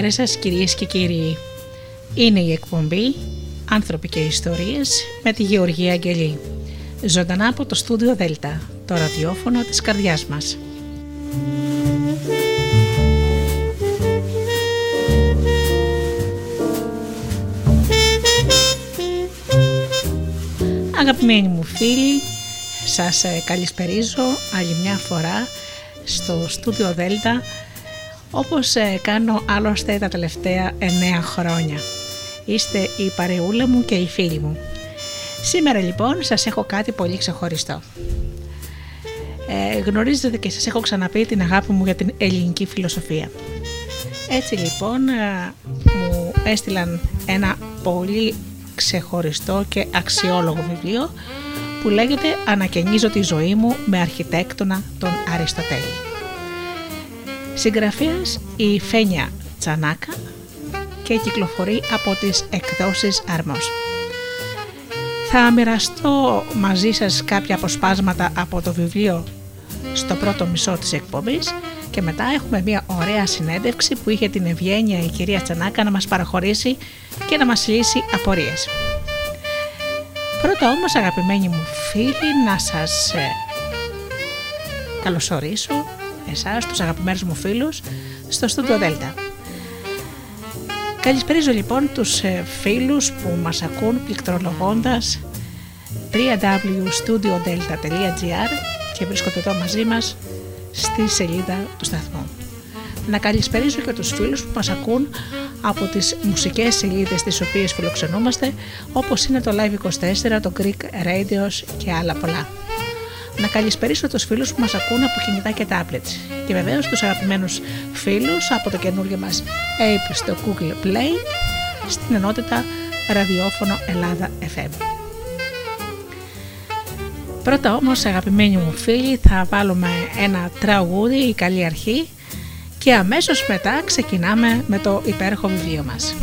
Καλησπέρα σας κυρίες και κύριοι. Είναι η εκπομπή «Άνθρωποι και Ιστορίες» με τη Γεωργία Αγγελή. Ζωντανά από το στούντιο Δέλτα, το ραδιόφωνο της καρδιάς μας. Αγαπημένοι μου φίλοι, σας ε, καλησπερίζω άλλη μια φορά στο στούντιο Δέλτα όπως ε, κάνω άλλωστε τα τελευταία 9 χρόνια. Είστε η παρεούλα μου και οι φίλοι μου. Σήμερα λοιπόν σας έχω κάτι πολύ ξεχωριστό. Ε, γνωρίζετε και σας έχω ξαναπεί την αγάπη μου για την ελληνική φιλοσοφία. Έτσι λοιπόν ε, μου έστειλαν ένα πολύ ξεχωριστό και αξιόλογο βιβλίο που λέγεται «Ανακαινίζω τη ζωή μου με αρχιτέκτονα τον Αριστοτέλη». Συγγραφέας η Φένια Τσανάκα και κυκλοφορεί από τις εκδόσεις Αρμός. Θα μοιραστώ μαζί σας κάποια αποσπάσματα από το βιβλίο στο πρώτο μισό της εκπομπής και μετά έχουμε μια ωραία συνέντευξη που είχε την ευγένεια η κυρία Τσανάκα να μας παραχωρήσει και να μας λύσει απορίες. Πρώτα όμως αγαπημένοι μου φίλοι να σας ε, καλωσορίσω εσάς, τους αγαπημένους μου φίλους στο Studio Delta. Καλησπέριζω λοιπόν τους ε, φίλους που μας ακούν πληκτρολογώντας www.studiodelta.gr και βρίσκονται εδώ μαζί μας στη σελίδα του σταθμού. Να καλησπέριζω και τους φίλους που μας ακούν από τις μουσικές σελίδες τις οποίες φιλοξενούμαστε όπως είναι το Live24, το Greek Radios και άλλα πολλά. Να καλησπερίσω τους φίλους που μας ακούν από κινητά και tablets και βεβαίως τους αγαπημένους φίλους από το καινούργιο μας Ape στο Google Play στην ενότητα ραδιόφωνο Ελλάδα FM. Πρώτα όμως αγαπημένοι μου φίλοι θα βάλουμε ένα τραγούδι η καλή αρχή και αμέσως μετά ξεκινάμε με το υπέροχο βιβλίο μας.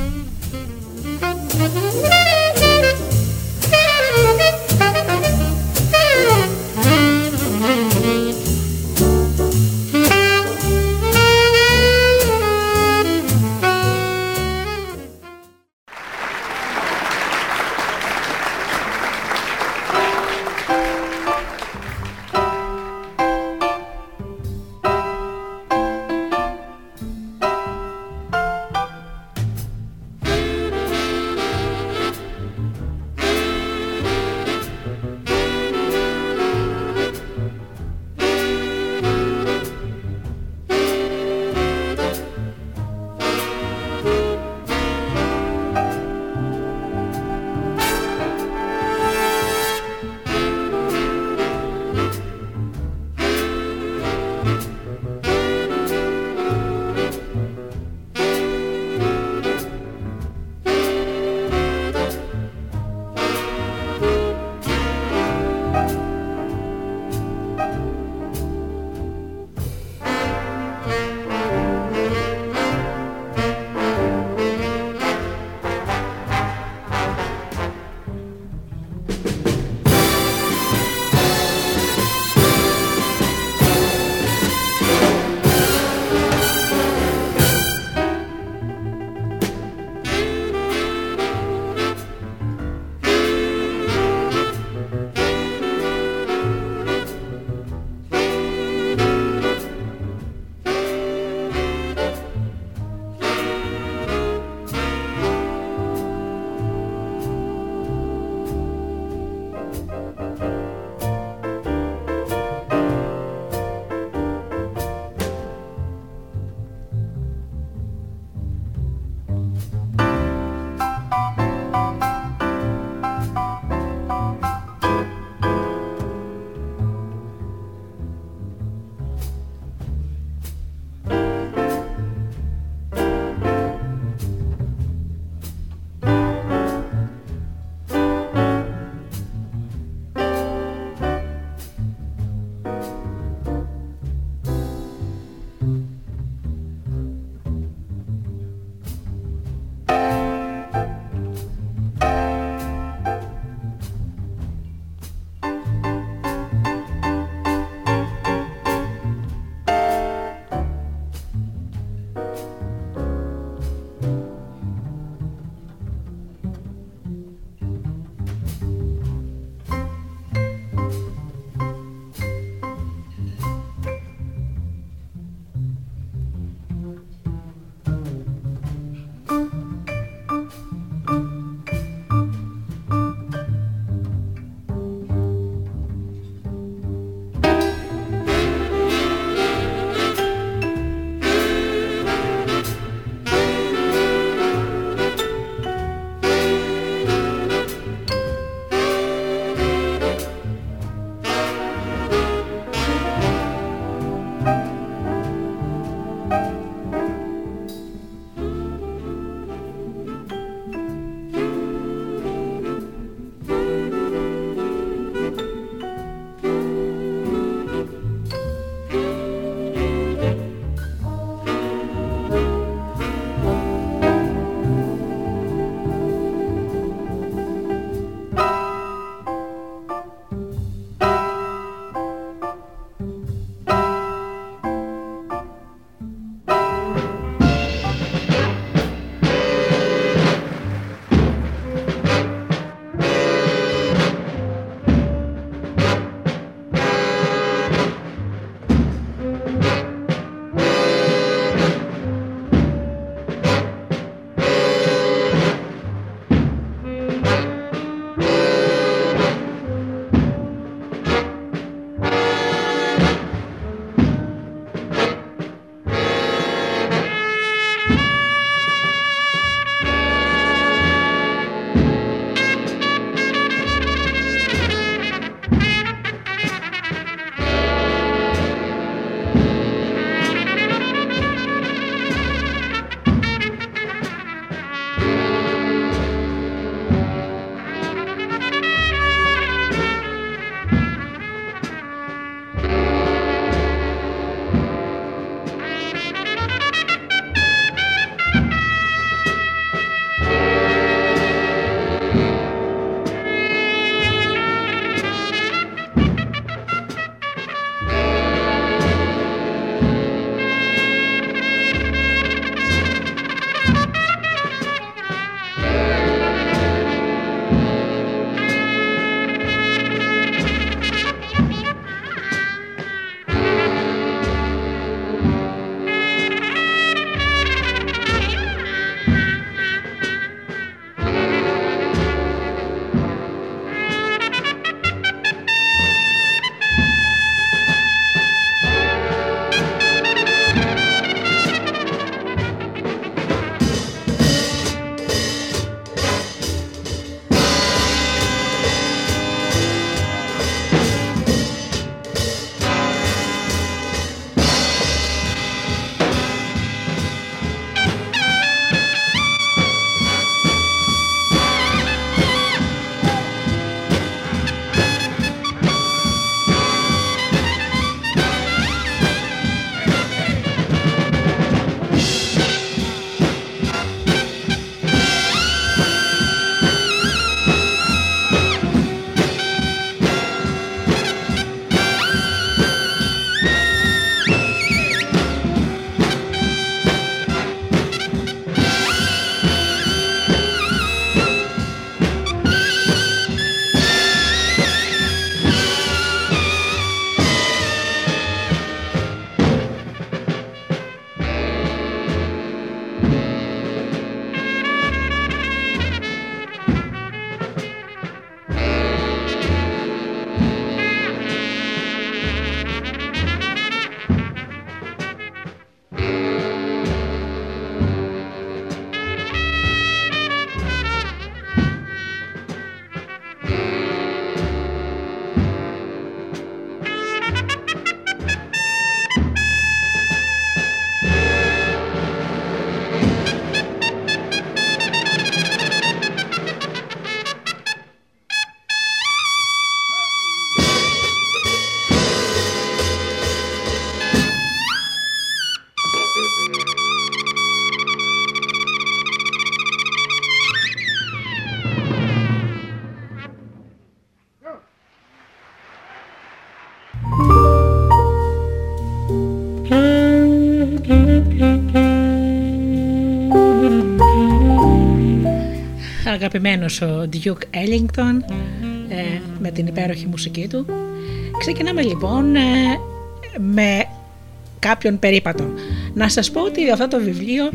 Αγαπημένος ο Duke Ellington ε, με την υπέροχη μουσική του. Ξεκινάμε λοιπόν ε, με κάποιον περίπατο. Να σας πω ότι αυτό το βιβλίο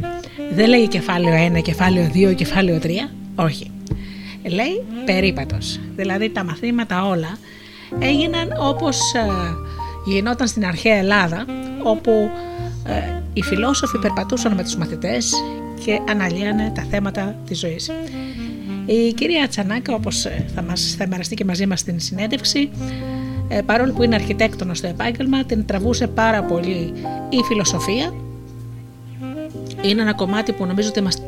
δεν λέει κεφάλαιο 1, κεφάλαιο 2, κεφάλαιο 3. Όχι. Λέει περίπατος. Δηλαδή τα μαθήματα όλα έγιναν όπως ε, γινόταν στην αρχαία Ελλάδα όπου ε, οι φιλόσοφοι περπατούσαν με τους μαθητές και αναλύανε τα θέματα της ζωής. Η κυρία Τσανάκα, όπως ε, θα, μας, θα μοιραστεί και μαζί μας στην συνέντευξη, ε, παρόλο που είναι αρχιτέκτονος στο επάγγελμα, την τραβούσε πάρα πολύ η φιλοσοφία. Είναι ένα κομμάτι που νομίζω ότι μας,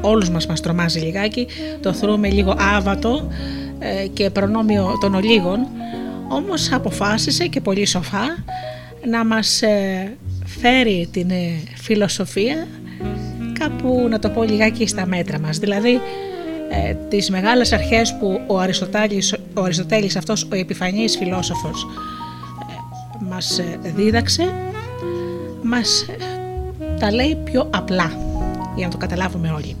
όλους μας μας τρομάζει λιγάκι, το θρούμε λίγο άβατο ε, και προνόμιο των ολίγων, όμως αποφάσισε και πολύ σοφά να μας φέρει την φιλοσοφία κάπου να το πω λιγάκι στα μέτρα μας. Δηλαδή ε, τις μεγάλες αρχές που ο Αριστοτέλης, ο Αριστοτέλης αυτός ο επιφανής φιλόσοφος ε, μας ε, δίδαξε, μας ε, τα λέει πιο απλά για να το καταλάβουμε όλοι.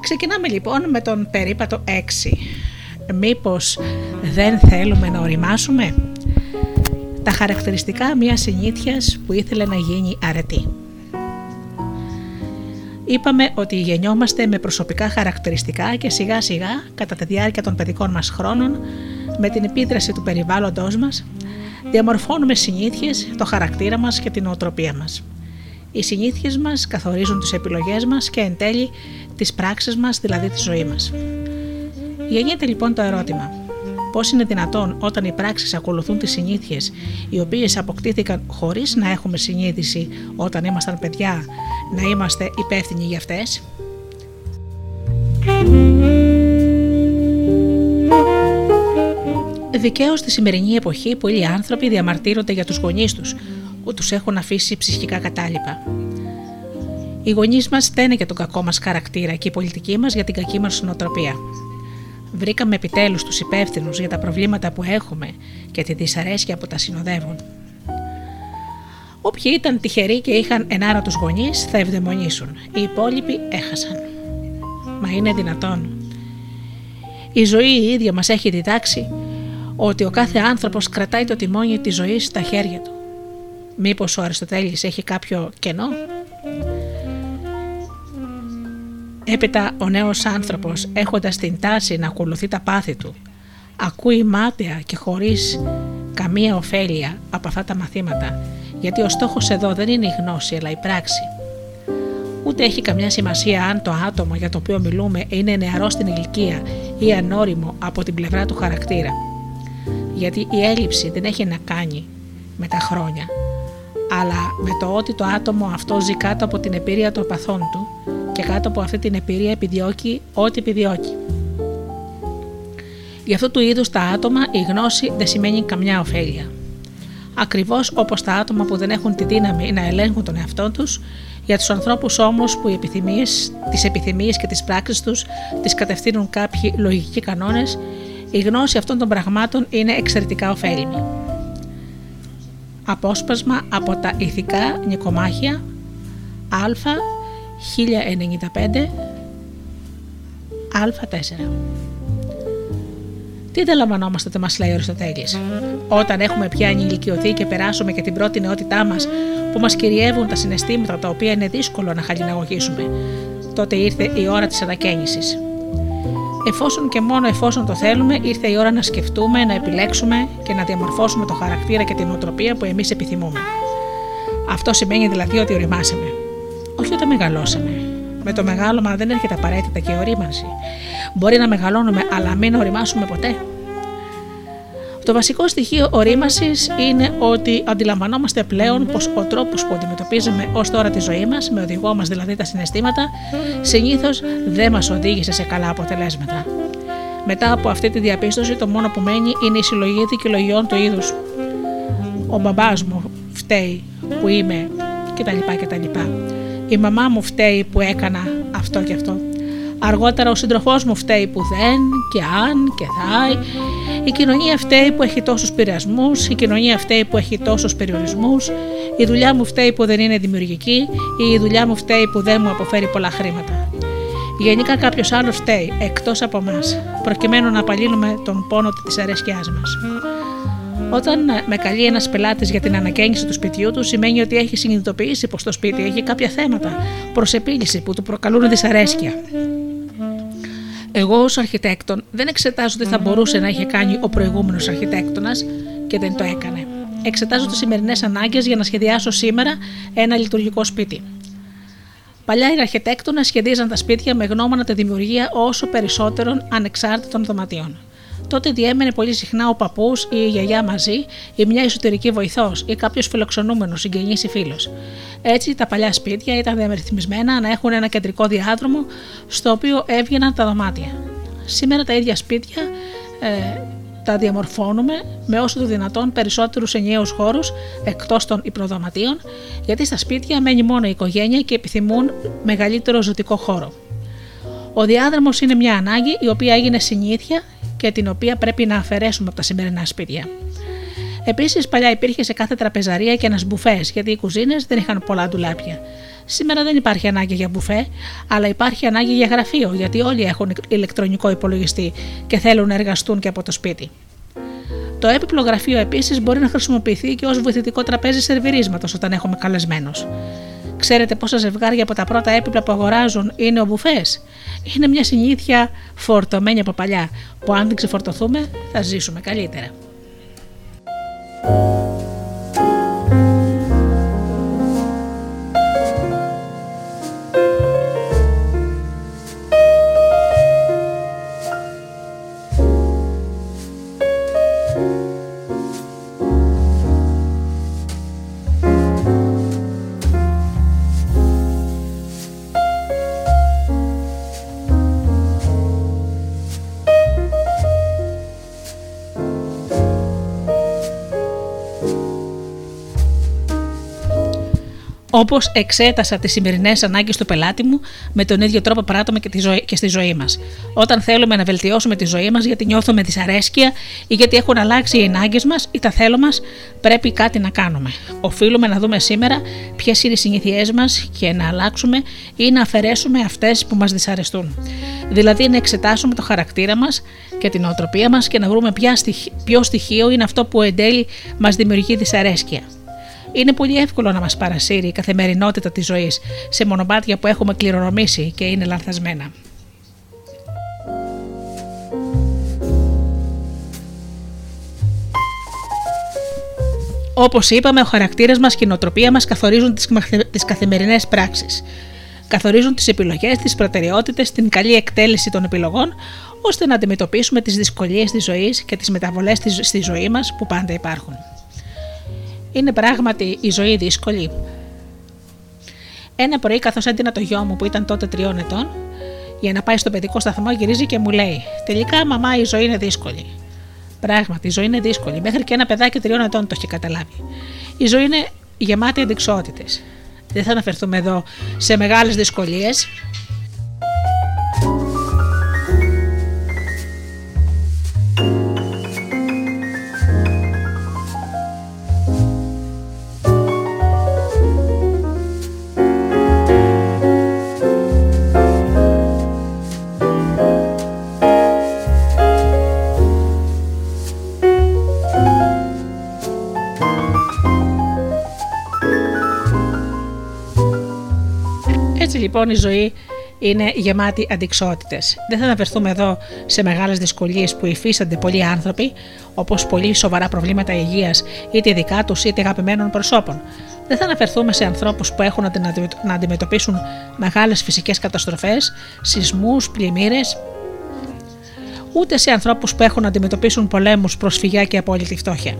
Ξεκινάμε λοιπόν με τον περίπατο 6. Μήπως δεν θέλουμε να οριμάσουμε; Τα χαρακτηριστικά μιας συνήθειας που ήθελε να γίνει αρετή. Είπαμε ότι γεννιόμαστε με προσωπικά χαρακτηριστικά και σιγά σιγά κατά τη διάρκεια των παιδικών μας χρόνων με την επίδραση του περιβάλλοντός μας διαμορφώνουμε συνήθειες, το χαρακτήρα μας και την οτροπία μας. Οι συνήθειες μας καθορίζουν τις επιλογές μας και εν τέλει τις πράξεις μας, δηλαδή τη ζωή μας. Γεννιέται λοιπόν το ερώτημα Πώς είναι δυνατόν όταν οι πράξεις ακολουθούν τις συνήθειες οι οποίες αποκτήθηκαν χωρίς να έχουμε συνείδηση όταν ήμασταν παιδιά, να είμαστε υπεύθυνοι για αυτές. Δικαίως στη σημερινή εποχή πολλοί άνθρωποι διαμαρτύρονται για τους γονείς τους που τους έχουν αφήσει ψυχικά κατάλοιπα. Οι γονείς μας στένε για τον κακό μας χαρακτήρα και η πολιτική μας για την κακή μας νοοτροπία. Βρήκαμε επιτέλους τους υπεύθυνους για τα προβλήματα που έχουμε και τη δυσαρέσκεια που τα συνοδεύουν. Όποιοι ήταν τυχεροί και είχαν ενάρατους γονείς θα ευδαιμονήσουν. Οι υπόλοιποι έχασαν. Μα είναι δυνατόν. Η ζωή η ίδια μας έχει διδάξει ότι ο κάθε άνθρωπος κρατάει το τιμόνι της ζωής στα χέρια του. Μήπως ο Αριστοτέλης έχει κάποιο κενό; Έπειτα ο νέος άνθρωπος έχοντας την τάση να ακολουθεί τα πάθη του ακούει μάταια και χωρίς καμία ωφέλεια από αυτά τα μαθήματα γιατί ο στόχος εδώ δεν είναι η γνώση αλλά η πράξη. Ούτε έχει καμιά σημασία αν το άτομο για το οποίο μιλούμε είναι νεαρό στην ηλικία ή ανώριμο από την πλευρά του χαρακτήρα. Γιατί η έλλειψη δεν έχει να κάνει με τα χρόνια, αλλά με το ότι το άτομο αυτό ζει κάτω από την εμπειρία των παθών του και κάτω από αυτή την εμπειρία επιδιώκει ό,τι επιδιώκει. Για αυτού του είδους τα άτομα η γνώση δεν σημαίνει καμιά ωφέλεια. Ακριβώς όπως τα άτομα που δεν έχουν τη δύναμη να ελέγχουν τον εαυτό τους, για τους ανθρώπους όμως που οι επιθυμίες, τις επιθυμίες και τις πράξεις τους τις κατευθύνουν κάποιοι λογικοί κανόνες, η γνώση αυτών των πραγμάτων είναι εξαιρετικά ωφέλιμη. Απόσπασμα από τα ηθικά νικομάχια Α 1095 Α4 τι δεν λαμβανόμαστε, το μας λέει ο Αριστοτέλης; Όταν έχουμε πια ενηλικιωθεί και περάσουμε και την πρώτη νεότητά μας, που μας κυριεύουν τα συναισθήματα τα οποία είναι δύσκολο να χαλιναγωγήσουμε, τότε ήρθε η ώρα της ανακαίνησης. Εφόσον και μόνο εφόσον το θέλουμε, ήρθε η ώρα να σκεφτούμε, να επιλέξουμε και να διαμορφώσουμε το χαρακτήρα και την οτροπία που εμείς επιθυμούμε. Αυτό σημαίνει δηλαδή ότι οριμάσαμε όχι όταν μεγαλώσαμε. Με το μεγάλωμα δεν έρχεται απαραίτητα και ορίμανση. Μπορεί να μεγαλώνουμε, αλλά μην οριμάσουμε ποτέ. Το βασικό στοιχείο ορίμασης είναι ότι αντιλαμβανόμαστε πλέον πως ο τρόπος που αντιμετωπίζουμε ως τώρα τη ζωή μας, με οδηγό μας δηλαδή τα συναισθήματα, συνήθως δεν μας οδήγησε σε καλά αποτελέσματα. Μετά από αυτή τη διαπίστωση, το μόνο που μένει είναι η συλλογή δικαιολογιών του είδους. Ο μπαμπάς μου φταίει που είμαι κτλ. κτλ. Η μαμά μου φταίει που έκανα αυτό και αυτό. Αργότερα ο σύντροφός μου φταίει που δεν και αν και θα. Η κοινωνία φταίει που έχει τόσους πειρασμούς. Η κοινωνία φταίει που έχει τόσους περιορισμούς. Η δουλειά μου φταίει που δεν είναι δημιουργική. Ή η δουλειά μου φταίει που δεν μου αποφέρει πολλά χρήματα. Γενικά κάποιος άλλος φταίει εκτός από εμάς, προκειμένου να απαλύνουμε τον πόνο της αρέσκειάς μας. Όταν με καλεί ένας πελάτης για την ανακαίνιση του σπιτιού του, σημαίνει ότι έχει συνειδητοποιήσει πως το σπίτι έχει κάποια θέματα προ επίλυση που του προκαλούν δυσαρέσκεια. Εγώ ως αρχιτέκτον δεν εξετάζω τι θα μπορούσε να είχε κάνει ο προηγούμενος αρχιτέκτονας και δεν το έκανε. Εξετάζω τις σημερινές ανάγκες για να σχεδιάσω σήμερα ένα λειτουργικό σπίτι. Παλιά οι αρχιτέκτονες σχεδίαζαν τα σπίτια με γνώμονα τη δημιουργία όσο περισσότερων ανεξάρτητων δωματίων. Τότε διέμενε πολύ συχνά ο παππούς ή η γιαγιά μαζί, ή μια εσωτερική βοηθός, ή κάποιος φιλοξενούμενος, συγγενής ή φίλος. Έτσι, τα παλιά σπίτια ήταν διαμεριθμισμένα να έχουν ένα κεντρικό διάδρομο στο οποίο έβγαιναν τα δωμάτια. Σήμερα τα ίδια σπίτια ε, τα διαμορφώνουμε με όσο το δυνατόν περισσότερους ενιαίους χώρους εκτός των υπνοδωματίων, γιατί στα σπίτια μένει μόνο η οικογένεια και επιθυμούν μεγαλύτερο ζωτικό χώρο. Ο διάδρομος είναι μια ανάγκη η οποία έγινε συνήθεια και την οποία πρέπει να αφαιρέσουμε από τα σημερινά σπίτια. Επίσης, παλιά υπήρχε σε κάθε τραπεζαρία και ένας μπουφές, γιατί οι κουζίνες δεν είχαν πολλά ντουλάπια. Σήμερα δεν υπάρχει ανάγκη για μπουφέ, αλλά υπάρχει ανάγκη για γραφείο, γιατί όλοι έχουν ηλεκτρονικό υπολογιστή και θέλουν να εργαστούν και από το σπίτι. Το έπιπλο γραφείο επίσης μπορεί να χρησιμοποιηθεί και ως βοηθητικό τραπέζι σερβιρίσματος όταν έχουμε καλεσμένους. Ξέρετε πόσα ζευγάρια από τα πρώτα έπιπλα που αγοράζουν είναι ο μπουφές; Είναι μια συνήθεια φορτωμένη από παλιά, που αν δεν ξεφορτωθούμε θα ζήσουμε καλύτερα. Όπως εξέτασα τις σημερινές ανάγκες του πελάτη μου, με τον ίδιο τρόπο πράττουμε και, τη ζωή, και στη ζωή μας. Όταν θέλουμε να βελτιώσουμε τη ζωή μας γιατί νιώθουμε δυσαρέσκεια ή γιατί έχουν αλλάξει οι ανάγκες μας ή τα θέλω μας, πρέπει κάτι να κάνουμε. Οφείλουμε να δούμε σήμερα ποιες είναι οι συνήθειές μας και να αλλάξουμε ή να αφαιρέσουμε αυτές που μας δυσαρεστούν. Δηλαδή να εξετάσουμε το χαρακτήρα μας και την οτροπία μας και να βρούμε ποιο στοιχείο είναι αυτό που εν τέλει μας δημιουργεί δυσαρέσκεια. Είναι πολύ εύκολο να μας παρασύρει η καθημερινότητα της ζωής σε μονοπάτια που έχουμε κληρονομήσει και είναι λανθασμένα. Όπως είπαμε, ο χαρακτήρας μας και η νοοτροπία μας καθορίζουν τις καθημερινές πράξεις. Καθορίζουν τις επιλογές, τις προτεραιότητες, την καλή εκτέλεση των επιλογών, ώστε να αντιμετωπίσουμε τις δυσκολίες της ζωής και τις μεταβολές στη ζωή μας που πάντα υπάρχουν. Είναι πράγματι η ζωή δύσκολη. Ένα πρωί, καθώς έντυνα το γιο μου που ήταν τότε τριών ετών, για να πάει στο παιδικό σταθμό, γυρίζει και μου λέει: Τελικά, μαμά, η ζωή είναι δύσκολη. Πράγματι, η ζωή είναι δύσκολη. Μέχρι και ένα παιδάκι τριών ετών το έχει καταλάβει. Η ζωή είναι γεμάτη αντικσότητες. Δεν θα αναφερθούμε εδώ σε μεγάλες δυσκολίες, λοιπόν η ζωή είναι γεμάτη αντικσότητες. Δεν θα αναφερθούμε εδώ σε μεγάλες δυσκολίες που υφίστανται πολλοί άνθρωποι, όπως πολύ σοβαρά προβλήματα υγείας, είτε δικά τους είτε αγαπημένων προσώπων. Δεν θα αναφερθούμε σε ανθρώπους που έχουν να αντιμετωπίσουν μεγάλες φυσικές καταστροφές, σεισμούς, πλημμύρες, ούτε σε ανθρώπους που έχουν να αντιμετωπίσουν πολέμους, προσφυγιά και απόλυτη φτώχεια.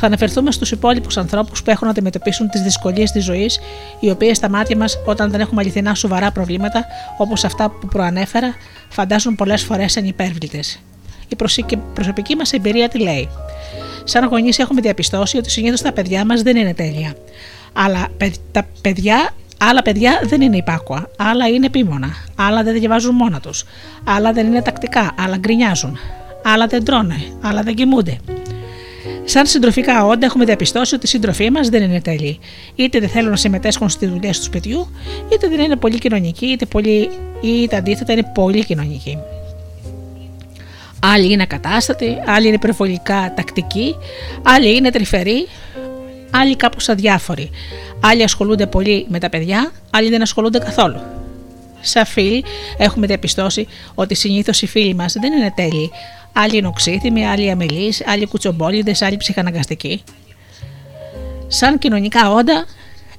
Θα αναφερθούμε στους υπόλοιπους ανθρώπους που έχουν να αντιμετωπίσουν τις δυσκολίες της ζωής, οι οποίες στα μάτια μας, όταν δεν έχουμε αληθινά σοβαρά προβλήματα, όπως αυτά που προανέφερα, φαντάζουν πολλές φορές ανυπέρβλητε. Η προσωπική μας εμπειρία τι λέει. Σαν γονείς, έχουμε διαπιστώσει ότι συνήθως τα παιδιά μας δεν είναι τέλεια. Αλλά τα παιδιά Άλλα παιδιά δεν είναι υπάκουα, άλλα είναι επίμονα, άλλα δεν διαβάζουν μόνα τους, άλλα δεν είναι τακτικά, άλλα γκρινιάζουν, άλλα δεν τρώνε, άλλα δεν κοιμούνται. Σαν συντροφικά όντα, έχουμε διαπιστώσει ότι οι σύντροφοί μας δεν είναι τέλειοι. Είτε δεν θέλουν να συμμετέσχουν στις δουλειές του σπιτιού, είτε δεν είναι πολύ κοινωνικοί, είτε πολύ ή τα αντίθετα είναι πολύ κοινωνικοί. Άλλοι είναι ακατάστατοι, άλλοι είναι υπερβολικά τακτικοί, άλλοι είναι τρυφεροί, άλλοι κάπως αδιάφοροι. Άλλοι ασχολούνται πολύ με τα παιδιά, άλλοι δεν ασχολούνται καθόλου. Σαν φίλοι έχουμε διαπιστώσει ότι συνήθως οι φίλοι μας δεν είναι τέλειοι. Άλλοι είναι οξύθυμοι, άλλοι αμελείς, άλλοι κουτσομπόλιδες, άλλοι ψυχαναγκαστικοί. Σαν κοινωνικά όντα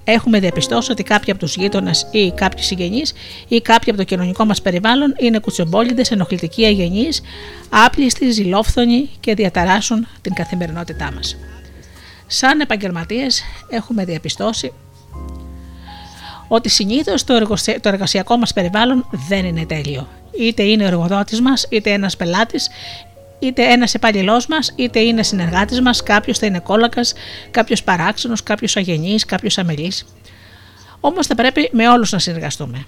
έχουμε διαπιστώσει ότι κάποιοι από τους γείτονε ή κάποιοι συγγενείς ή κάποιοι από το κοινωνικό μας περιβάλλον είναι κουτσομπόλιδες, ενοχλητικοί, αγενείς, άπλιστοι, ζηλόφθονοι και διαταράσσουν την καθημερινότητά μας. Σαν επαγγελματίες έχουμε διαπιστώσει ότι συνήθως το εργασιακό μας περιβάλλον δεν είναι τέλειο. Είτε είναι ο εργοδότης μας, είτε ένας πελάτης, είτε ένας υπαλληλό μας, είτε είναι συνεργάτης μας, κάποιος θα είναι κόλακας, κάποιος παράξενος, κάποιος αγενής, κάποιος αμελής. Όμως θα πρέπει με όλους να συνεργαστούμε.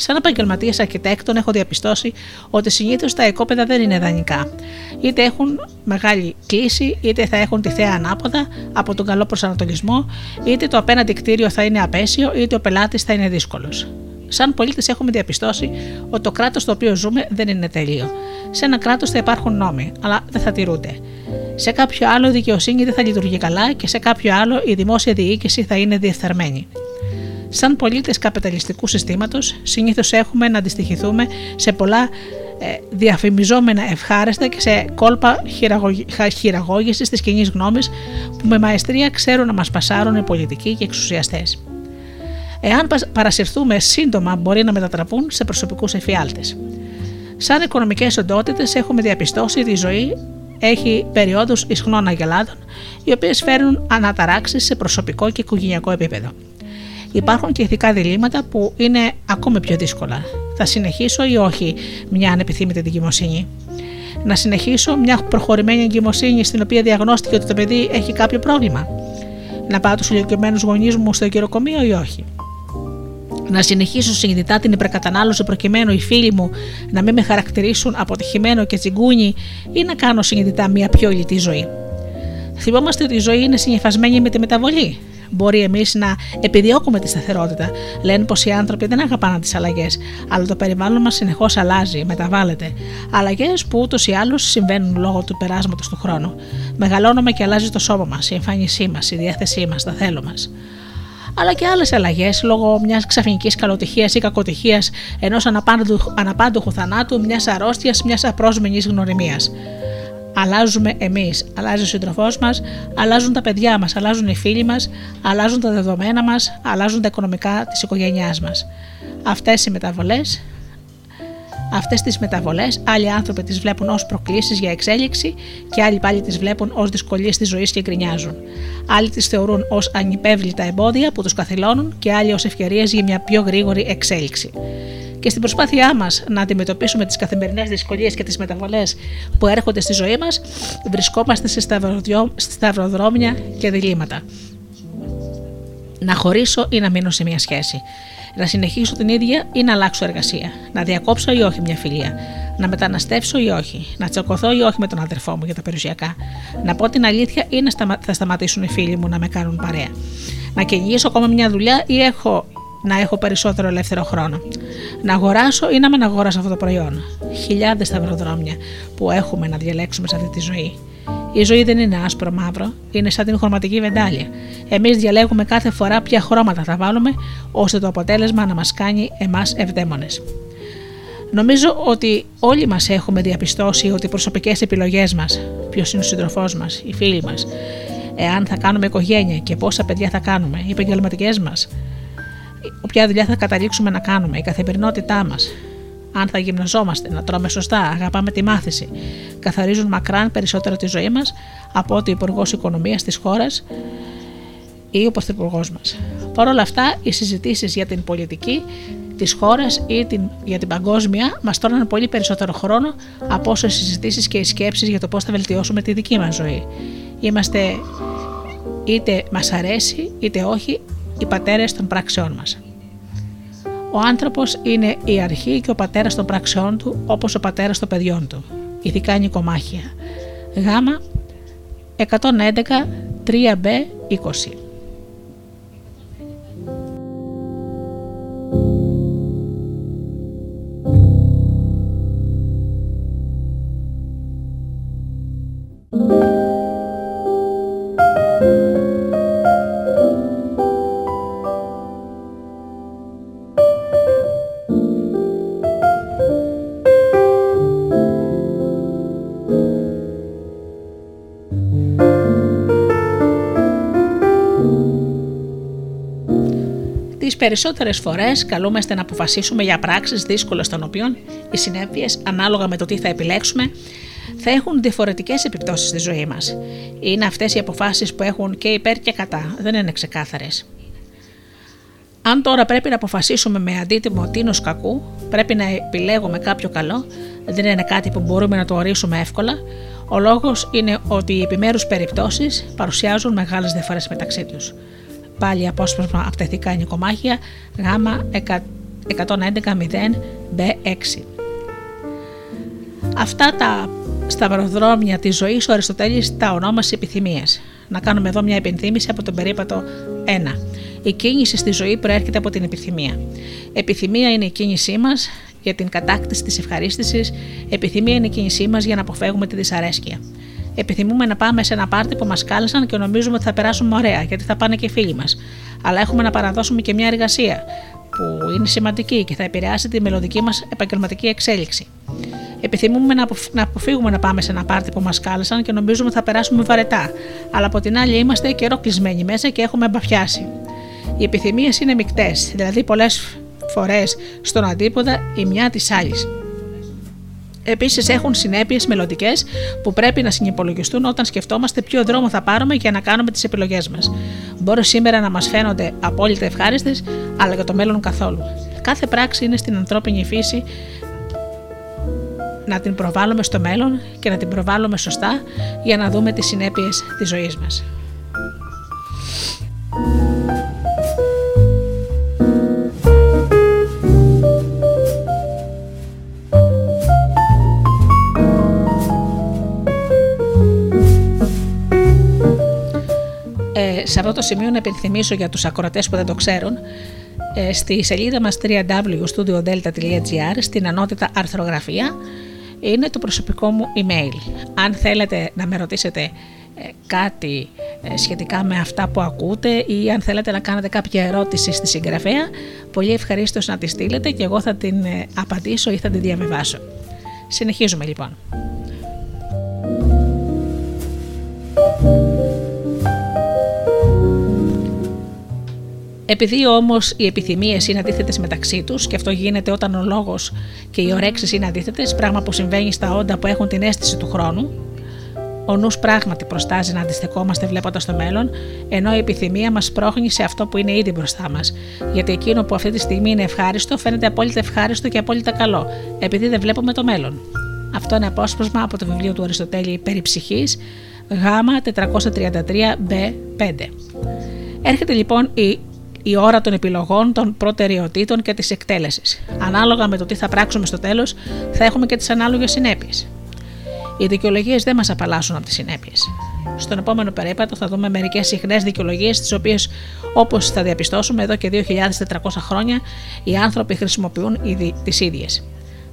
Σαν επαγγελματία αρχιτέκτον, έχω διαπιστώσει ότι συνήθως τα οικόπεδα δεν είναι δανεικά. Είτε έχουν μεγάλη κλίση, είτε θα έχουν τη θέα ανάποδα από τον καλό προσανατολισμό, είτε το απέναντι κτίριο θα είναι απέσιο, είτε ο πελάτης θα είναι δύσκολος. Σαν πολίτες, έχουμε διαπιστώσει ότι το κράτος στο οποίο ζούμε δεν είναι τέλειο. Σε ένα κράτος θα υπάρχουν νόμοι, αλλά δεν θα τηρούνται. Σε κάποιο άλλο η δικαιοσύνη δεν θα λειτουργεί καλά και σε κάποιο άλλο η δημόσια διοίκηση θα είναι διεφθαρμένη. Σαν πολίτες καπιταλιστικού συστήματος, συνήθως έχουμε να αντιστοιχηθούμε σε πολλά ε, διαφημιζόμενα ευχάριστα και σε κόλπα χειραγώγησης της κοινής γνώμης που με μαεστρία ξέρουν να μας πασάρουν οι πολιτικοί και εξουσιαστές. Εάν παρασυρθούμε σύντομα, μπορεί να μετατραπούν σε προσωπικούς εφιάλτες. Σαν οικονομικές οντότητες, έχουμε διαπιστώσει ότι η ζωή έχει περιόδους ισχνών αγελάδων, οι οποίες φέρνουν αναταράξεις σε προσωπικό και οικογενειακό επίπεδο. Υπάρχουν και ηθικά διλήμματα που είναι ακόμη πιο δύσκολα. Θα συνεχίσω ή όχι μια ανεπιθύμητη εγκυμοσύνη. Να συνεχίσω μια προχωρημένη εγκυμοσύνη στην οποία διαγνώστηκε ότι το παιδί έχει κάποιο πρόβλημα; Να πάω τους ηλικιωμένους γονείς μου στο γεροκομείο ή όχι; Να συνεχίσω συνειδητά την υπερκατανάλωση προκειμένου οι φίλοι μου να μην με χαρακτηρίσουν αποτυχημένο και τσιγκούνι ή να κάνω συνειδητά μια πιο ηλιτή ζωή. Θυμόμαστε ότι η ζωή είναι συνεφασμένη με τη μεταβολή. Μπορεί εμείς να επιδιώκουμε τη σταθερότητα. Λένε πως οι άνθρωποι δεν αγαπάνε τις αλλαγές, αλλά το περιβάλλον μας συνεχώς αλλάζει, μεταβάλλεται. Αλλαγές που ούτως ή άλλως συμβαίνουν λόγω του περάσματος του χρόνου. Μεγαλώνουμε και αλλάζει το σώμα μας, η εμφάνισή μας, η διάθεσή μας, τα θέλω μας αλλά και άλλες αλλαγές λόγω μιας ξαφνικής καλοτυχίας ή κακοτυχίας, ενός αναπάντοχου θανάτου, μιας αρρώστιας, μιας απρόσμενης γνωριμίας. Αλλάζουμε εμείς, αλλάζει ο σύντροφός μας, αλλάζουν τα παιδιά μας, αλλάζουν οι φίλοι μας, αλλάζουν τα δεδομένα μας, αλλάζουν τα οικονομικά της οικογένειάς μας. Αυτές οι μεταβολές Αυτές τις μεταβολές, άλλοι άνθρωποι τις βλέπουν ως προκλήσεις για εξέλιξη και άλλοι πάλι τις βλέπουν ως δυσκολίες της ζωής και γκρινιάζουν. Άλλοι τις θεωρούν ως ανυπέβλητα εμπόδια που τους καθυλώνουν και άλλοι ως ευκαιρίες για μια πιο γρήγορη εξέλιξη. Και στην προσπάθειά μας να αντιμετωπίσουμε τις καθημερινές δυσκολίες και τις μεταβολές που έρχονται στη ζωή μας, βρισκόμαστε σε σταυροδρόμια και διλήμματα. Να χωρίσω ή να μείνω σε μια σχέση να συνεχίσω την ίδια ή να αλλάξω εργασία, να διακόψω ή όχι μια φιλία, να μεταναστεύσω ή όχι, να τσακωθώ ή όχι με τον αδερφό μου για τα περιουσιακά, να πω την αλήθεια ή να θα σταματήσουν οι φίλοι μου να με κάνουν παρέα, να κυνηγήσω ακόμα μια δουλειά ή έχω να έχω περισσότερο ελεύθερο χρόνο. Να αγοράσω ή να μην αγοράσω αυτό το προϊόν. Χιλιάδες σταυροδρόμια που έχουμε να διαλέξουμε σε αυτή τη ζωή. Η ζωή δεν είναι άσπρο μαύρο, είναι σαν την χρωματική βεντάλια. Εμείς διαλέγουμε κάθε φορά ποια χρώματα θα βάλουμε, ώστε το αποτέλεσμα να μας κάνει εμάς ευδαίμονες. Νομίζω ότι όλοι μας έχουμε διαπιστώσει ότι οι προσωπικές επιλογές μας, ποιος είναι ο σύντροφός μας, οι φίλοι μας, εάν θα κάνουμε οικογένεια και πόσα παιδιά θα κάνουμε, οι επαγγελματικές μας, ποια δουλειά θα καταλήξουμε να κάνουμε, η καθημερινότητά μας, αν θα γυμναζόμαστε, να τρώμε σωστά, αγαπάμε τη μάθηση, καθαρίζουν μακράν περισσότερο τη ζωή μας από ότι ο Υπουργός Οικονομίας της χώρας ή ο Πρωθυπουργός μας. Παρ' όλα αυτά, οι συζητήσεις για την πολιτική της χώρας ή την, για την παγκόσμια μας τρώνε πολύ περισσότερο χρόνο από όσο οι συζητήσεις και οι σκέψεις για το πώς θα βελτιώσουμε τη δική μας ζωή. Είμαστε είτε μας αρέσει είτε όχι οι πατέρες των πράξεών μας. Ο άνθρωπος είναι η αρχή και ο πατέρας των πράξεών του, όπως ο πατέρας των παιδιών του. Ηθικά νοικομάχια. Γάμα 111 3B 20. Περισσότερες φορές καλούμαστε να αποφασίσουμε για πράξεις δύσκολες των οποίων οι συνέπειες, ανάλογα με το τι θα επιλέξουμε, θα έχουν διαφορετικές επιπτώσεις στη ζωή μας. Είναι αυτές οι αποφάσεις που έχουν και υπέρ και κατά, δεν είναι ξεκάθαρες. Αν τώρα πρέπει να αποφασίσουμε με αντίτιμο τίνος κακού, πρέπει να επιλέγουμε κάποιο καλό, δεν είναι κάτι που μπορούμε να το ορίσουμε εύκολα. Ο λόγος είναι ότι οι επιμέρους περιπτώσεις παρουσιάζουν μεγάλες διαφορές μεταξύ τους. Πάλι απόσπασμα από τα ηθικά νοικομάχια Γ 111.0 B6. Αυτά τα σταυροδρόμια της ζωής ο Αριστοτέλης τα ονόμασε επιθυμίες. Να κάνουμε εδώ μια επενθύμηση από τον περίπατο 1. Η κίνηση στη ζωή προέρχεται από την επιθυμία. Επιθυμία είναι η κίνησή μας για την κατάκτηση της ευχαρίστησης, επιθυμία είναι η κίνησή μας για να αποφεύγουμε τη δυσαρέσκεια. Επιθυμούμε να πάμε σε ένα πάρτι που μας κάλεσαν και νομίζουμε ότι θα περάσουμε ωραία, γιατί θα πάνε και οι φίλοι μας. Αλλά έχουμε να παραδώσουμε και μια εργασία που είναι σημαντική και θα επηρεάσει τη μελλοντική μας επαγγελματική εξέλιξη. Επιθυμούμε να αποφύγουμε να πάμε σε ένα πάρτι που μας κάλεσαν και νομίζουμε ότι θα περάσουμε βαρετά, αλλά από την άλλη είμαστε καιρό κλεισμένοι μέσα και έχουμε μπαφιάσει. Οι επιθυμίες είναι μεικτές, δηλαδή πολλές φορές στον αντίποδα η μια της άλλης. Επίσης, έχουν συνέπειες μελλοντικές που πρέπει να συνυπολογιστούν όταν σκεφτόμαστε ποιο δρόμο θα πάρουμε για να κάνουμε τις επιλογές μας. Μπορεί σήμερα να μας φαίνονται απόλυτα ευχάριστες, αλλά για το μέλλον καθόλου. Κάθε πράξη είναι στην ανθρώπινη φύση να την προβάλλουμε στο μέλλον και να την προβάλλουμε σωστά για να δούμε τις συνέπειες της ζωής μας. Σε αυτό το σημείο να επιθυμίσω για τους ακροατές που δεν το ξέρουν ε, στη σελίδα μας www.studiodelta.gr στην ανώτητα αρθρογραφία είναι το προσωπικό μου email. Αν θέλετε να με ρωτήσετε ε, κάτι ε, σχετικά με αυτά που ακούτε ή αν θέλετε να κάνετε κάποια ερώτηση στη συγγραφέα, πολύ ευχαρίστως να τη στείλετε και εγώ θα την ε, απαντήσω ή θα την διαβιβάσω. Συνεχίζουμε λοιπόν. Επειδή όμως οι επιθυμίες είναι αντίθετες μεταξύ τους, και αυτό γίνεται όταν ο λόγος και οι ωρέξεις είναι αντίθετες, πράγμα που συμβαίνει στα όντα που έχουν την αίσθηση του χρόνου, ο νους πράγματι προστάζει να αντιστεκόμαστε βλέποντας το μέλλον, ενώ η επιθυμία μας πρόχνει σε αυτό που είναι ήδη μπροστά μας. Γιατί εκείνο που αυτή τη στιγμή είναι ευχάριστο φαίνεται απόλυτα ευχάριστο και απόλυτα καλό, επειδή δεν βλέπουμε το μέλλον. Αυτό είναι απόσπασμα από το βιβλίο του Αριστοτέλη Περί ψυχής, Γ 433B5. Έρχεται λοιπόν η η ώρα των επιλογών, των προτεραιοτήτων και της εκτέλεσης. Ανάλογα με το τι θα πράξουμε στο τέλος, θα έχουμε και τις ανάλογες συνέπειες. Οι δικαιολογίες δεν μας απαλλάσσουν από τις συνέπειες. Στον επόμενο περίπατο θα δούμε μερικές συχνές δικαιολογίες, τις οποίες, όπως θα διαπιστώσουμε εδώ και 2.400 χρόνια, οι άνθρωποι χρησιμοποιούν τις ίδιες.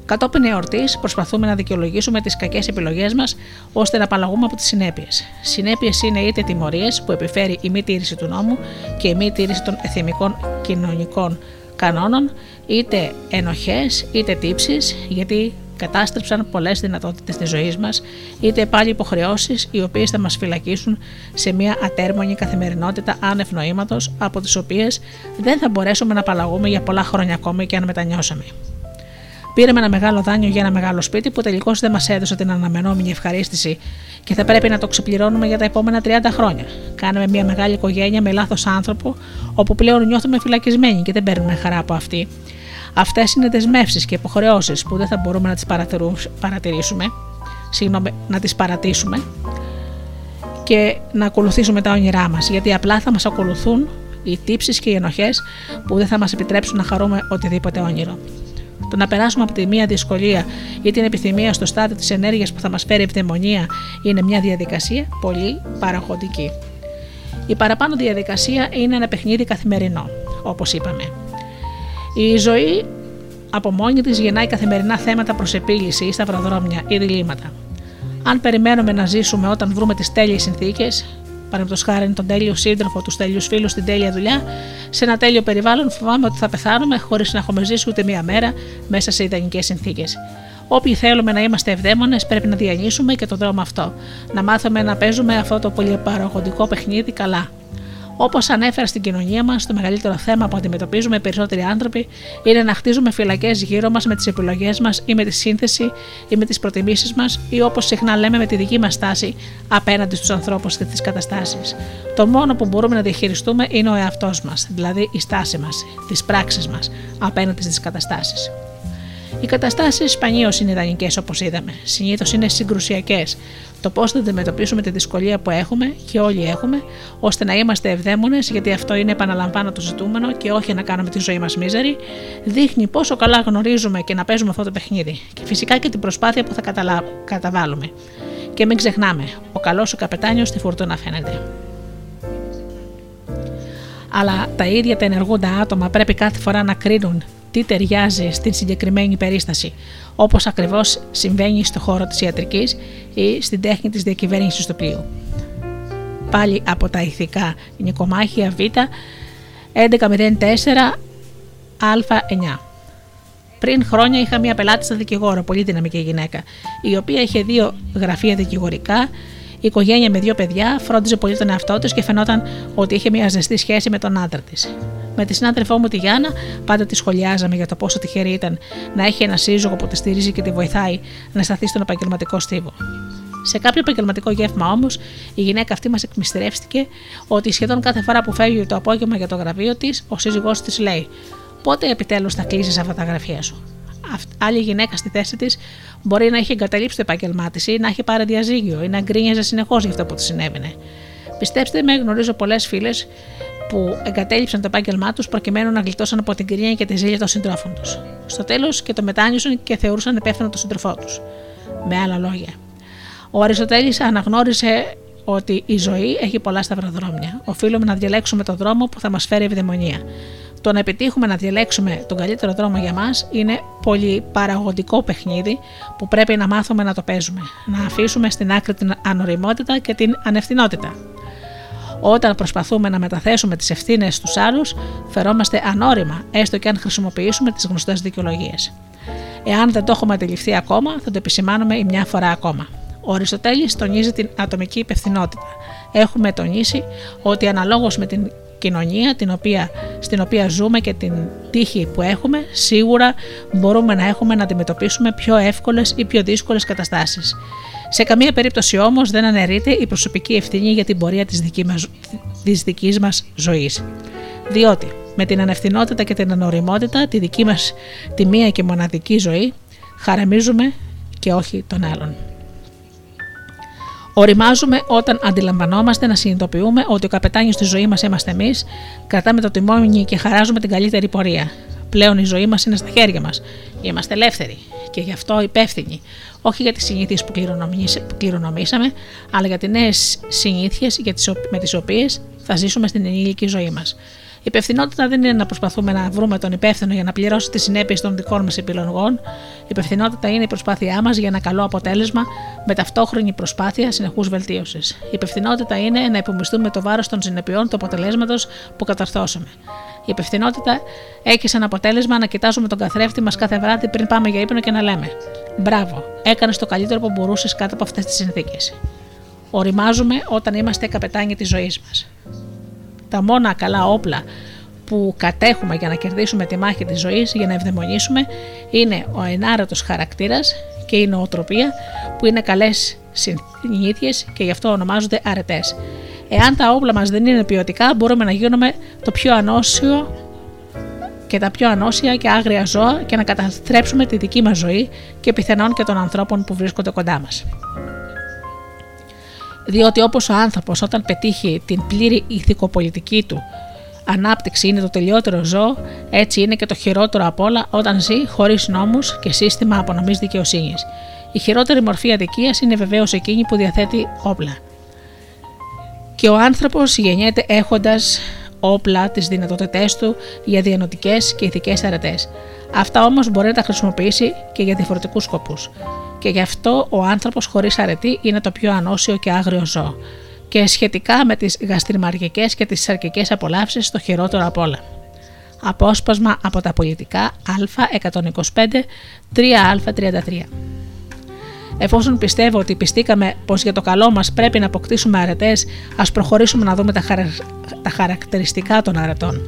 Κατόπιν εορτής, προσπαθούμε να δικαιολογήσουμε τις κακές επιλογές μας ώστε να απαλλαγούμε από τις συνέπειες. Συνέπειες είναι είτε τιμωρίες που επιφέρει η μη τήρηση του νόμου και η μη τήρηση των εθιμικών κοινωνικών κανόνων, είτε ενοχές είτε τύψεις, γιατί κατάστρεψαν πολλές δυνατότητες της ζωής μας, είτε πάλι υποχρεώσεις οι οποίες θα μας φυλακίσουν σε μια ατέρμονη καθημερινότητα άνευ νοήματος, από τις οποίες δεν θα μπορέσουμε να απαλλαγούμε για πολλά χρόνια ακόμη και αν μετανιώσαμε. Πήραμε ένα μεγάλο δάνειο για ένα μεγάλο σπίτι που τελικώς δεν μας έδωσε την αναμενόμενη ευχαρίστηση και θα πρέπει να το ξεπληρώνουμε για τα επόμενα 30 χρόνια. Κάναμε μια μεγάλη οικογένεια με λάθος άνθρωπο, όπου πλέον νιώθουμε φυλακισμένοι και δεν παίρνουμε χαρά από αυτή. Αυτές είναι δεσμεύσεις και υποχρεώσεις που δεν θα μπορούμε να τις παρατηρήσουμε, συγγνώμη, να τις παρατήσουμε και να ακολουθήσουμε τα όνειρά μας, γιατί απλά θα μας ακολουθούν οι τύψεις και οι ενοχές που δεν θα μας επιτρέψουν να χαρούμε οτιδήποτε όνειρο. Το να περάσουμε από τη μία δυσκολία ή την επιθυμία στο στάδιο της ενέργειας που θα μας φέρει ευδαιμονία είναι μια διαδικασία πολύ παραγωγική. Η παραπάνω διαδικασία είναι ένα παιχνίδι καθημερινό, όπως είπαμε. Η ζωή από μόνη της γεννάει καθημερινά θέματα προς επίλυση ή σταυροδρόμια ή διλήμματα. Αν περιμένουμε να ζήσουμε όταν βρούμε τις τέλειες συνθήκες, παραδείγματος χάρη τον τέλειο σύντροφο, τους τέλειους φίλους, την τέλεια δουλειά, σε ένα τέλειο περιβάλλον φοβάμαι ότι θα πεθάνουμε χωρίς να έχουμε ζήσει ούτε μία μέρα μέσα σε ιδανικές συνθήκες. Όποιοι θέλουμε να είμαστε ευδαίμονες, πρέπει να διανύσουμε και το δρόμο αυτό. Να μάθουμε να παίζουμε αυτό το πολυπαραγωγικό παιχνίδι καλά. Όπως ανέφερα στην κοινωνία μας, το μεγαλύτερο θέμα που αντιμετωπίζουμε οι περισσότεροι άνθρωποι είναι να χτίζουμε φυλακές γύρω μας με τις επιλογές μας ή με τη σύνθεση ή με τις προτιμήσεις μας ή όπως συχνά λέμε με τη δική μας στάση απέναντι στους ανθρώπους και τις καταστάσεις. Το μόνο που μπορούμε να διαχειριστούμε είναι ο εαυτός μας, δηλαδή η στάση μας, τις πράξεις μας απέναντι στις καταστάσεις. Οι καταστάσεις σπανίως είναι ιδανικές όπως είδαμε. Συνήθως είναι συγκρουσιακές. Το πώς θα αντιμετωπίσουμε τη δυσκολία που έχουμε και όλοι έχουμε, ώστε να είμαστε ευδαίμονες, γιατί αυτό είναι επαναλαμβάνω το ζητούμενο και όχι να κάνουμε τη ζωή μας μίζερη, δείχνει πόσο καλά γνωρίζουμε και να παίζουμε αυτό το παιχνίδι. Και φυσικά και την προσπάθεια που θα καταλα... καταβάλουμε. Και μην ξεχνάμε, ο καλός ο καπετάνιος στη φουρτούνα φαίνεται. Αλλά τα ίδια τα ενεργούντα άτομα πρέπει κάθε φορά να κρίνουν τι ταιριάζει στην συγκεκριμένη περίσταση, όπως ακριβώς συμβαίνει στο χώρο της ιατρικής ή στην τέχνη της διακυβέρνησης του πλοίου. Πάλι από τα ηθικά νικομάχια Β 1104 Α9. Πριν χρόνια είχα μια πελάτη στα δικηγόρο, πολύ δυναμική γυναίκα, η οποία είχε δύο γραφεία δικηγορικά, οικογένεια με δύο παιδιά, φρόντιζε πολύ τον εαυτό τη και φαινόταν ότι είχε μια ζεστή σχέση με τον άντρα της. Με τη συνάδελφό μου τη Γιάννα, πάντα τη σχολιάζαμε για το πόσο τυχερή ήταν να έχει ένα σύζυγο που τη στηρίζει και τη βοηθάει να σταθεί στον επαγγελματικό στίβο. Σε κάποιο επαγγελματικό γεύμα όμως, η γυναίκα αυτή μας εκμυστηρεύτηκε ότι σχεδόν κάθε φορά που φεύγει το απόγευμα για το γραφείο της, ο σύζυγός της λέει: Πότε επιτέλους θα κλείσεις αυτά τα γραφεία σου; Άλλη γυναίκα στη θέση της μπορεί να έχει εγκαταλείψει το επάγγελμά της ή να έχει πάρει διαζύγιο ή να γκρίνιαζε συνεχώς για αυτό που της συνέβαινε. Πιστέψτε με, γνωρίζω πολλές φίλες που εγκατέλειψαν το επάγγελμά τους προκειμένου να γλιτώσουν από την κρίνια και τη ζήλια των συντρόφων τους. Στο τέλος και το μετάνιωσαν και θεωρούσαν υπεύθυνο τον σύντροφό τους. Με άλλα λόγια. Ο Αριστοτέλης αναγνώρισε ότι η ζωή έχει πολλά σταυροδρόμια. Οφείλουμε να διαλέξουμε τον δρόμο που θα μας φέρει ευδαιμονία. Το να επιτύχουμε να διαλέξουμε τον καλύτερο δρόμο για μας είναι πολύ παραγωγικό παιχνίδι που πρέπει να μάθουμε να το παίζουμε. Να αφήσουμε στην άκρη την ανοριμότητα και την ανευθυνότητα. Όταν προσπαθούμε να μεταθέσουμε τις ευθύνες στους άλλους, φερόμαστε ανώριμα, έστω και αν χρησιμοποιήσουμε τις γνωστές δικαιολογίες. Εάν δεν το έχουμε αντιληφθεί ακόμα, θα το επισημάνουμε μια φορά ακόμα. Ο Αριστοτέλης τονίζει την ατομική υπευθυνότητα. Έχουμε τονίσει ότι αναλόγως με την κοινωνία την οποία, στην οποία ζούμε και την τύχη που έχουμε, σίγουρα μπορούμε να έχουμε να αντιμετωπίσουμε πιο εύκολες ή πιο δύσκολες καταστάσεις. Σε καμία περίπτωση όμως δεν αναιρείται η προσωπική ευθύνη για την πορεία της, δική μας, της δικής μας ζωής. Διότι με την ανευθυνότητα και την ανοριμότητα τη δική μας τη μία και μοναδική ζωή χαραμίζουμε και όχι τον άλλον. Οριμάζουμε όταν αντιλαμβανόμαστε να συνειδητοποιούμε ότι ο καπετάνιος στη ζωής μας είμαστε εμείς, κρατάμε το τιμόνι και χαράζουμε την καλύτερη πορεία. Πλέον η ζωή μας είναι στα χέρια μας. Είμαστε ελεύθεροι και γι' αυτό υπεύθυνοι. Όχι για τις συνήθειες που κληρονομήσαμε, αλλά για τις νέες συνήθειες με τις οποίες θα ζήσουμε στην ενήλικη ζωή μας. Η υπευθυνότητα δεν είναι να προσπαθούμε να βρούμε τον υπεύθυνο για να πληρώσει τις συνέπειες των δικών μας επιλογών. Η υπευθυνότητα είναι η προσπάθειά μας για ένα καλό αποτέλεσμα με ταυτόχρονη προσπάθεια συνεχούς βελτίωσης. Η υπευθυνότητα είναι να υπομισθούμε το βάρος των συνεπειών του αποτελέσματος που καταρθώσαμε. Η υπευθυνότητα έχει σαν αποτέλεσμα να κοιτάζουμε τον καθρέφτη μας κάθε βράδυ πριν πάμε για ύπνο και να λέμε: Μπράβο, έκανες το καλύτερο που μπορούσες κάτω από αυτές τις συνθήκες. Οριμάζουμε όταν είμαστε καπετάνιοι της ζωής μας τα μόνα καλά όπλα που κατέχουμε για να κερδίσουμε τη μάχη της ζωής, για να ευδαιμονήσουμε, είναι ο ενάρετος χαρακτήρας και η νοοτροπία που είναι καλές συνήθειες και γι' αυτό ονομάζονται αρετές. Εάν τα όπλα μας δεν είναι ποιοτικά, μπορούμε να γίνουμε το πιο ανώσιο και τα πιο ανώσια και άγρια ζώα και να καταστρέψουμε τη δική μας ζωή και πιθανόν και των ανθρώπων που βρίσκονται κοντά μας διότι όπως ο άνθρωπος όταν πετύχει την πλήρη ηθικοπολιτική του ανάπτυξη είναι το τελειότερο ζώο, έτσι είναι και το χειρότερο απ' όλα όταν ζει χωρίς νόμους και σύστημα απονομής δικαιοσύνης. Η χειρότερη μορφή αδικίας είναι βεβαίως εκείνη που διαθέτει όπλα. Και ο άνθρωπος γεννιέται έχοντας όπλα, τις δυνατότητές του για διανοτικές και ηθικές αρετές. Αυτά όμως μπορεί να τα χρησιμοποιήσει και για διαφορετικούς σκοπούς και γι' αυτό ο άνθρωπος χωρίς αρετή είναι το πιο ανώσιο και άγριο ζώο. Και σχετικά με τις γαστριμαργικές και τις σαρκικές απολαύσεις, το χειρότερο απ' όλα. Απόσπασμα από τα πολιτικά Α125 3Α33. Εφόσον πιστεύω ότι πιστήκαμε πως για το καλό μας πρέπει να αποκτήσουμε αρετές, ας προχωρήσουμε να δούμε τα, τα χαρακτηριστικά των αρετών.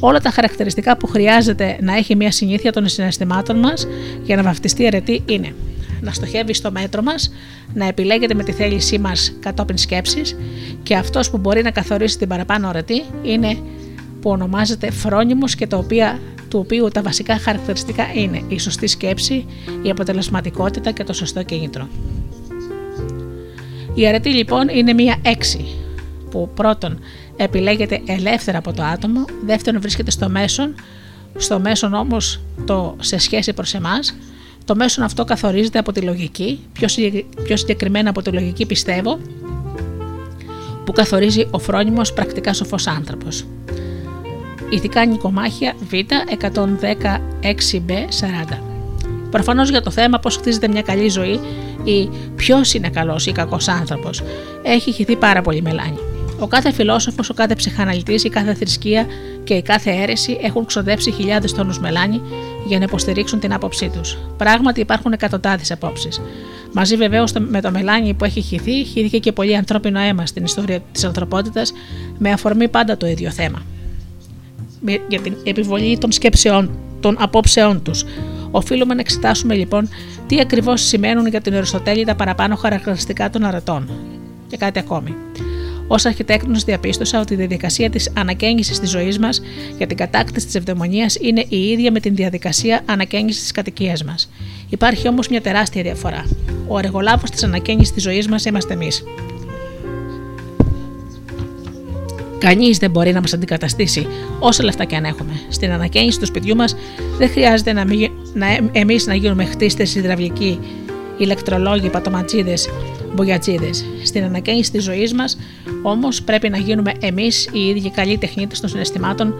Όλα τα χαρακτηριστικά που χρειάζεται να έχει μια συνήθεια των συναισθημάτων μας για να βαφτιστεί αρετή είναι να στοχεύει στο μέτρο μας, να επιλέγεται με τη θέλησή μας κατόπιν σκέψης και αυτός που μπορεί να καθορίσει την παραπάνω αρετή είναι που ονομάζεται φρόνιμος και το οποία, του οποίου τα βασικά χαρακτηριστικά είναι η σωστή σκέψη, η αποτελεσματικότητα και το σωστό κίνητρο. Η αρετή λοιπόν είναι μία έξι που πρώτον επιλέγεται ελεύθερα από το άτομο, δεύτερον βρίσκεται στο μέσον, στο μέσον όμως το σε σχέση προς εμάς, το μέσον αυτό καθορίζεται από τη λογική, πιο συγκεκριμένα από τη λογική πιστεύω, που καθορίζει ο φρόνιμος πρακτικά σοφός άνθρωπος. Ηθικά νοικομάχια Β 116B40. Προφανώς για το θέμα πώς χτίζεται μια καλή ζωή ή ποιος είναι καλός ή κακός άνθρωπος έχει χυθεί πάρα πολύ μελάνι. Ο κάθε φιλόσοφος, ο κάθε ψυχαναλυτής, η κάθε θρησκεία και η κάθε αίρεση έχουν ξοδέψει χιλιάδες τόνους μελάνι για να υποστηρίξουν την άποψή τους. Πράγματι υπάρχουν εκατοντάδες απόψεις. Μαζί βεβαίως με το μελάνι που έχει χυθεί, χύθηκε και πολύ ανθρώπινο αίμα στην ιστορία της ανθρωπότητας με αφορμή πάντα το ίδιο θέμα για την επιβολή των σκέψεών, των απόψεών τους. Οφείλουμε να εξετάσουμε λοιπόν τι ακριβώς σημαίνουν για την Αριστοτέλη τα παραπάνω χαρακτηριστικά των αρετών. Και κάτι ακόμη. Ω αρχιτέκτονος, διαπίστωσα ότι η διαδικασία της ανακαίνιση της ζωής μας για την κατάκτηση της ευδαιμονίας είναι η ίδια με την διαδικασία ανακαίνιση της κατοικίας μας. Υπάρχει όμως μια τεράστια διαφορά. Ο αργολάβο της ανακαίνιση της ζωής μας είμαστε εμείς. Κανείς δεν μπορεί να μας αντικαταστήσει όσα λεφτά και αν έχουμε. Στην ανακαίνιση του σπιτιού μας δεν χρειάζεται να, να εμείς να γίνουμε χτίστες υδραυλικοί, ηλεκτρολόγοι, πατοματζίδε, μπογιατζίδε. Στην ανακαίνιση της ζωής μας όμως πρέπει να γίνουμε εμείς οι ίδιοι καλοί τεχνίτες των συναισθημάτων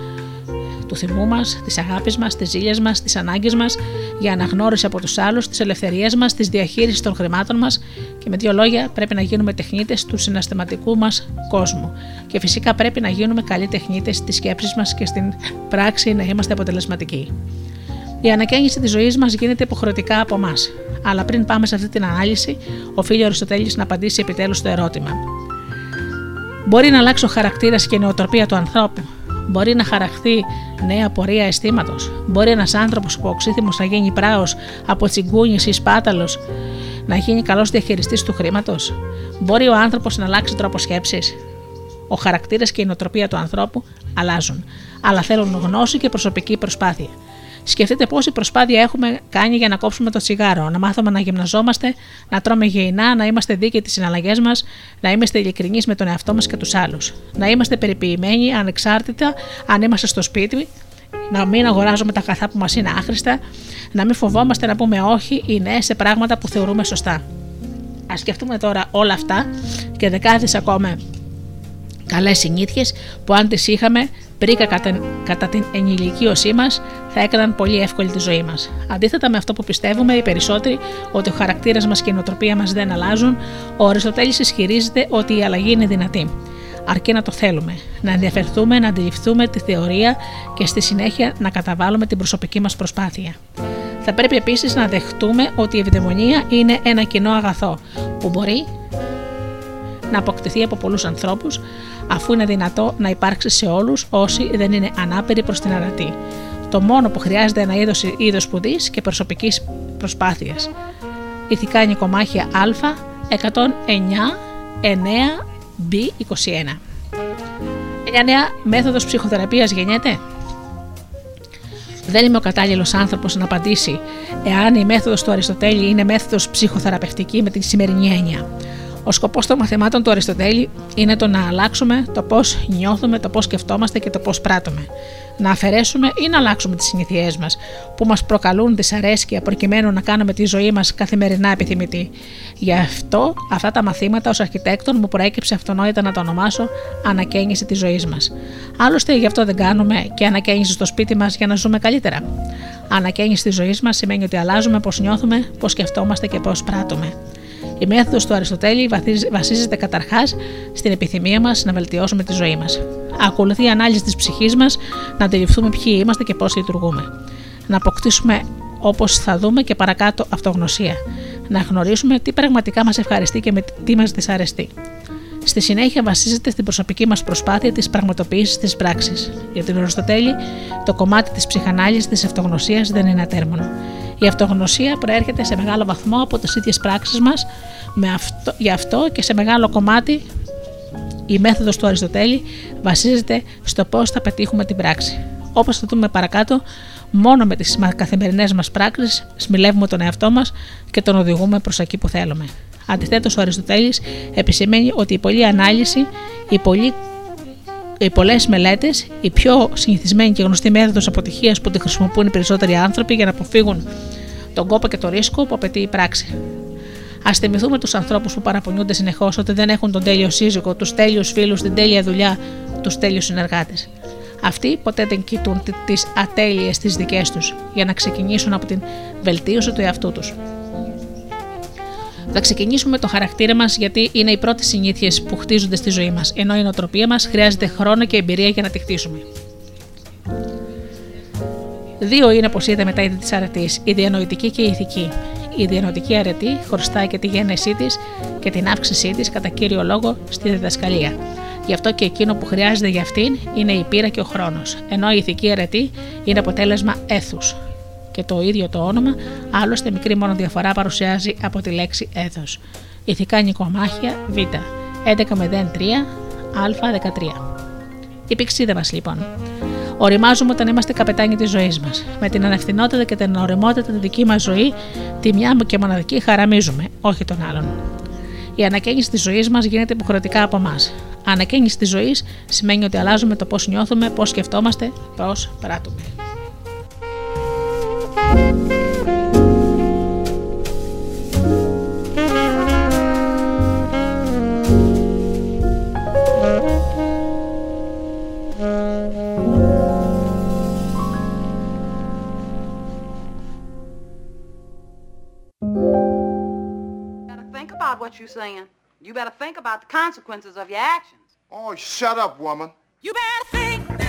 του θυμού μας, της αγάπης μας, της ζήλιας μας, της ανάγκης μας για αναγνώριση από τους άλλους, της ελευθερίας μας, της διαχείρισης των χρημάτων μας και με δύο λόγια πρέπει να γίνουμε τεχνίτες του συναισθηματικού μας κόσμου. Και φυσικά πρέπει να γίνουμε καλοί τεχνίτες της σκέψης μας και στην πράξη να είμαστε αποτελεσματικοί. Η ανακαίνιση της ζωής μας γίνεται υποχρεωτικά από εμάς. Αλλά πριν πάμε σε αυτή την ανάλυση, οφείλει ο Αριστοτέλης να απαντήσει επιτέλους το ερώτημα. Μπορεί να αλλάξει ο χαρακτήρας και η νοοτροπία του ανθρώπου, Μπορεί να χαραχθεί νέα πορεία αισθήματος. Μπορεί ένας άνθρωπος που οξύθυμος να γίνει πράος από τσιγκούνι ή σπάταλος να γίνει καλός διαχειριστής του χρήματος. Μπορεί ο άνθρωπος να αλλάξει τρόπο σκέψης. Ο χαρακτήρας και η νοοτροπία του ανθρώπου αλλάζουν, αλλά θέλουν γνώση και προσωπική προσπάθεια. Σκεφτείτε πόση προσπάθεια έχουμε κάνει για να κόψουμε το τσιγάρο, να μάθουμε να γυμναζόμαστε, να τρώμε γεϊνά, να είμαστε δίκαιοι στι συναλλαγές μας, να είμαστε ειλικρινείς με τον εαυτό μας και τους άλλους. Να είμαστε περιποιημένοι, ανεξάρτητα, αν είμαστε στο σπίτι, να μην αγοράζουμε τα καθά που μας είναι άχρηστα, να μην φοβόμαστε να πούμε όχι ή ναι σε πράγματα που θεωρούμε σωστά. Α σκεφτούμε τώρα όλα αυτά και δεκάδες ακόμα καλές συνήθειες που αν τις είχαμε πρίκα κατά, κατά την ενηλικίωσή μας, θα έκαναν πολύ εύκολη τη ζωή μας. Αντίθετα με αυτό που πιστεύουμε οι περισσότεροι ότι ο χαρακτήρας μας και η νοοτροπία μας δεν αλλάζουν, ο Αριστοτέλης ισχυρίζεται ότι η αλλαγή είναι δυνατή. Αρκεί να το θέλουμε, να ενδιαφερθούμε, να αντιληφθούμε τη θεωρία και στη συνέχεια να καταβάλουμε την προσωπική μας προσπάθεια. Θα πρέπει επίσης να δεχτούμε ότι η ευδαιμονία είναι ένα κοινό αγαθό που μπορεί να αποκτηθεί από πολλούς ανθρώπους, αφού είναι δυνατό να υπάρξει σε όλους όσοι δεν είναι ανάπηροι προς την αρατή. Το μόνο που χρειάζεται ένα είδος σπουδής και προσωπικής προσπάθειας. Ηθικά νοικομάχια Α 109 9 B21. Μια νέα μέθοδος ψυχοθεραπείας γεννιέται; Δεν είμαι ο κατάλληλος άνθρωπος να απαντήσει εάν η μέθοδος του Αριστοτέλη είναι μέθοδος ψυχοθεραπευτική με τη σημερινή έννοια. Ο σκοπός των μαθημάτων του Αριστοτέλη είναι το να αλλάξουμε το πώς νιώθουμε, το πώς σκεφτόμαστε και το πώς πράττουμε. Να αφαιρέσουμε ή να αλλάξουμε τις συνήθειέ μας που μας προκαλούν δυσαρέσκεια προκειμένου να κάνουμε τη ζωή μας καθημερινά επιθυμητή. Γι' αυτό αυτά τα μαθήματα ως αρχιτέκτον μου προέκυψε αυτονόητα να το ονομάσω Ανακαίνιση της ζωής μας. Άλλωστε γι' αυτό δεν κάνουμε και ανακαίνιση στο σπίτι μας για να ζούμε καλύτερα. Ανακαίνιση της ζωής μας σημαίνει ότι αλλάζουμε πώς νιώθουμε, πώς σκεφτόμαστε και πώς πράττουμε. Η μέθοδος του Αριστοτέλη βασίζεται καταρχάς στην επιθυμία μας να βελτιώσουμε τη ζωή μας. Ακολουθεί η ανάλυση της ψυχής μας να αντιληφθούμε ποιοι είμαστε και πώς λειτουργούμε. Να αποκτήσουμε όπως θα δούμε και παρακάτω αυτογνωσία. να γνωρίσουμε τι πραγματικά μας ευχαριστεί και με τι μας δυσαρεστεί. Στη συνέχεια βασίζεται στην προσωπική μας προσπάθεια της πραγματοποίησης της πράξης. Για την Αριστοτέλη, το κομμάτι της ψυχανάλυσης της αυτογνωσίας δεν είναι ατέρμονο. Η αυτογνωσία προέρχεται σε μεγάλο βαθμό από τις ίδιες πράξεις μας, αυτό, γι' αυτό και σε μεγάλο κομμάτι η μέθοδος του Αριστοτέλη βασίζεται στο πώς θα πετύχουμε την πράξη. Όπως θα δούμε παρακάτω, μόνο με τις καθημερινές μας πράξεις σμιλεύουμε τον εαυτό μας και τον οδηγούμε προς εκεί που θέλουμε. Αντιθέτως, ο Αριστοτέλης επισημαίνει ότι η πολλή ανάλυση, οι, πολλοί, οι πολλές μελέτες, η πιο συνηθισμένη και γνωστή μέθοδος αποτυχίας που τη χρησιμοποιούν οι περισσότεροι άνθρωποι για να αποφύγουν τον κόπο και το ρίσκο που απαιτεί η πράξη. Α θυμηθούμε τους ανθρώπους που παραπονιούνται συνεχώς ότι δεν έχουν τον τέλειο σύζυγο, τους τέλειους φίλους, την τέλεια δουλειά, τους τέλειους συνεργάτες. Αυτοί ποτέ δεν κοιτούν τις ατέλειες τις δικές τους για να ξεκινήσουν από την βελτίωση του εαυτού τους. Θα ξεκινήσουμε με το χαρακτήρα μας, γιατί είναι οι πρώτες συνήθειες που χτίζονται στη ζωή μας, ενώ η νοοτροπία μας χρειάζεται χρόνο και εμπειρία για να τη χτίσουμε. Δύο είναι, όπως είδαμε, τα είδη της αρετής, η διανοητική και η ηθική. Η διανοητική αρετή χρωστάει και τη γέννησή της και την αύξησή της κατά κύριο λόγο στη διδασκαλία. Γι' αυτό και εκείνο που χρειάζεται για αυτήν είναι η πείρα και ο χρόνος, ενώ η ηθική αρετή είναι αποτέλεσμα έθους. Και το ίδιο το όνομα, άλλωστε μικρή μόνο διαφορά παρουσιάζει από τη λέξη έθο. Ηθικά νοικομάχια Β. 1103 Α13. Η πηξίδα μας λοιπόν. Οριμάζουμε όταν είμαστε καπετάνοι της ζωής μας. Με την ανευθυνότητα και την οριμότητα τη δική μας ζωή, τη μια και μοναδική χαραμίζουμε, όχι τον άλλον. Η ανακαίνιση της ζωής μας γίνεται υποχρεωτικά από εμάς. Ανακαίνιση της ζωής σημαίνει ότι αλλάζουμε το πώς νιώθουμε, πώς σκεφτόμαστε, πώς πράττουμε. What you're saying. You better think about the consequences of your actions. Oh, shut up, woman. You better think.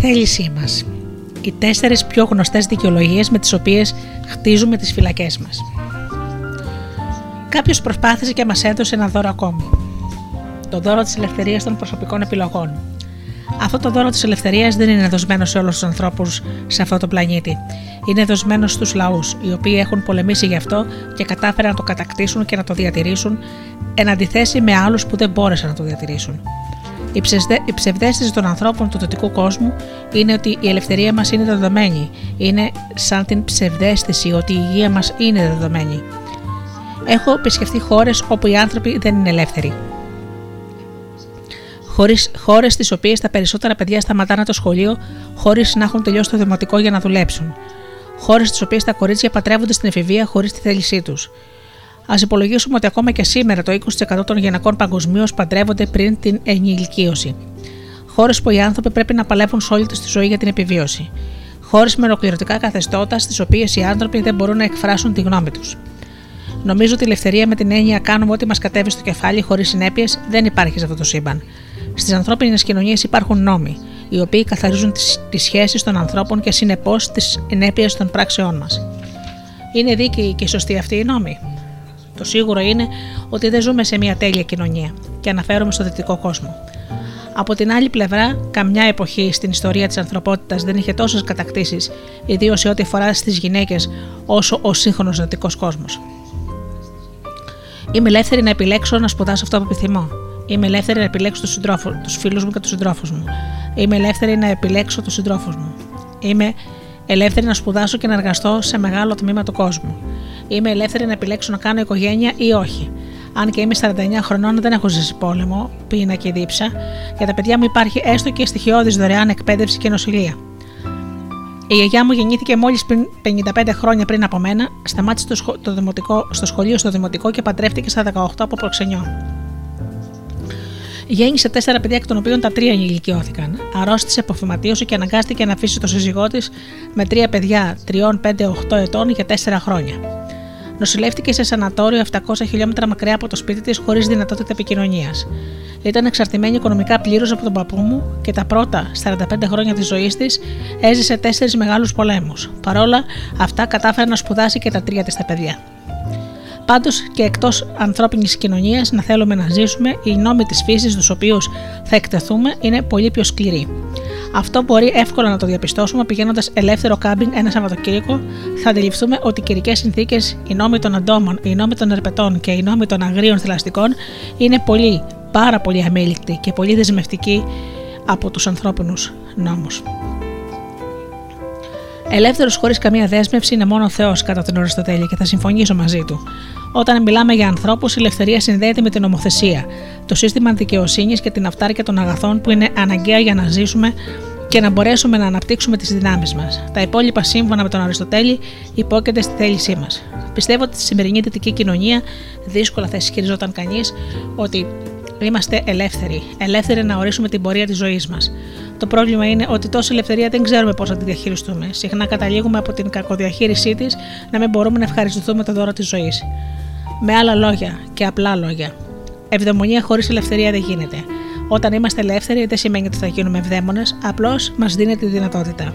Θέλησή μας. Οι τέσσερις πιο γνωστές δικαιολογίες με τις οποίες χτίζουμε τις φυλακές μας. Κάποιος προσπάθησε και μας έδωσε ένα δώρο ακόμη. το δώρο της ελευθερίας των προσωπικών επιλογών. Αυτό το δώρο της ελευθερίας δεν είναι δοσμένο σε όλους τους ανθρώπους σε αυτό το πλανήτη. Είναι δοσμένο στους λαούς, οι οποίοι έχουν πολεμήσει γι' αυτό και κατάφεραν να το κατακτήσουν και να το διατηρήσουν, εν αντιθέσει με άλλους που δεν μπόρεσαν να το διατηρήσουν. Η ψευδέστηση των ανθρώπων του δυτικού κόσμου είναι ότι η ελευθερία μας είναι δεδομένη. Είναι σαν την ψευδέστηση ότι η υγεία μας είναι δεδομένη. Έχω επισκεφτεί χώρες όπου οι άνθρωποι δεν είναι ελεύθεροι. Χώρες στις οποίες τα περισσότερα παιδιά σταματάνε το σχολείο χωρίς να έχουν τελειώσει το δημοτικό για να δουλέψουν. Χώρες στις οποίες τα κορίτσια πατρεύονται στην εφηβεία χωρίς τη θέλησή τους. Α υπολογίσουμε ότι ακόμα και σήμερα το 20% των γυναικών παγκοσμίως παντρεύονται πριν την ενηλικίωση. Χώρες που οι άνθρωποι πρέπει να παλεύουν σε όλη τους τη ζωή για την επιβίωση. Χώρες με ολοκληρωτικά καθεστώτα στις οποίες οι άνθρωποι δεν μπορούν να εκφράσουν τη γνώμη τους. Νομίζω ότι η ελευθερία με την έννοια κάνουμε ό,τι μας κατέβει στο κεφάλι χωρίς συνέπειες δεν υπάρχει σε αυτό το σύμπαν. Στις ανθρώπινες κοινωνίες υπάρχουν νόμοι, οι οποίοι καθαρίζουν τις σχέσεις των ανθρώπων και συνεπώς τις ενέπειε των πράξεών μας. Είναι δίκαιοι και σωστοί αυτοί οι νόμοι; Το σίγουρο είναι ότι δεν ζούμε σε μια τέλεια κοινωνία και αναφέρομαι στο δυτικό κόσμο. Από την άλλη πλευρά, καμιά εποχή στην ιστορία της ανθρωπότητας δεν είχε τόσες κατακτήσεις, ιδίως σε ό,τι αφορά στις γυναίκες, όσο ο σύγχρονος δυτικός κόσμος. Είμαι ελεύθερη να επιλέξω να σπουδάσω αυτό που επιθυμώ. Είμαι ελεύθερη να επιλέξω τους φίλους μου και τους συντρόφους μου. Είμαι ελεύθερη να επιλέξω τους συντρόφους μου. Είμαι ελεύθερη να σπουδάσω και να εργαστώ σε μεγάλο τμήμα του κόσμου. Είμαι ελεύθερη να επιλέξω να κάνω οικογένεια ή όχι. Αν και είμαι 49 χρονών, δεν έχω ζήσει πόλεμο, πείνα και δίψα. Για τα παιδιά μου υπάρχει έστω και στοιχειώδης δωρεάν εκπαίδευση και νοσηλεία. Η γιαγιά μου γεννήθηκε μόλις 55 χρόνια πριν από μένα, σταμάτησε το, το δημοτικό, στο σχολείο στο δημοτικό και παντρεύτηκε στα 18 από προξενιό. Γέννησε τέσσερα παιδιά, εκ των οποίων τα τρία ενηλικιώθηκαν. Αρρώστησε, αποφυματίωσε και αναγκάστηκε να αφήσει το σύζυγό της με τρία παιδιά 3, 5, 8 ετών για τέσσερα χρόνια. Νοσηλεύτηκε σε σανατόριο 700 χιλιόμετρα μακριά από το σπίτι της χωρίς δυνατότητα επικοινωνίας. Ήταν εξαρτημένη οικονομικά πλήρως από τον παππού μου και τα πρώτα 45 χρόνια της ζωής της έζησε τέσσερις μεγάλους πολέμους. Παρόλα αυτά, κατάφερε να σπουδάσει και τα τρία της τα παιδιά. Πάντως και εκτός ανθρώπινης κοινωνίας, να θέλουμε να ζήσουμε, οι νόμοι της φύσης, τους οποίους θα εκτεθούμε, είναι πολύ πιο σκληροί. Αυτό μπορεί εύκολα να το διαπιστώσουμε πηγαίνοντας ελεύθερο κάμπινγκ ένα Σαββατοκύριακο. Θα αντιληφθούμε ότι οι καιρικές συνθήκες, οι νόμοι των αντόμων, οι νόμοι των ερπετών και οι νόμοι των αγρίων θηλαστικών είναι πολύ, πάρα πολύ αμήλικτοι και πολύ δεσμευτικοί από τους ανθρώπινους νόμους. Ελεύθερος χωρίς καμία δέσμευση είναι μόνο Θεός κατά την Αριστοτέλη και θα συμφωνήσω μαζί του. Όταν μιλάμε για ανθρώπους, η ελευθερία συνδέεται με την νομοθεσία, το σύστημα δικαιοσύνης και την αυτάρκεια των αγαθών που είναι αναγκαία για να ζήσουμε και να μπορέσουμε να αναπτύξουμε τις δυνάμεις μας. Τα υπόλοιπα σύμφωνα με τον Αριστοτέλη υπόκειται στη θέλησή μας. Πιστεύω ότι στη σημερινή δυτική κοινωνία δύσκολα θα ισχυριζόταν κανείς ότι είμαστε ελεύθεροι, ελεύθεροι να ορίσουμε την πορεία της ζωής μας. Το πρόβλημα είναι ότι τόση ελευθερία δεν ξέρουμε πώς να τη διαχειριστούμε. Συχνά καταλήγουμε από την κακοδιαχείρισή της να μην μπορούμε να ευχαριστηθούμε το δώρο της ζωής. Με άλλα λόγια και απλά λόγια. Ευδαιμονία χωρίς ελευθερία δεν γίνεται. Όταν είμαστε ελεύθεροι δεν σημαίνει ότι θα γίνουμε ευδαίμονες, απλώς μας δίνει τη δυνατότητα.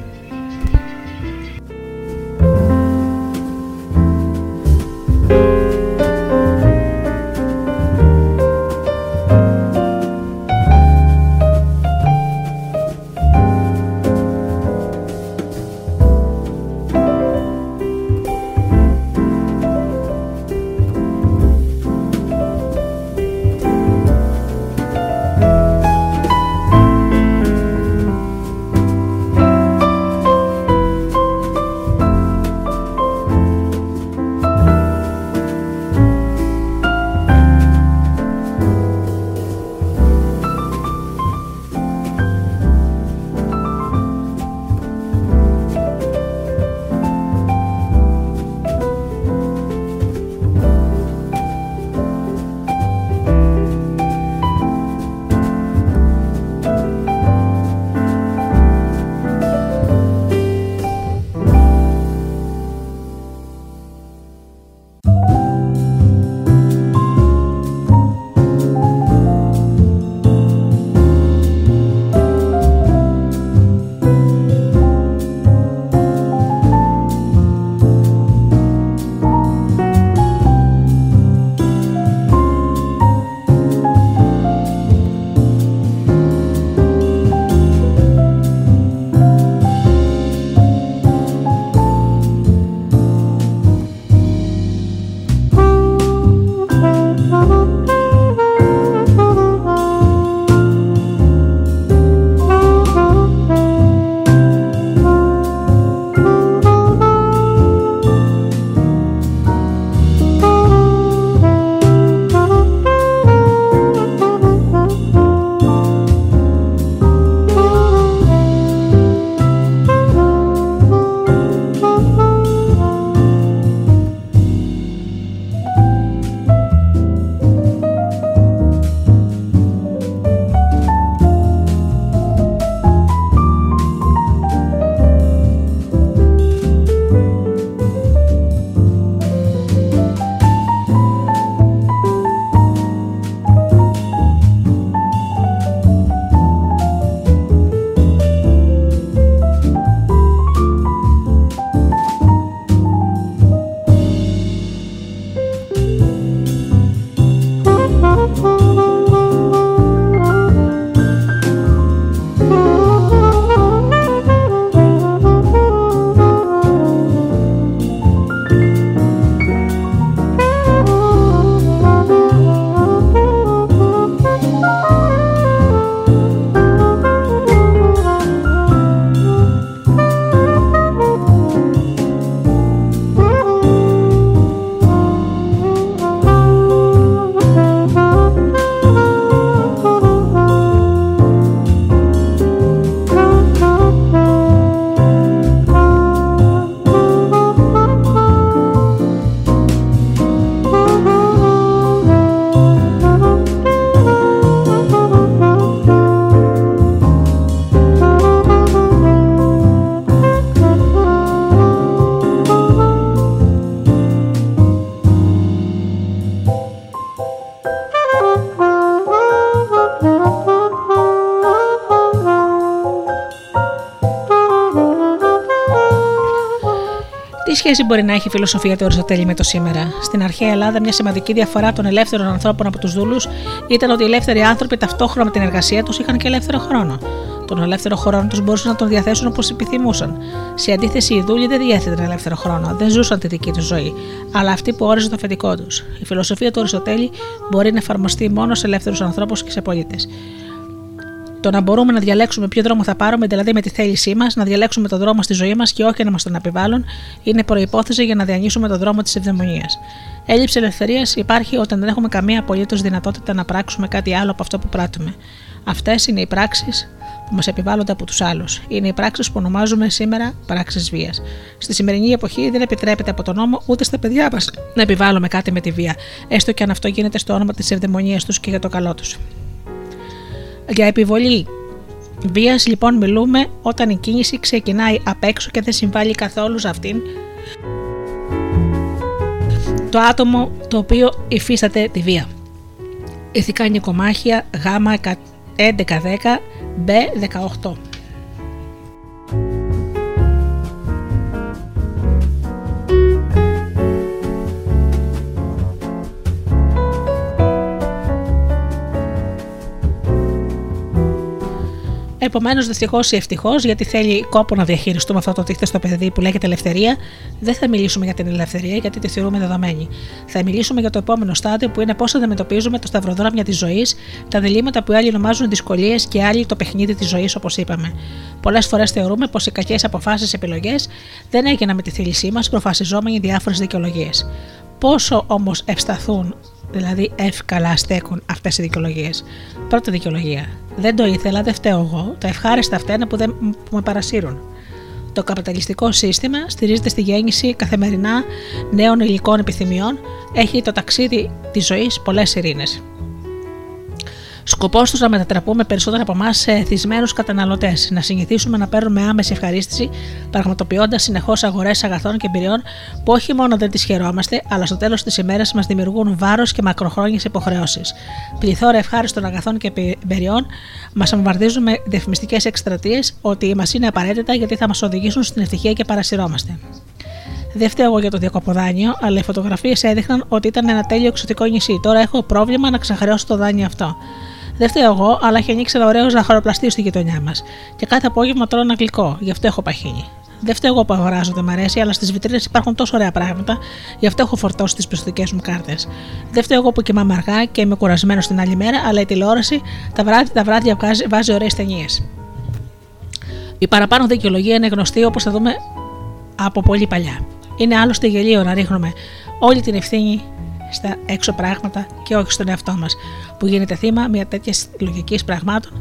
Σχέση μπορεί να έχει η φιλοσοφία του Αριστοτέλη με το σήμερα. Στην αρχαία Ελλάδα, μια σημαντική διαφορά των ελεύθερων ανθρώπων από τους δούλους ήταν ότι οι ελεύθεροι άνθρωποι ταυτόχρονα με την εργασία τους είχαν και ελεύθερο χρόνο. Τον ελεύθερο χρόνο τους μπορούσαν να τον διαθέσουν όπως επιθυμούσαν. Σε αντίθεση, οι δούλοι δεν διέθεταν ελεύθερο χρόνο, δεν ζούσαν τη δική τους ζωή, αλλά αυτή που όριζε το αφεντικό τους. Η φιλοσοφία του Αριστοτέλη μπορεί να εφαρμοστεί μόνο σε ελεύθερους ανθρώπους και σε πολίτες. Το να μπορούμε να διαλέξουμε ποιο δρόμο θα πάρουμε, δηλαδή με τη θέλησή μας, να διαλέξουμε τον δρόμο στη ζωή μας και όχι να μας τον επιβάλλουν, είναι προπόθεση για να διανύσουμε τον δρόμο της ευδαιμονίας. Έλλειψη ελευθερίας υπάρχει όταν δεν έχουμε καμία απολύτως δυνατότητα να πράξουμε κάτι άλλο από αυτό που πράττουμε. Αυτές είναι οι πράξεις που μας επιβάλλονται από τους άλλους. Είναι οι πράξεις που ονομάζουμε σήμερα πράξεις βίας. Στη σημερινή εποχή δεν επιτρέπεται από τον νόμο ούτε στα παιδιά μας να επιβάλλουμε κάτι με τη βία, έστω και αν αυτό γίνεται στο όνομα της ευδαιμονίας τους και για το καλό τους. Για επιβολή βίας λοιπόν μιλούμε όταν η κίνηση ξεκινάει απ' έξω και δεν συμβάλλει καθόλου σε αυτήν το άτομο το οποίο υφίσταται τη βία. Ηθικά νοικομάχια Γ 1110 B18 Επομένως, δυστυχώς ή ευτυχώς, γιατί θέλει κόπο να διαχειριστούμε αυτό το τίθεστο παιδί που λέγεται ελευθερία, δεν θα μιλήσουμε για την ελευθερία γιατί τη θεωρούμε δεδομένη. Θα μιλήσουμε για το επόμενο στάδιο που είναι πώς αντιμετωπίζουμε το σταυροδρόμια της ζωής, τα διλήμματα που άλλοι ονομάζουν δυσκολίες και άλλοι το παιχνίδι της ζωής, όπως είπαμε. Πολλές φορές θεωρούμε πως οι κακές αποφάσεις επιλογές δεν έγιναν με τη θέλησή μας, προφασιζόμενοι διάφορες δικαιολογίες. Πόσο όμως ευσταθούν δηλαδή εύκολα στέκουν αυτές οι δικαιολογίες. Πρώτη δικαιολογία. Δεν το ήθελα, δεν φταίω εγώ. Τα ευχάριστα αυτά είναι που, δεν, που με παρασύρουν. Το καπιταλιστικό σύστημα στηρίζεται στη γέννηση καθημερινά νέων υλικών επιθυμιών, έχει το ταξίδι της ζωής πολλές ειρήνες. Σκοπός τους να μετατραπούμε περισσότερο από εμάς σε εθισμένους καταναλωτές, να συνηθίσουμε να παίρνουμε άμεση ευχαρίστηση, πραγματοποιώντας συνεχώς αγορές αγαθών και εμπειριών που όχι μόνο δεν τις χαιρόμαστε, αλλά στο τέλος της ημέρας μας δημιουργούν βάρος και μακροχρόνιες υποχρεώσεις. Πληθώρα ευχάριστων αγαθών και εμπειριών μας αμβαρδίζουν με διαφημιστικές εκστρατείες ότι μας είναι απαραίτητα γιατί θα μας οδηγήσουν στην ευτυχία και παρασυρώμαστε. Δεν φταίω εγώ για το διακοποδάνιο, αλλά οι φωτογραφίες έδειχναν ότι ήταν ένα τέλειο εξωτικό νησί. Τώρα έχω πρόβλημα να ξαχρεώσω το δάνειο αυτό. Δεν φταίω εγώ, αλλά έχει ανοίξει ένα ωραίο ζαχαροπλαστείο στη γειτονιά μας. Και κάθε απόγευμα τρώω ένα γλυκό, γι' αυτό έχω παχύνει. Δεν φταίω εγώ που αγοράζω, δεν μ' αρέσει, αλλά στις βιτρίνες υπάρχουν τόσο ωραία πράγματα, γι' αυτό έχω φορτώσει τις πιστοτικέ μου κάρτες. Δεν φταίω εγώ που κοιμάμαι αργά και είμαι κουρασμένος την άλλη μέρα, αλλά η τηλεόραση τα βράδια, τα βράδια βάζει, βάζει ωραίες ταινίες. Η παραπάνω δικαιολογία είναι γνωστή όπως θα δούμε από πολύ παλιά. Είναι άλλωστε γελίο να ρίχνουμε όλη την ευθύνη στα έξω πράγματα και όχι στον εαυτό μας, που γίνεται θύμα μια τέτοια λογική πραγμάτων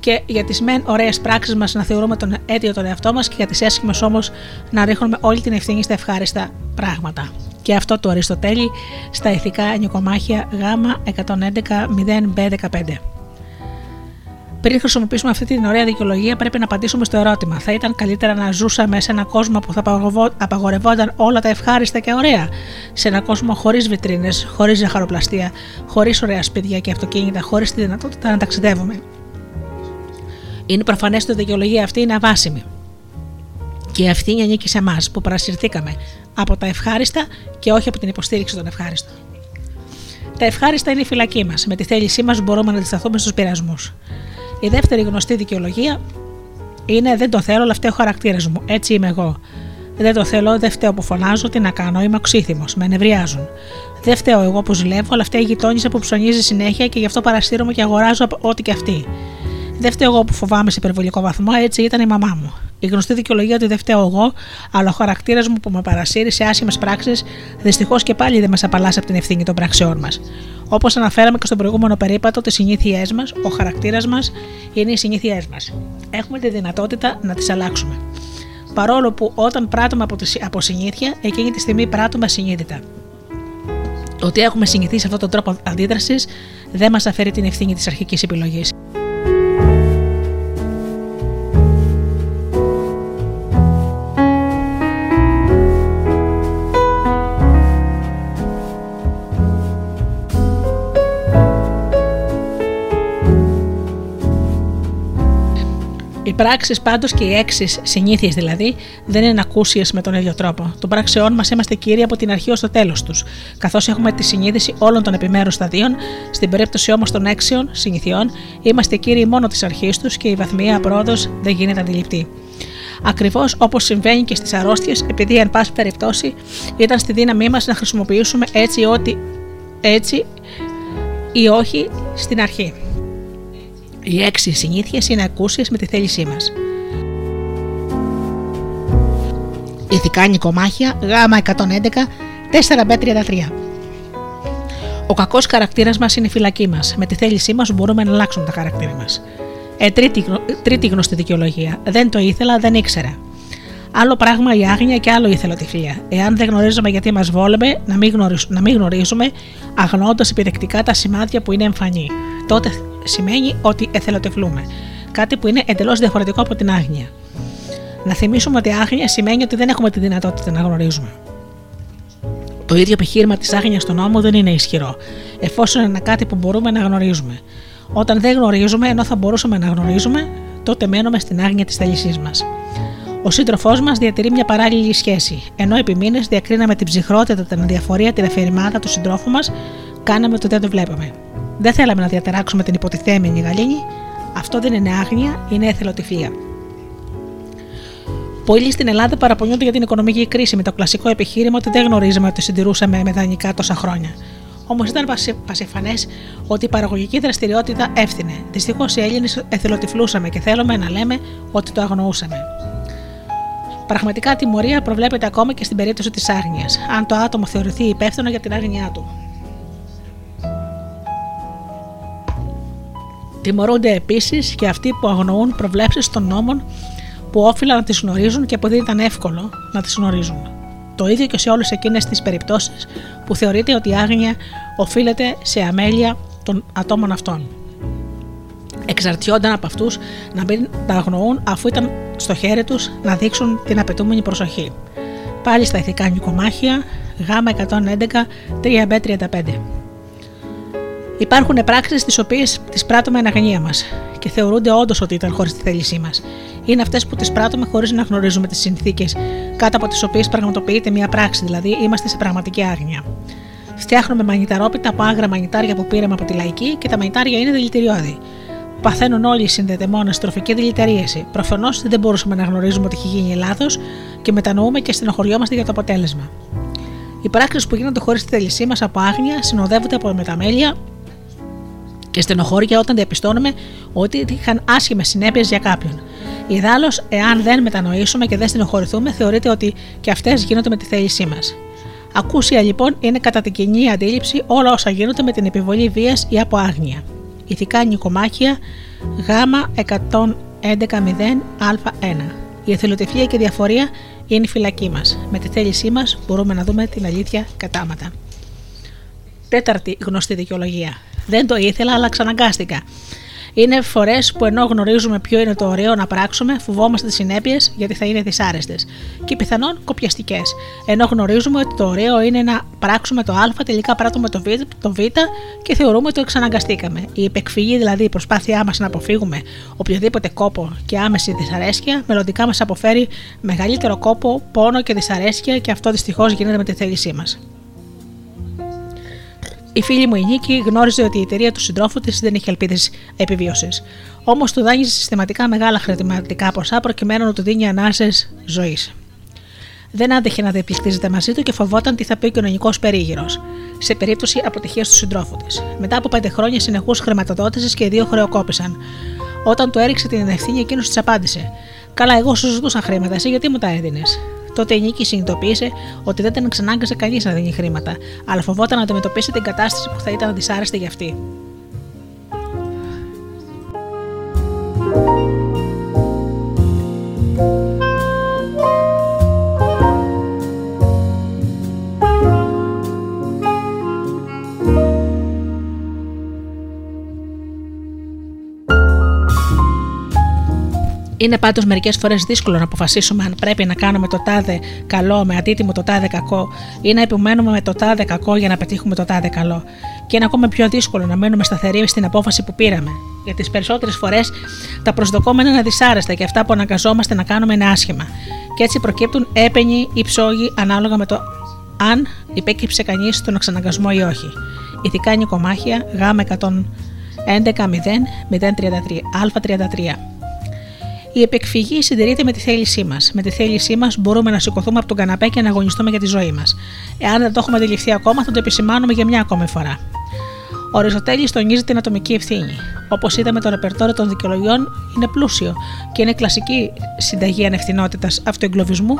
και για τις μεν ωραίες πράξεις μας να θεωρούμε τον αίτιο τον εαυτό μας και για τις έσχημες όμως να ρίχνουμε όλη την ευθύνη στα ευχάριστα πράγματα. Και αυτό το Αριστοτέλη στα ηθικά νοικομάχια Γ 111 0B15. Πριν χρησιμοποιήσουμε αυτή την ωραία δικαιολογία, πρέπει να απαντήσουμε στο ερώτημα: Θα ήταν καλύτερα να ζούσαμε σε έναν κόσμο που θα απαγορευόταν όλα τα ευχάριστα και ωραία, σε έναν κόσμο χωρίς βιτρίνες, χωρίς ζαχαροπλαστεία, χωρίς ωραία σπίτια και αυτοκίνητα, χωρίς τη δυνατότητα να ταξιδεύουμε; Είναι προφανές ότι η δικαιολογία αυτή είναι αβάσιμη. Και η ευθύνη ανήκει σε εμάς που παρασυρθήκαμε από τα ευχάριστα και όχι από την υποστήριξη των ευχάριστων. Τα ευχάριστα είναι η φυλακή μας. Με τη θέλησή μας μπορούμε να αντισταθούμε στους πειρασμούς. Η δεύτερη γνωστή δικαιολογία είναι Δεν το θέλω, αλλά φταίει ο χαρακτήρας μου. Έτσι είμαι εγώ. Δεν το θέλω, δεν φταίω που φωνάζω, τι να κάνω, είμαι οξύθυμος, με νευριάζουν. Δεν φταίω εγώ που ζηλεύω, αλλά φταίει η γειτόνισσα που ψωνίζει συνέχεια και γι' αυτό παραστήρομαι και αγοράζω ό,τι και αυτή. Δεν φταίω εγώ που φοβάμαι σε υπερβολικό βαθμό, έτσι ήταν η μαμά μου. Η γνωστή δικαιολογία ότι δεν φταίω εγώ, αλλά ο χαρακτήρας μου που με παρασύρει σε άσχημες πράξεις, δυστυχώς και πάλι δεν μας απαλλάσσει από την ευθύνη των πραξιών μας. Όπως αναφέραμε και στο προηγούμενο περίπατο, τις συνήθειές μας, ο χαρακτήρας μας είναι οι συνήθειές μας. Έχουμε τη δυνατότητα να τις αλλάξουμε. Παρόλο που όταν πράττουμε από συνήθεια, εκείνη τη στιγμή πράττουμε ασυνείδητα. Ότι έχουμε συνηθίσει αυτόν τον τρόπο αντίδρασης δεν μας αφαιρεί την ευθύνη της αρχικής επιλογής. Πράξεις πάντως και οι έξι συνήθειες δηλαδή δεν είναι ακούσιε με τον ίδιο τρόπο. Των πράξεών μας είμαστε κύριοι από την αρχή ως το τέλος τους, καθώς έχουμε τη συνείδηση όλων των επιμέρους σταδίων, στην περίπτωση όμως των έξιων συνηθιών, είμαστε κύριοι μόνο της αρχής τους και η βαθμία πρόοδο δεν γίνεται αντιληπτή. Ακριβώς όπως συμβαίνει και στις αρρώστιες, επειδή εν πάση περιπτώσει ήταν στη δύναμή μας να χρησιμοποιήσουμε έτσι, ότι, έτσι ή όχι στην αρχή. Οι έξι συνήθειες είναι ακούσιε με τη θέλησή μας. Ηθικά νοικομάχια γάμα 111 4B33 Ο κακός χαρακτήρας μας είναι η φυλακή μας. Με τη θέλησή μας μπορούμε να αλλάξουμε τα χαρακτήρα μας. Ε, τρίτη, τρίτη γνωστή δικαιολογία. Δεν το ήθελα, δεν ήξερα. Άλλο πράγμα η άγνοια και άλλο η εθελοτυφλία. Εάν δεν γνωρίζουμε γιατί μας βόλεμε, να μην, να μην γνωρίζουμε, αγνοώντας επιδεκτικά τα σημάδια που είναι εμφανή. Τότε σημαίνει ότι εθελοτυφλούμε. Κάτι που είναι εντελώς διαφορετικό από την άγνοια. Να θυμίσουμε ότι άγνοια σημαίνει ότι δεν έχουμε τη δυνατότητα να γνωρίζουμε. Το ίδιο επιχείρημα της άγνοιας στον νόμο δεν είναι ισχυρό, εφόσον είναι κάτι που μπορούμε να γνωρίζουμε. Όταν δεν γνωρίζουμε, ενώ θα μπορούσαμε να γνωρίζουμε, τότε μένουμε στην άγνοια της θέλησής μας. Ο σύντροφός μας διατηρεί μια παράλληλη σχέση. Ενώ επί μήνες διακρίναμε την ψυχρότητα, την αδιαφορία, την αφηρημάδα του συντρόφου μας, κάναμε ότι δεν το βλέπαμε. Δεν θέλαμε να διατεράξουμε την υποτιθέμενη γαλήνη. Αυτό δεν είναι άγνοια, είναι εθελοτυφλία. Πολλοί στην Ελλάδα παραπονιούνται για την οικονομική κρίση με το κλασικό επιχείρημα ότι δεν γνωρίζαμε ότι συντηρούσαμε με δανεικά τόσα χρόνια. Όμως ήταν πασιφανές ότι η παραγωγική δραστηριότητα έφθινε. Δυστυχώς οι Έλληνες εθελοτυφλούσαμε και θέλουμε να λέμε ότι το αγνοούσαμε. Πραγματικά τιμωρία προβλέπεται ακόμα και στην περίπτωση της άγνοιας, αν το άτομο θεωρηθεί υπεύθυνο για την άγνοιά του. Τιμωρούνται επίσης και αυτοί που αγνοούν προβλέψεις των νόμων που όφυλαν να τις γνωρίζουν και που δεν ήταν εύκολο να τις γνωρίζουν. Το ίδιο και σε όλες εκείνες τις περιπτώσεις που θεωρείται ότι η άγνοια οφείλεται σε αμέλεια των ατόμων αυτών. Εξαρτιόνταν από αυτούς να μην τα αγνοούν αφού ήταν στο χέρι τους να δείξουν την απαιτούμενη προσοχή. Πάλι στα ηθικά νοικομάχια, Γ 111 3B35. Υπάρχουν πράξεις τις οποίες τις πράττουμε εν αγνία μας και θεωρούνται όντως ότι ήταν χωρίς τη θέλησή μας. Είναι αυτές που τις πράττουμε χωρίς να γνωρίζουμε τις συνθήκες κάτω από τις οποίες πραγματοποιείται μια πράξη, δηλαδή είμαστε σε πραγματική άγνοια. Φτιάχνουμε μανιταρόπιτα από άγρα μανιτάρια που πήραμε από τη λαϊκή και τα μανιτάρια είναι δηλητηριώδη. Παθαίνουν όλοι οι συνδεδεμόνες τροφική δηλητηρίαση. Προφανώς δεν μπορούσαμε να γνωρίζουμε ότι έχει γίνει λάθος και μετανοούμε και στενοχωριόμαστε για το αποτέλεσμα. Οι πράξεις που γίνονται χωρίς τη θέλησή μας από άγνοια συνοδεύονται από μεταμέλεια και στενοχώρια όταν διαπιστώνουμε ότι είχαν άσχημες συνέπειες για κάποιον. Ιδάλω, εάν δεν μετανοήσουμε και δεν στενοχωρηθούμε, θεωρείται ότι και αυτές γίνονται με τη θέλησή μας. Ακούσια λοιπόν είναι κατά την κοινή αντίληψη όλα όσα γίνονται με την επιβολή βίας ή από άγνοια. Ηθικά νοικομάχια Γ 111.0α1. Η εθελοτυφλία και η διαφορία είναι η φυλακή μας. Με τη θέλησή μας μπορούμε να δούμε την αλήθεια κατάματα. Τέταρτη γνωστή δικαιολογία. Δεν το ήθελα, αλλά ξαναγκάστηκα. Είναι φορές που ενώ γνωρίζουμε ποιο είναι το ωραίο να πράξουμε, φοβόμαστε τις συνέπειες γιατί θα είναι δυσάρεστες και πιθανόν κοπιαστικές. Ενώ γνωρίζουμε ότι το ωραίο είναι να πράξουμε το Α, τελικά πράττουμε το Β, το β και θεωρούμε ότι εξαναγκαστήκαμε. Η επεκφυγή, δηλαδή η προσπάθειά μας να αποφύγουμε οποιοδήποτε κόπο και άμεση δυσαρέσκεια, μελλοντικά μας αποφέρει μεγαλύτερο κόπο, πόνο και δυσαρέσκεια και αυτό δυστυχώς γίνεται με τη θέλησή μας. Η φίλη μου η Νίκη γνώριζε ότι η εταιρεία του συντρόφου της δεν είχε ελπίδες επιβίωσης. Όμως του δάνειζε συστηματικά μεγάλα χρηματικά ποσά προκειμένου να του δίνει ανάσες ζωής. Δεν άντεχε να διαπληκτίζεται μαζί του και φοβόταν τι θα πει ο κοινωνικός περίγυρος, σε περίπτωση αποτυχίας του συντρόφου της. Μετά από πέντε χρόνια συνεχούς χρηματοδότησης και οι δύο χρεοκόπησαν. Όταν του έριξε την ευθύνη, εκείνος της απάντησε: Καλά, εγώ σου ζητούσα χρήματα, εσύ γιατί μου τα έδινες; Τότε η Νίκη συνειδητοποίησε ότι δεν την ξανάγκασε κανείς να δίνει χρήματα, αλλά φοβόταν να αντιμετωπίσει την κατάσταση που θα ήταν δυσάρεστη για αυτή. Είναι πάντως μερικές φορές δύσκολο να αποφασίσουμε αν πρέπει να κάνουμε το τάδε καλό με αντίτιμο το τάδε κακό ή να επιμένουμε με το τάδε κακό για να πετύχουμε το τάδε καλό. Και είναι ακόμα πιο δύσκολο να μένουμε σταθεροί στην απόφαση που πήραμε. Για τις περισσότερες φορές τα προσδοκόμενα είναι δυσάρεστα και αυτά που αναγκαζόμαστε να κάνουμε είναι άσχημα. Και έτσι προκύπτουν έπαινοι ή ψόγοι ανάλογα με το αν υπέκυψε κανείς τον εξαναγκασμό ή όχι. Ηθικά νοικομάχια Γ 111 0 Α33. Η επεκφυγή συντηρείται με τη θέλησή μας. Με τη θέλησή μας μπορούμε να σηκωθούμε από τον καναπέ και να αγωνιστούμε για τη ζωή μας. Εάν δεν το έχουμε αντιληφθεί ακόμα, θα το επισημάνουμε για μια ακόμη φορά. Ο Αριστοτέλης τονίζει την ατομική ευθύνη. Όπως είδαμε, το ρεπερτόριο των δικαιολογιών είναι πλούσιο και είναι κλασική συνταγή ανευθυνότητας αυτοεγκλωβισμού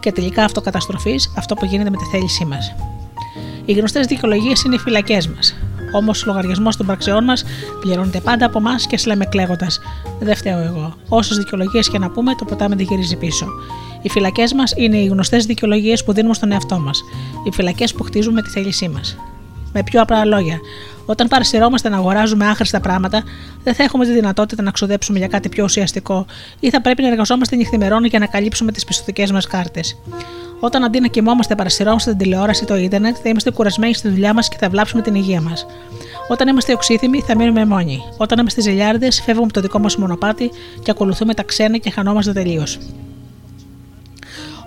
και τελικά αυτοκαταστροφής, αυτό που γίνεται με τη θέλησή μας. Οι γνωστές δικαιολογίες είναι οι φυλακές μας. Όμως ο λογαριασμός των πραξεών μας πληρώνεται πάντα από εμάς και σλέμε κλαίγοντας. Δεν φταίω εγώ. Όσες δικαιολογίες και να πούμε, το ποτάμι δεν γυρίζει πίσω. Οι φυλακές μας είναι οι γνωστές δικαιολογίες που δίνουμε στον εαυτό μας. Οι φυλακές που χτίζουμε με τη θέλησή μας. Με πιο απλά λόγια, όταν παρασυρώμαστε να αγοράζουμε άχρηστα πράγματα, δεν θα έχουμε τη δυνατότητα να ξοδέψουμε για κάτι πιο ουσιαστικό ή θα πρέπει να εργαζόμαστε νυχθημερών για να καλύψουμε τις πιστοτικές μας κάρτες. Όταν αντί να κοιμόμαστε παρασυρώμαστε την τηλεόραση ή το ίντερνετ, θα είμαστε κουρασμένοι στη δουλειά μας και θα βλάψουμε την υγεία μας. Όταν είμαστε οξύθυμοι, θα μείνουμε μόνοι. Όταν είμαστε ζηλιάρδε, φεύγουμε από το δικό μας μονοπάτι και ακολουθούμε τα ξένα και χανόμαστε τελείως.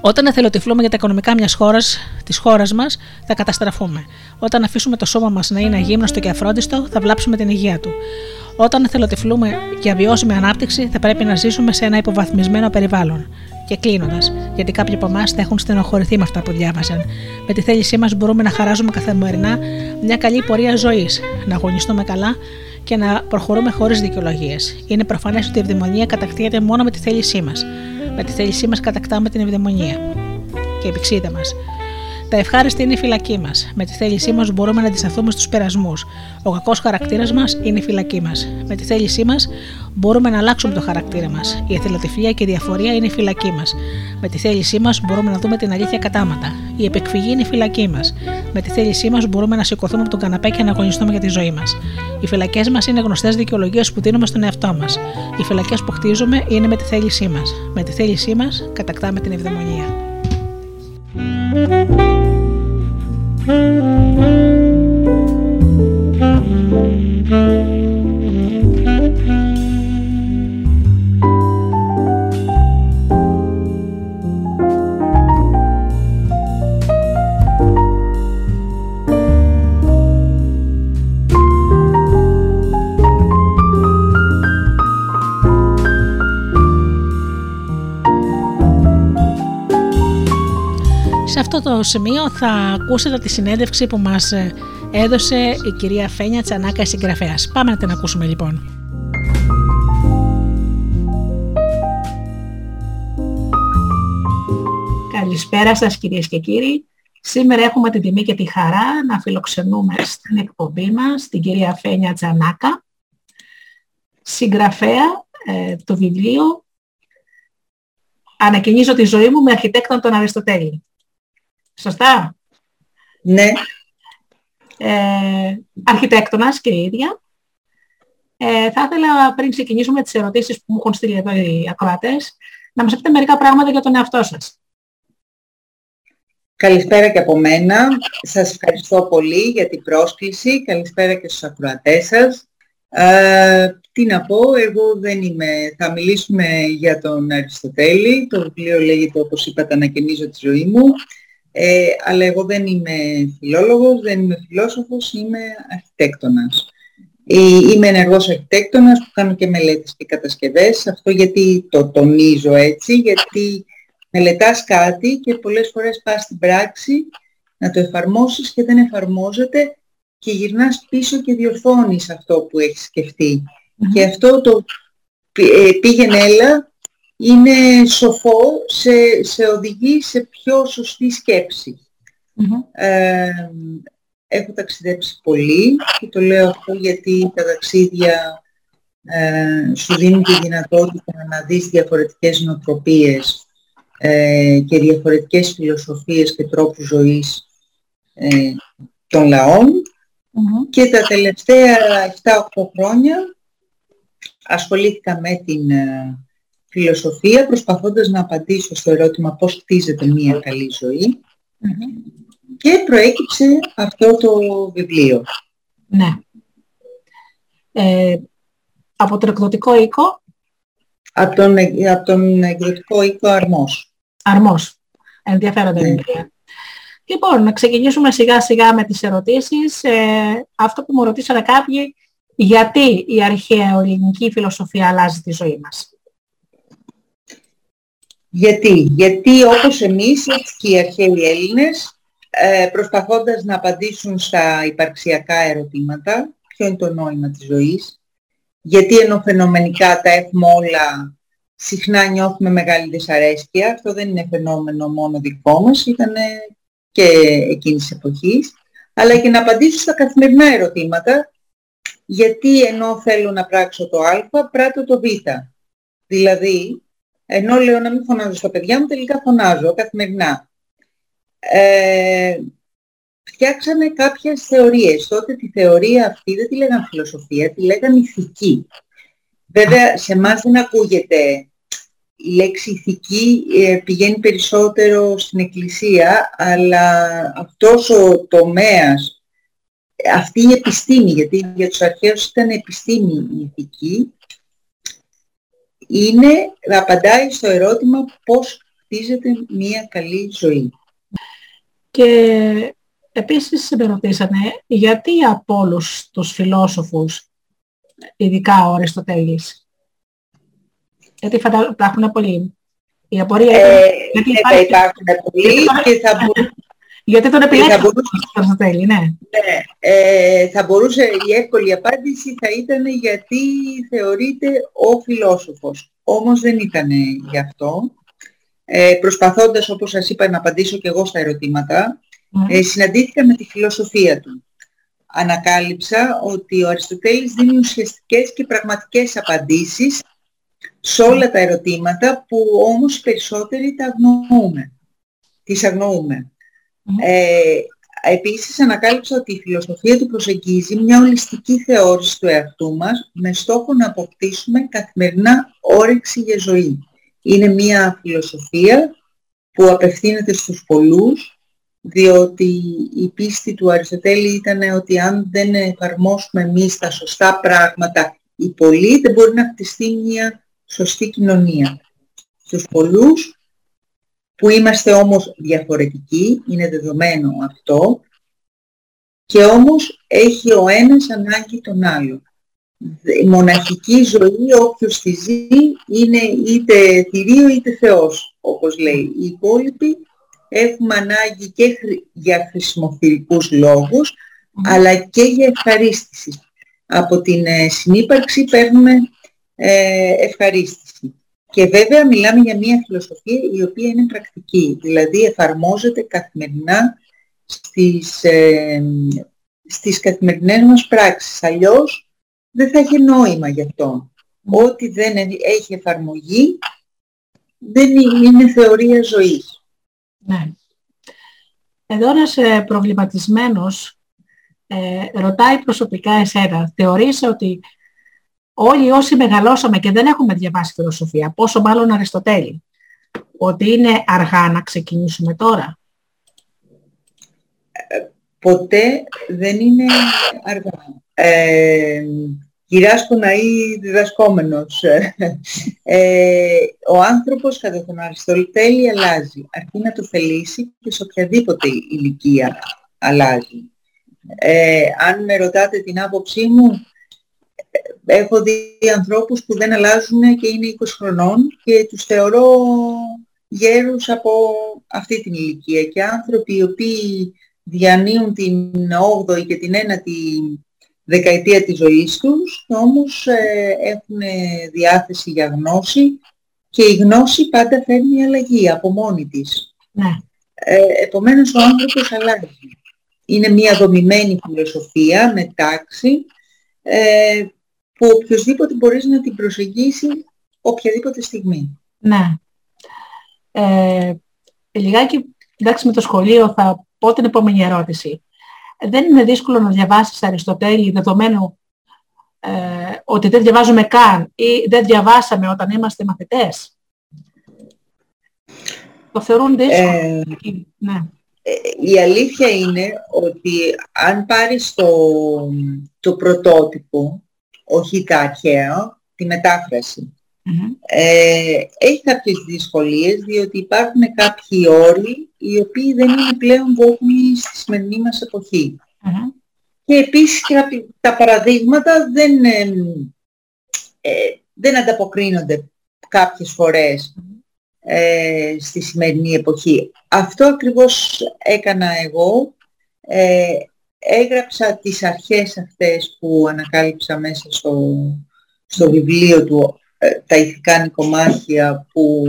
Όταν εθελοτυφλούμε για τα οικονομικά μιας χώρας, της χώρας μας, θα καταστραφούμε. Όταν αφήσουμε το σώμα μας να είναι αγύμναστο και αφρόντιστο, θα βλάψουμε την υγεία του. Όταν εθελοτυφλούμε για βιώσιμη ανάπτυξη, θα πρέπει να ζήσουμε σε ένα υποβαθμισμένο περιβάλλον. Και κλείνοντας, γιατί κάποιοι από εμάς θα έχουν στενοχωρηθεί με αυτά που διάβαζαν. Με τη θέλησή μας μπορούμε να χαράζουμε καθημερινά μια καλή πορεία ζωής, να αγωνιστούμε καλά και να προχωρούμε χωρίς δικαιολογίες. Είναι προφανές ότι η ευδαιμονία κατακτιέται μόνο με τη θέλησή μας. Με τη θέλησή μας κατακτάμε την ευδαιμονία. Και η μας. Τα ευχάριστα είναι η φυλακή μας. Με τη θέλησή μας μπορούμε να αντισταθούμε στους περασμούς. Ο κακός χαρακτήρας μας είναι η φυλακή μας. Με τη θέλησή μας μπορούμε να αλλάξουμε το χαρακτήρα μας. Η εθελοτυφλία και η διαφορία είναι η φυλακή μας. Με τη θέλησή μας μπορούμε να δούμε την αλήθεια κατάματα. Η επεκφυγή είναι η φυλακή μας. Με τη θέλησή μας μπορούμε να σηκωθούμε από τον καναπέ και να αγωνιστούμε για τη ζωή μας. Οι φυλακές μας είναι γνωστές δικαιολογίες που δίνουμε στον εαυτό μας. Οι φυλακές που χτίζουμε είναι με τη θέλησή μας. Με τη θέλησή μας κατακτάμε την ευδαιμονία. Mm-hmm. το σημείο θα ακούσετε τη συνέντευξη που μας ε, έδωσε η κυρία Φένια Τσανάκα, η συγγραφέας. Πάμε να την ακούσουμε λοιπόν. Καλησπέρα σας κυρίες και κύριοι. Σήμερα έχουμε την τιμή και τη χαρά να φιλοξενούμε στην εκπομπή μας την κυρία Φένια Τσανάκα, συγγραφέα ε, το βιβλίο «Ανακοινίζω τη ζωή μου με αρχιτέκτον τον Αριστοτέλη». Σωστά. Ναι. Ε, αρχιτέκτονας και η ίδια. Ε, θα ήθελα πριν ξεκινήσουμε τις ερωτήσεις που μου έχουν στείλει εδώ οι ακροατές, να μας πείτε μερικά πράγματα για τον εαυτό σας. Καλησπέρα και από μένα. Σας ευχαριστώ πολύ για την πρόσκληση. Καλησπέρα και στους ακροατές σας. Ε, τι να πω, εγώ δεν είμαι... Θα μιλήσουμε για τον Αριστοτέλη. Το βιβλίο λέγεται, όπως είπατε, «Ανακαινίζω τη ζωή μου». Ε, αλλά εγώ δεν είμαι φιλόλογος, δεν είμαι φιλόσοφος, είμαι αρχιτέκτονας. Ε, είμαι ενεργός αρχιτέκτονας που κάνω και μελέτες και κατασκευές. Αυτό γιατί το τονίζω έτσι, γιατί μελετάς κάτι και πολλές φορές πας στην πράξη να το εφαρμόσεις και δεν εφαρμόζεται και γυρνάς πίσω και διορθώνεις αυτό που έχεις Και αυτό το ε, πήγαινε έλα είναι σοφό, σε, σε οδηγεί σε πιο σωστή Ε, έχω ταξιδέψει πολύ και το λέω αυτό γιατί τα ταξίδια ε, σου δίνουν τη δυνατότητα να δεις διαφορετικές νοοτροπίες ε, και διαφορετικές φιλοσοφίες και τρόπους ζωής ε, των λαων και τα τελευταία 7-8 χρόνια ασχολήθηκα με την φιλοσοφία προσπαθώντας να απαντήσω στο ερώτημα πώς χτίζεται μια καλή και προέκυψε αυτό το βιβλίο. Ναι. Ε, από τον εκδοτικό οίκο; Από τον, από τον εκδοτικό οίκο Αρμός. Αρμός. Ενδιαφέροντα ναι. Λοιπόν, να ξεκινήσουμε σιγά σιγά με τις ερωτήσεις. Ε, αυτό που μου ρωτήσανε κάποιοι, γιατί η αρχαία ελληνική φιλοσοφία αλλάζει τη ζωή μας; Γιατί, γιατί όπως εμείς, έτσι και οι αρχαίοι Έλληνες, ε, προσπαθώντας να απαντήσουν στα υπαρξιακά ερωτήματα, ποιο είναι το νόημα της ζωής, γιατί ενώ φαινομενικά τα έχουμε όλα, συχνά νιώθουμε μεγάλη δυσαρέσκεια, αυτό δεν είναι φαινόμενο μόνο δικό μας, ήταν και εκείνης της εποχής, αλλά και να απαντήσω στα καθημερινά ερωτήματα, γιατί ενώ θέλω να πράξω το α, πράττω το β. Δηλαδή, ενώ λέω να μην φωνάζω στα παιδιά μου, τελικά φωνάζω καθημερινά. Ε, φτιάξανε κάποιες θεωρίες. Τότε τη θεωρία αυτή δεν τη λέγαν φιλοσοφία, τη λέγαν ηθική. Βέβαια, σε εμάς δεν ακούγεται η λέξη ηθική ε, πηγαίνει περισσότερο στην εκκλησία, αλλά αυτός ο τομέας, αυτή η επιστήμη, γιατί για τους αρχαίους ήταν επιστήμη η ηθική, είναι, απαντάει στο ερώτημα πώς χτίζεται μια καλή ζωή. Και επίσης με ρωτήσανε γιατί από όλους τους φιλόσοφους, ειδικά ο Αριστοτέλης, γιατί φαντα... υπάρχουν πολλοί. Η απορία είναι... Ε, γιατί υπάρχει... υπάρχουν πολλοί και θα μπορούν... Γιατί τον επιλέξαμε τον Αριστοτέλη, ναι. ναι ε, θα μπορούσε, η εύκολη απάντηση θα ήταν γιατί θεωρείται ο φιλόσοφος. Όμως δεν ήταν γι' αυτό. Ε, προσπαθώντας, όπως σας είπα, να απαντήσω και εγώ στα ερωτήματα, ε, συναντήθηκα με τη φιλοσοφία του. Ανακάλυψα ότι ο Αριστοτέλης δίνει ουσιαστικές και πραγματικές απαντήσεις σε όλα τα ερωτήματα που όμως περισσότεροι τα αγνοούμε. Τις αγνοούμε. Ε, επίσης ανακάλυψα ότι η φιλοσοφία του προσεγγίζει μια ολιστική θεώρηση του εαυτού μας με στόχο να αποκτήσουμε καθημερινά όρεξη για ζωή. Είναι μια φιλοσοφία που απευθύνεται στους πολλούς διότι η πίστη του Αριστοτέλη ήταν ότι αν δεν εφαρμόσουμε εμείς τα σωστά πράγματα οι πολλοί δεν μπορεί να χτιστεί μια σωστή κοινωνία. Στους πολλούς που είμαστε όμως διαφορετικοί, είναι δεδομένο αυτό, και όμως έχει ο ένας ανάγκη τον άλλο. Η μοναχική ζωή, όποιος τη ζει, είναι είτε θηρίο είτε Θεός, όπως λέει. Οι υπόλοιποι έχουμε ανάγκη και για χρησιμοθυρικούς λόγους, αλλά και για ευχαρίστηση. Από την ε, συνύπαρξη παίρνουμε ε, ευχαρίστηση. Και βέβαια μιλάμε για μια φιλοσοφία η οποία είναι πρακτική, δηλαδή εφαρμόζεται καθημερινά στις, ε, στις καθημερινές μας πράξεις. Αλλιώς δεν θα έχει νόημα γι' αυτό. Ό,τι δεν έχει εφαρμογή δεν είναι θεωρία ζωής. Ναι. Εδώ ένας ε, προβληματισμένος ε, ρωτάει προσωπικά εσένα. Θεωρείς ότι όλοι όσοι μεγαλώσαμε και δεν έχουμε διαβάσει φιλοσοφία, πόσο μάλλον Αριστοτέλη, ότι είναι αργά να ξεκινήσουμε τώρα; Ε, ποτέ δεν είναι αργά. Ε, να ή διδασκόμενος. Ε, ο άνθρωπος κατά τον Αριστοτέλη αλλάζει. Αρκεί να το θελήσει και σε οποιαδήποτε ηλικία αλλάζει. Ε, αν με ρωτάτε την άποψή μου, έχω δει ανθρώπους που δεν αλλάζουν και είναι 20 χρονών και τους θεωρώ γέρους από αυτή την ηλικία και άνθρωποι οι οποίοι διανύουν την 8η και την 9η δεκαετία της ζωής τους όμως ε, έχουν διάθεση για γνώση και η γνώση πάντα φέρνει αλλαγή από μόνη της. Ναι. Ε, επομένως ο άνθρωπος αλλάζει. Είναι μια δομημένη φιλοσοφία με τάξη ε, που οποιοδήποτε μπορείς να την προσεγγίσει οποιαδήποτε στιγμή. Ναι. Ε, λιγάκι, εντάξει με το σχολείο θα πω την επόμενη ερώτηση. Δεν είναι δύσκολο να διαβάσεις Αριστοτέλη δεδομένου ε, ότι δεν διαβάζουμε καν ή δεν διαβάσαμε όταν είμαστε μαθητές; Το θεωρούν δύσκολο. Ε, ναι. Ε, η αλήθεια είναι ότι αν πάρεις το, το πρωτότυπο, όχι τα αρχαία, τη μεταφραση ε, έχει κάποιες δυσκολίες διότι υπάρχουν κάποιοι όροι οι οποίοι δεν είναι πλέον βόχμοι στη σημερινή μας εποχη Και επίσης τα παραδείγματα δεν, ε, δεν ανταποκρίνονται κάποιες φορές ε, στη σημερινή εποχή. Αυτό ακριβώς έκανα εγώ. Ε, έγραψα τις αρχές αυτές που ανακάλυψα μέσα στο, στο βιβλίο του, ε, τα ηθικά νοικομάχια που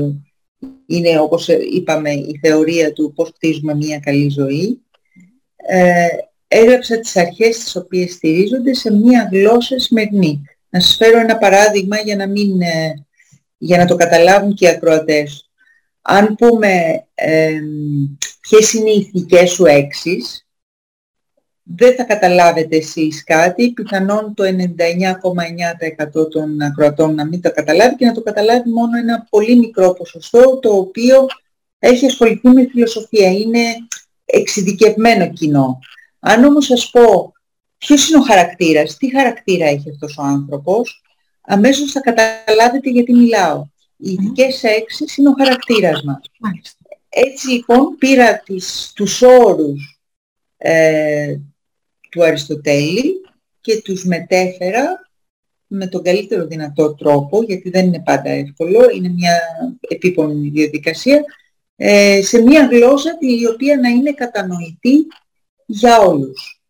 είναι όπως είπαμε η θεωρία του πώς κτίζουμε μια καλή ζωή. Ε, έγραψα τις αρχές τις οποίες στηρίζονται σε μια γλώσσα σημερινή. Να σας φέρω ένα παράδειγμα για να, μην, ε, για να το καταλάβουν και οι ακροατές αν πούμε ε, ποιες είναι οι ηθικές σου έξεις, δεν θα καταλάβετε εσείς κάτι, πιθανόν το 99,9% των ακροατών να μην το καταλάβει και να το καταλάβει μόνο ένα πολύ μικρό ποσοστό το οποίο έχει ασχοληθεί με φιλοσοφία, είναι εξειδικευμένο κοινό. Αν όμως σας πω ποιος είναι ο χαρακτήρας, τι χαρακτήρα έχει αυτός ο άνθρωπος, αμέσως θα καταλάβετε γιατί μιλάω. Οι ειδικές έξεις είναι ο χαρακτήρας μας. Έτσι λοιπόν πήρα τις, τους όρους ε, του Αριστοτέλη και τους μετέφερα με τον καλύτερο δυνατό τρόπο, γιατί δεν είναι πάντα εύκολο, είναι μια επίπονη διαδικασία, ε, σε μια γλώσσα η οποία να είναι κατανοητή για ολους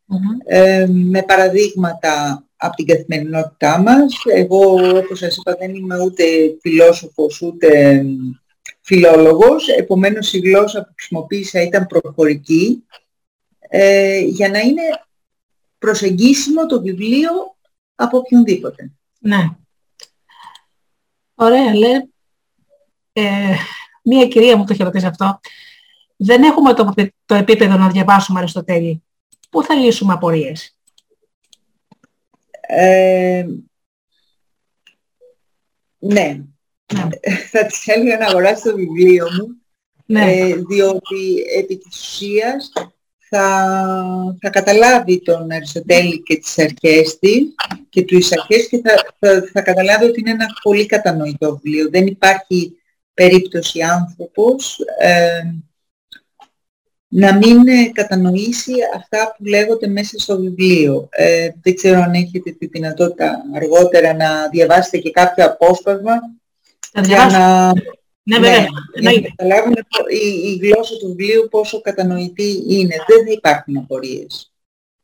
ε, με παραδείγματα από την καθημερινότητά μας. Εγώ, όπως σας είπα, δεν είμαι ούτε φιλόσοφος, ούτε φιλόλογος, επομένως η γλώσσα που χρησιμοποίησα ήταν προφορική, ε, για να είναι προσεγγίσιμο το βιβλίο από οποιονδήποτε. Ναι. Ωραία, λέει. Ε, μία κυρία μου το έχει ρωτήσει αυτό. Δεν έχουμε το, το επίπεδο να διαβάσουμε Αριστοτέλη. Πού θα λύσουμε απορίες; Ε, ναι. ναι. θα της έλεγα να αγοράσει το βιβλίο μου, ναι. ε, διότι επί της ουσίας θα, θα καταλάβει τον Αριστοτέλη και τις αρχές της και του αρχές και θα, θα, θα καταλάβει ότι είναι ένα πολύ κατανοητό βιβλίο. Δεν υπάρχει περίπτωση άνθρωπος ε, να μην ε, κατανοήσει αυτά που λέγονται μέσα στο βιβλίο. Ε, δεν ξέρω αν έχετε τη δυνατότητα αργότερα να διαβάσετε και κάποιο απόσπασμα για να, ναι, ναι, να καταλάβουν η, η, γλώσσα του βιβλίου πόσο κατανοητή είναι. Δεν θα υπάρχουν απορίες.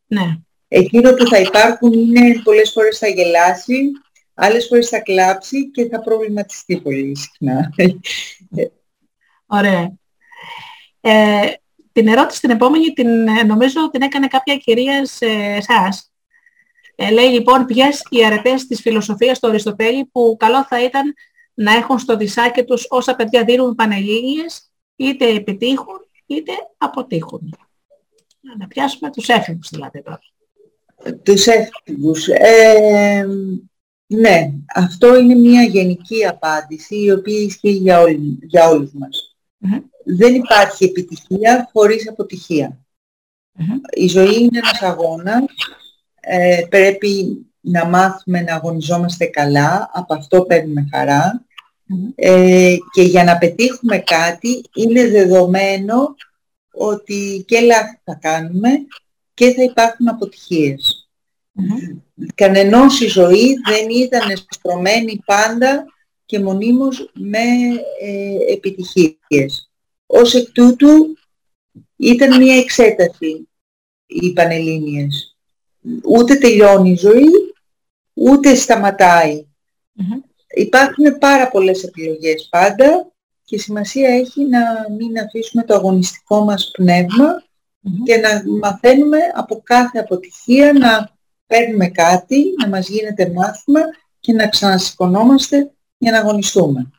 Ναι. Εκείνο που θα υπάρχουν είναι πολλές φορές θα γελάσει, άλλες φορές θα κλάψει και θα προβληματιστεί πολύ συχνά. Ωραία. Ε, την ερώτηση την επόμενη την, ε, νομίζω την έκανε κάποια κυρία σε εσάς. Ε, λέει λοιπόν ποιες οι αρετές της φιλοσοφίας του Αριστοτέλη που καλό θα ήταν να έχουν στο δισάκι τους όσα παιδιά δίνουν πανελλήνιες είτε επιτύχουν είτε αποτύχουν. Να πιάσουμε τους έφηβους δηλαδή τώρα. Τους έφηβους. Ε, ναι, αυτό είναι μια γενική απάντηση η οποία ισχύει για, όλοι, για όλους μας δεν υπάρχει επιτυχία χωρίς Η ζωή είναι ένας αγώνας. Ε, πρέπει να μάθουμε να αγωνιζόμαστε καλά. Από αυτό παίρνουμε Ε, και για να πετύχουμε κάτι είναι δεδομένο ότι και λάθη θα κάνουμε και θα υπάρχουν αποτυχίες. Κανενός η ζωή δεν ήταν στρωμένη πάντα και μονίμως με ε, επιτυχίες. Ως εκ τούτου ήταν μια εξέταση οι Πανελλήνιες. Ούτε τελειώνει η ζωή, ούτε Υπάρχουν πάρα πολλές επιλογές πάντα και σημασία έχει να μην αφήσουμε το αγωνιστικό μας πνευμα και να μαθαίνουμε από κάθε αποτυχία να παίρνουμε κάτι, να μας γίνεται μάθημα και να ξανασηκωνόμαστε για να αγωνιστούμε.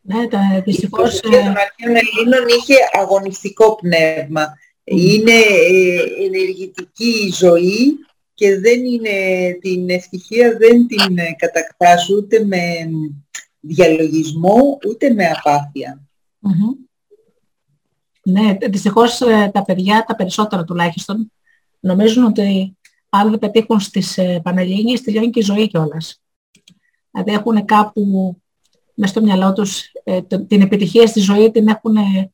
Ναι, τα, δυστυχώς... Η των αρχαίων Ελλήνων είχε αγωνιστικό πνεύμα. Είναι ε, ενεργητική η ζωή και δεν είναι την ευτυχία δεν την κατακτάς ούτε με διαλογισμό ούτε με απαθεια Ναι, δυστυχώς ε, τα παιδιά, τα περισσότερα τουλάχιστον, νομίζουν ότι αν δεν πετύχουν στις ε, Πανελλήνιες τελειώνει και η ζωή κιόλας. Δηλαδή έχουν κάπου μέσα στο μυαλό τους ε, την επιτυχία στη ζωή την έχουν ε,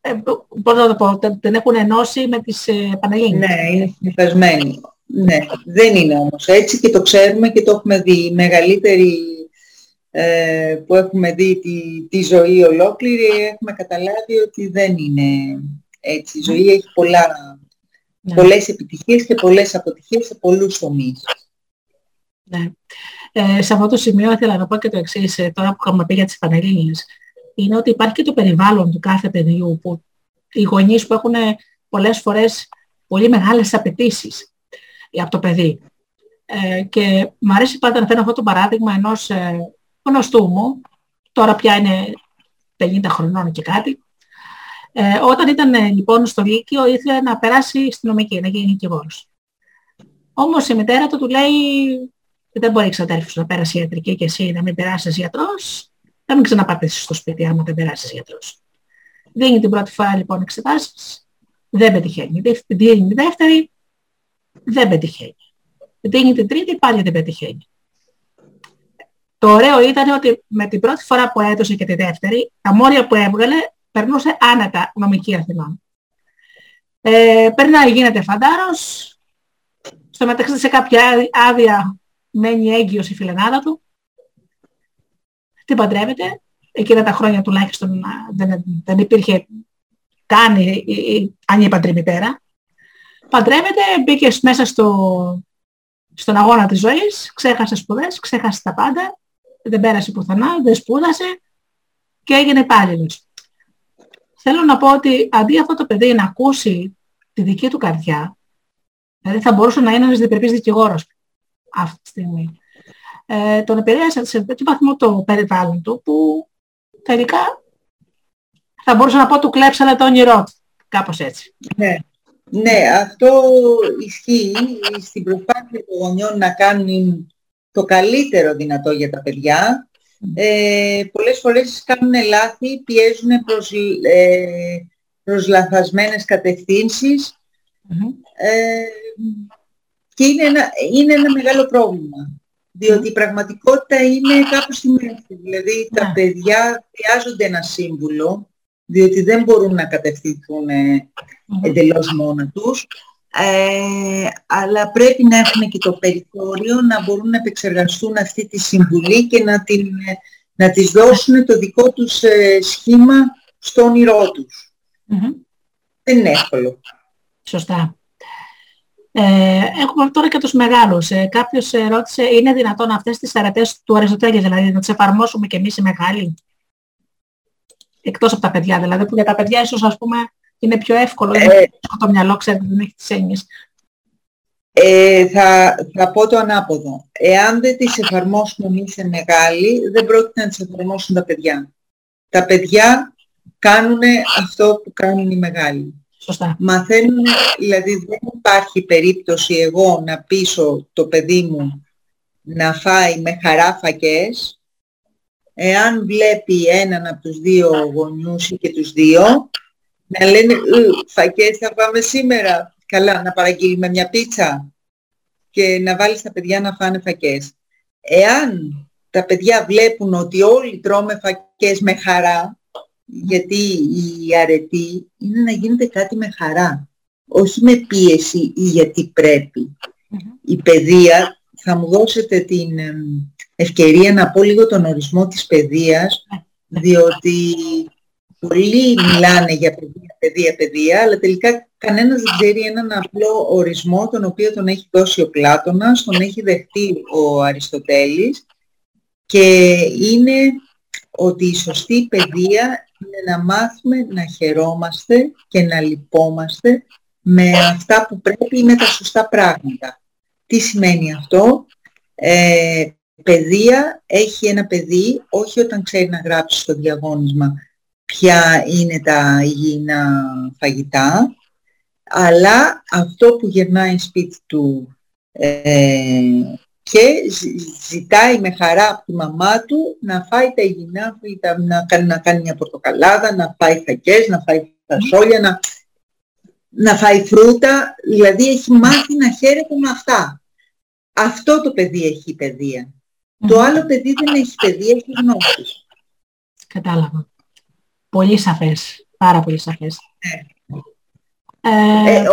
ε, πώς να το πω, την έχουν ενώσει με τις ε, Πανελλήνιες. Ναι, είναι συνηθισμένοι. Ναι, δεν είναι όμως έτσι και το ξέρουμε και το έχουμε δει. Η μεγαλύτερη ε, που έχουμε δει τη, τη ζωή ολόκληρη έχουμε καταλάβει ότι δεν είναι έτσι. Η ζωή έχει πολλά, ναι. πολλές επιτυχίες και πολλές αποτυχίες σε πολλούς τομείς. Ναι. Ε, σε αυτό το σημείο ήθελα να πω και το εξής, ε, τώρα που έχουμε πει για τις Πανελλήνιες, είναι ότι υπάρχει και το περιβάλλον του κάθε παιδιού που οι γονείς που έχουν πολλές φορές πολύ μεγάλες απαιτήσεις από το παιδί. Ε, και μου αρέσει πάντα να φέρω αυτό το παράδειγμα ενός ε, γνωστού μου, τώρα πια είναι 50 χρονών και κάτι. Ε, όταν ήταν ε, λοιπόν στο Λύκειο ήθελε να περάσει στην νομική, να γίνει δικηγόρος. Όμως η μητέρα του του λέει δεν μπορείς εξαδέλφους να πέρασε ιατρική και εσύ να μην περάσεις γιατρός, θα μην ξαναπατήσεις στο σπίτι άμα δεν περάσεις γιατρός. Δίνει την πρώτη φορά λοιπόν εξετάσεις, δεν πετυχαίνει. Δίνει την δεύτερη, δεν πετυχαίνει. Δίνει την τρίτη, πάλι δεν πετυχαίνει. Το ωραίο ήταν ότι με την πρώτη φορά που έδωσε και τη δεύτερη, τα μόρια που έβγαλε περνούσε άνετα νομική Αθηνών. Ε, περνάει, γίνεται φαντάρος, στο μεταξύ σε κάποια άδεια μένει έγκυος η φιλενάδα του, την παντρεύεται, εκείνα τα χρόνια τουλάχιστον δεν, δεν υπήρχε καν η, η, αν η μητέρα. Παντρεύεται, μπήκε μέσα στο, στον αγώνα της ζωής, ξέχασε σπουδές, ξέχασε τα πάντα, δεν πέρασε πουθενά, δεν σπούδασε και έγινε υπάλληλος. Θέλω να πω ότι αντί αυτό το παιδί να ακούσει τη δική του καρδιά, δηλαδή θα μπορούσε να είναι ένας διπερπής δικηγόρος αυτή τη στιγμή, ε, τον επηρέασε σε τέτοιο βαθμό το περιβάλλον του που τελικά θα μπορούσα να πω του κλέψανε το όνειρό του. Κάπως έτσι. Ναι. Ναι, αυτό ισχύει στην προσπάθεια των γονιών να κάνουν το καλύτερο δυνατό για τα παιδιά. Ε, πολλές φορές κάνουν λάθη, πιέζουν προς, ε, προς λαθασμένες ε, και είναι ένα, είναι ένα μεγάλο πρόβλημα. Διότι η πραγματικότητα είναι κάπου στη μέση. Δηλαδή τα ναι. παιδιά χρειάζονται ένα σύμβουλο, διότι δεν μπορούν να κατευθυνθούν ε, εντελώς μόνα τους. Ε, αλλά πρέπει να έχουν και το περιθώριο να μπορούν να επεξεργαστούν αυτή τη συμβουλή και να, την, να τις δώσουν το δικό τους ε, σχήμα στο όνειρό τους. Δεν είναι εύκολο. Σωστά. Ε, έχουμε τώρα και τους μεγάλους. Ε, κάποιος ρώτησε, είναι δυνατόν αυτές τις αρετές του Αριστοτέλη, δηλαδή να τις εφαρμόσουμε και εμείς οι μεγάλοι; Εκτός από τα παιδιά, δηλαδή, που για τα παιδιά ίσως ας πούμε είναι πιο εύκολο, ε, είναι το μυαλό, ξέρετε, δεν έχει τις έννοιες. Ε, θα, θα πω το ανάποδο. Εάν δεν τις εφαρμόσουμε εμείς σε μεγάλοι, δεν πρόκειται να τις εφαρμόσουν τα παιδιά. Τα παιδιά κάνουν αυτό που κάνουν οι μεγάλοι. Σωστά. Μαθαίνουν, δηλαδή δεν υπάρχει περίπτωση εγώ να πείσω το παιδί μου να φάει με χαρά φακές, εάν βλέπει έναν από τους δύο γονιούς ή και τους δύο, να λένε φακές θα πάμε σήμερα, καλά να παραγγείλουμε μια πίτσα και να βάλεις τα παιδιά να φάνε φακές. Εάν τα παιδιά βλέπουν ότι όλοι τρώμε φακές με χαρά, γιατί η αρετή είναι να γίνεται κάτι με χαρά, όχι με πίεση ή γιατί Η παιδεία, θα μου δώσετε την ευκαιρία να πω λίγο τον ορισμό της παιδείας, διότι πολλοί μιλάνε για παιδεία, παιδεία, παιδεία, αλλά τελικά κανένας δεν ξέρει έναν απλό ορισμό, τον οποίο τον έχει δώσει ο Πλάτωνας, τον έχει δεχτεί ο Αριστοτέλης. Και είναι ότι η σωστή παιδεία είναι να μάθουμε να χαιρόμαστε και να λυπόμαστε με αυτά που πρέπει ή με τα σωστά πράγματα. Τι σημαίνει αυτό; Ε, παιδεία έχει ένα παιδί όχι όταν ξέρει να γράψει στο διαγώνισμα ποια είναι τα υγιεινά φαγητά, αλλά αυτό που γυρνάει σπίτι του ε, και ζητάει με χαρά από τη μαμά του να φάει τα υγιεινά, να κάνει, να κάνει μια πορτοκαλάδα, να φάει φακές, να φάει φασόλια, να, να φάει φρούτα, δηλαδή έχει μάθει να χαίρεται με αυτά. Αυτό το παιδί έχει παιδεία. Το άλλο παιδί δεν έχει παιδεία, έχει γνώσεις. Κατάλαβα. Πολύ σαφές. Πάρα πολύ σαφές. Ναι. Ε, ε,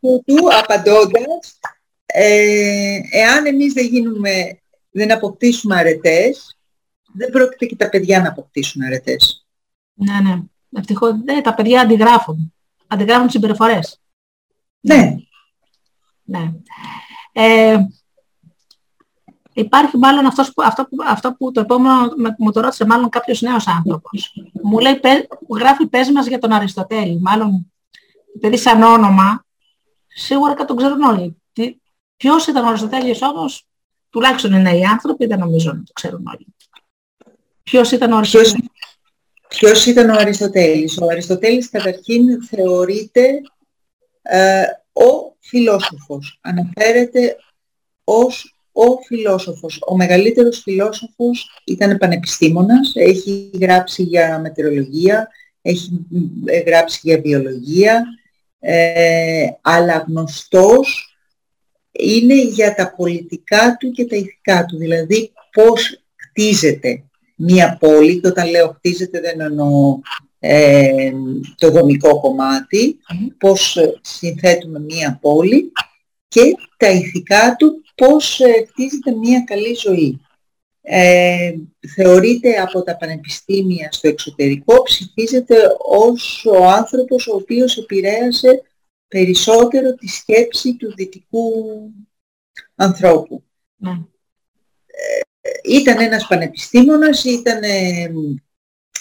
του απαντώντας, ε, εάν εμείς δεν γίνουμε, δεν αποκτήσουμε αρετές, δεν πρόκειται και τα παιδιά να αποκτήσουν αρετές. Ναι, ναι. Ευτυχώς, ναι, τα παιδιά αντιγράφουν. Αντιγράφουν συμπεριφορές. Ναι. Ναι. Ε, υπάρχει μάλλον αυτός που, αυτό, που, αυτό που το επόμενο μου το ρώτησε μάλλον κάποιος νέος άνθρωπος. Μου λέει, γράφει πες μας για τον Αριστοτέλη. Μάλλον, επειδή σαν όνομα, σίγουρα και τον ξέρουν όλοι. Τι, ποιος ήταν ο Αριστοτέλης όμως, τουλάχιστον είναι οι άνθρωποι, δεν νομίζω να το ξέρουν όλοι. Ποιος ήταν ο Αριστοτέλης. Ποιος, ήταν ο Αριστοτέλης; Ο Αριστοτέλης καταρχήν θεωρείται ε, ο φιλόσοφος. Αναφέρεται ως ο φιλόσοφος. Ο μεγαλύτερος φιλόσοφος ήταν πανεπιστήμονας, έχει γράψει για μετεωρολογία, έχει γράψει για βιολογία, ε, αλλά γνωστός είναι για τα πολιτικά του και τα ηθικά του, δηλαδή πώς χτίζεται μία πόλη, και όταν λέω χτίζεται δεν εννοώ ε, το δομικό κομμάτι, πώς συνθέτουμε μία πόλη και τα ηθικά του πώς ε, χτίζεται μία καλή ζωή. Ε, θεωρείται από τα πανεπιστήμια στο εξωτερικό, ψηφίζεται ως ο άνθρωπος ο οποίος επηρέασε περισσότερο τη σκέψη του δυτικού ανθρώπου. Ναι. Ε, ήταν ένας πανεπιστήμονας, ήταν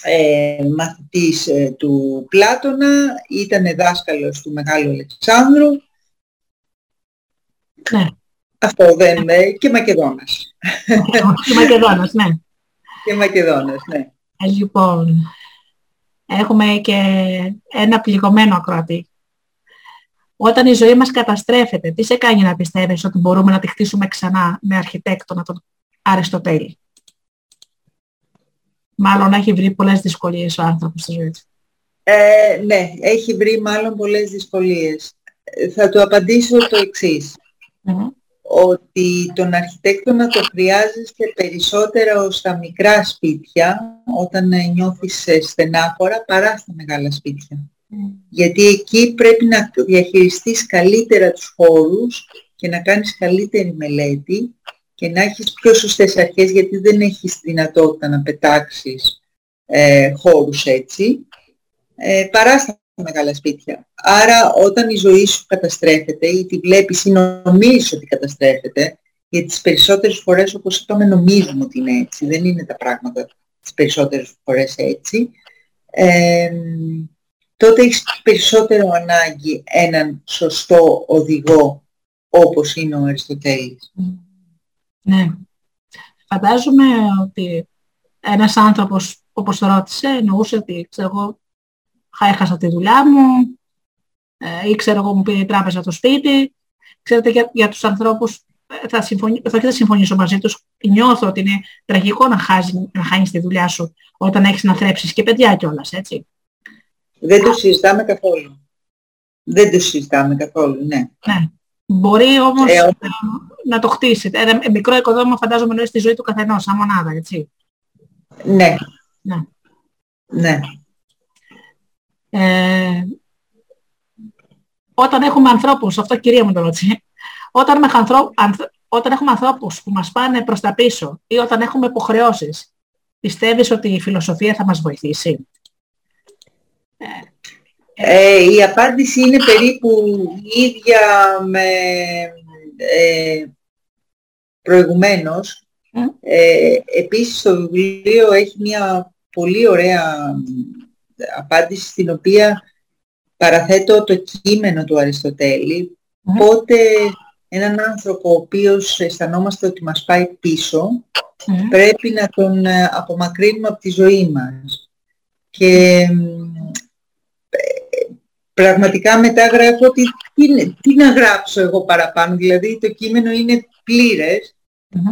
ε, μαθητής ε, του Πλάτωνα, ήταν δάσκαλος του Μεγάλου Αλεξάνδρου. Ναι. Αυτό δεν είναι. Και Μακεδόνας. Και Μακεδόνας, ναι. Και Μακεδόνας, ναι. Ε, λοιπόν, έχουμε και ένα πληγωμένο ακροατή. Όταν η ζωή μας καταστρέφεται, τι σε κάνει να πιστεύεις ότι μπορούμε να τη χτίσουμε ξανά με αρχιτέκτονα τον Αριστοτέλη; Μάλλον έχει βρει πολλές δυσκολίες ο άνθρωπος στη ζωή του. Ε, ναι, έχει βρει μάλλον πολλές δυσκολίες. Ε, θα του απαντήσω το εξης Ότι τον αρχιτέκτονα το χρειάζεστε περισσότερο στα μικρά σπίτια, όταν νιώθεις στενάχωρα, παρά στα μεγάλα σπίτια. Γιατί εκεί πρέπει να διαχειριστείς καλύτερα τους χώρους και να κάνεις καλύτερη μελέτη και να έχεις πιο σωστές αρχές γιατί δεν έχεις δυνατότητα να πετάξεις ε, χώρους έτσι ε, παρά στα μεγάλα σπίτια. Άρα όταν η ζωή σου καταστρέφεται ή τη βλέπεις ή νομίζεις ότι καταστρέφεται γιατί τις περισσότερες φορές όπως είπαμε νομίζουμε ότι είναι έτσι, δεν είναι τα πράγματα τις περισσότερες φορές έτσι ε, τότε έχεις περισσότερο ανάγκη έναν σωστό οδηγό όπως είναι ο Αριστοτέλης. Ναι. Φαντάζομαι ότι ένας άνθρωπος, όπως το ρώτησε, εννοούσε ότι, ξέρω εγώ, έχασα τη δουλειά μου ε, ή ξέρω εγώ μου πήρε η τράπεζα το σπίτι. Ξέρετε, για, για τους ανθρώπους ε, θα, συμφωνήσω, θα, θα συμφωνήσω μαζί τους. Νιώθω ότι είναι τραγικό να, χάσει, να χάνεις τη δουλειά σου όταν έχεις να θρέψεις και παιδιά κιόλας, έτσι. Δεν το συζητάμε καθόλου. Δεν το συζητάμε καθόλου, ναι. Ναι. Μπορεί όμως ε, να το χτίσετε. Ένα μικρό οικοδόμημα φαντάζομαι εννοείς στη ζωή του καθενός, σαν μονάδα, έτσι. Ναι. Ναι. ναι. Ε, όταν έχουμε ανθρώπους, αυτό κυρία μου το ρώτησε, όταν, με ανθρω, όταν έχουμε ανθρώπους που μας πάνε προς τα πίσω ή όταν έχουμε υποχρεώσεις, πιστεύεις ότι η φιλοσοφία θα μας βοηθήσει; Ε, η απάντηση είναι περίπου η ίδια με ε, προηγουμένως. Ε, επίσης το βιβλίο έχει μια πολύ ωραία απάντηση στην οποία παραθέτω το κείμενο του Αριστοτέλη πότε έναν άνθρωπο ο οποίος αισθανόμαστε ότι μας πάει πίσω πρέπει να τον ε, απομακρύνουμε από τη ζωή μας. Και πραγματικά μετά γράφω ότι τι, τι να γράψω εγώ παραπάνω, δηλαδή το κείμενο είναι πλήρες.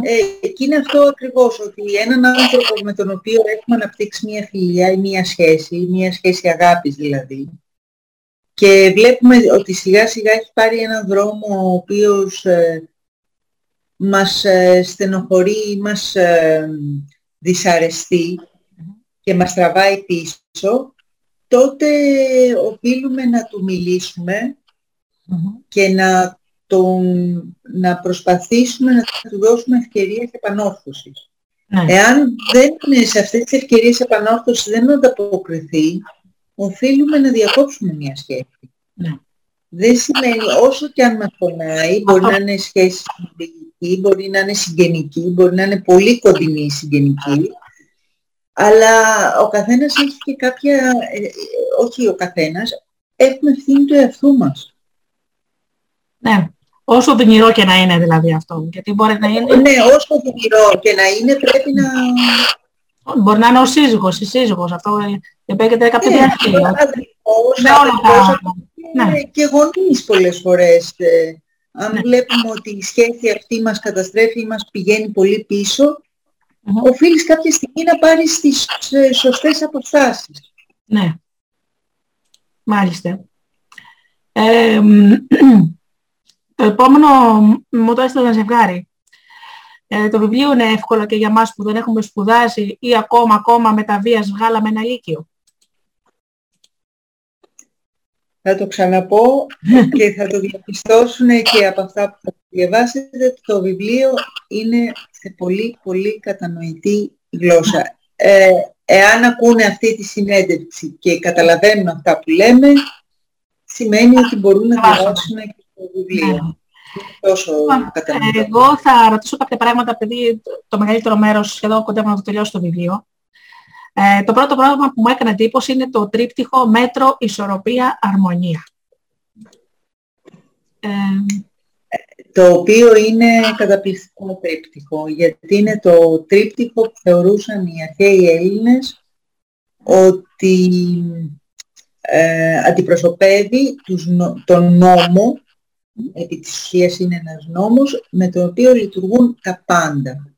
Ε, και είναι αυτό ακριβώς, ότι έναν άνθρωπο με τον οποίο έχουμε αναπτύξει μια φιλία ή μια σχέση, μια σχέση αγάπης δηλαδή, και βλέπουμε ότι σιγά σιγά έχει πάρει έναν δρόμο ο οποίος ε, μας ε, στενοχωρεί, μας ε, δυσαρεστεί και μας τραβάει πίσω, τότε οφείλουμε να του μιλήσουμε και να, τον, να προσπαθήσουμε να του δώσουμε ευκαιρίες επανόρθωσης. Ναι. Εάν δεν είναι σε αυτές τις ευκαιρίες επανόρθωσης δεν ανταποκριθεί, οφείλουμε να διακόψουμε μια σχέση. Ναι. Δεν σημαίνει, όσο και αν μας πονάει, μπορεί να είναι σχέση συγγενική, μπορεί να είναι συγγενική, μπορεί να είναι πολύ κοντινή συγγενική, αλλά ο καθένας έχει και κάποια, ε, όχι ο καθένας, έχουμε ευθύνη του εαυτού μας. Ναι, όσο δυνηρό και να είναι δηλαδή αυτό, γιατί μπορεί να είναι... Ναι, όσο δυνηρό και να είναι πρέπει να... Μπορεί να είναι ο σύζυγος, η σύζυγος, αυτό επέκειται κάποια ναι, διάρκεια. Ναι, όλα τα... Ναι. Και γονείς πολλές φορές. Ε, αν ναι. βλέπουμε ότι η σχέση αυτή μας καταστρέφει ή μας πηγαίνει πολύ πίσω, mm-hmm. οφείλεις κάποια στιγμή να πάρεις τις ε, σωστές αποστάσεις. Ναι. Μάλιστα. Ε, το επόμενο μου το έστειλε ένα ζευγάρι. Ε, το βιβλίο είναι εύκολο και για μας που δεν έχουμε σπουδάσει ή ακόμα, ακόμα με τα βίας βγάλαμε ένα λύκειο. Θα το ξαναπώ και θα το διαπιστώσουν και από αυτά που θα διαβάσετε. Το βιβλίο είναι σε πολύ, πολύ κατανοητή γλώσσα. Ε, εάν ακούνε αυτή τη συνέντευξη και καταλαβαίνουν αυτά που λέμε, σημαίνει ότι μπορούν να διαβάσουν και το βιβλίο. Ναι. Τόσο λοιπόν, Εγώ θα ρωτήσω κάποια πράγματα, επειδή το μεγαλύτερο μέρος σχεδόν κοντεύω να το τελειώσω το βιβλίο. Ε, το πρώτο πράγμα που μου έκανε εντύπωση είναι το τρίπτυχο μέτρο, ισορροπία, αρμονία. Ε, το οποίο είναι καταπληκτικό τρίπτυχο, γιατί είναι το τρίπτυχο που θεωρούσαν οι αρχαίοι Έλληνες ότι ε, αντιπροσωπεύει τους, τον νόμο, επί της ουσίας είναι ένας νόμος, με τον οποίο λειτουργούν τα πάντα.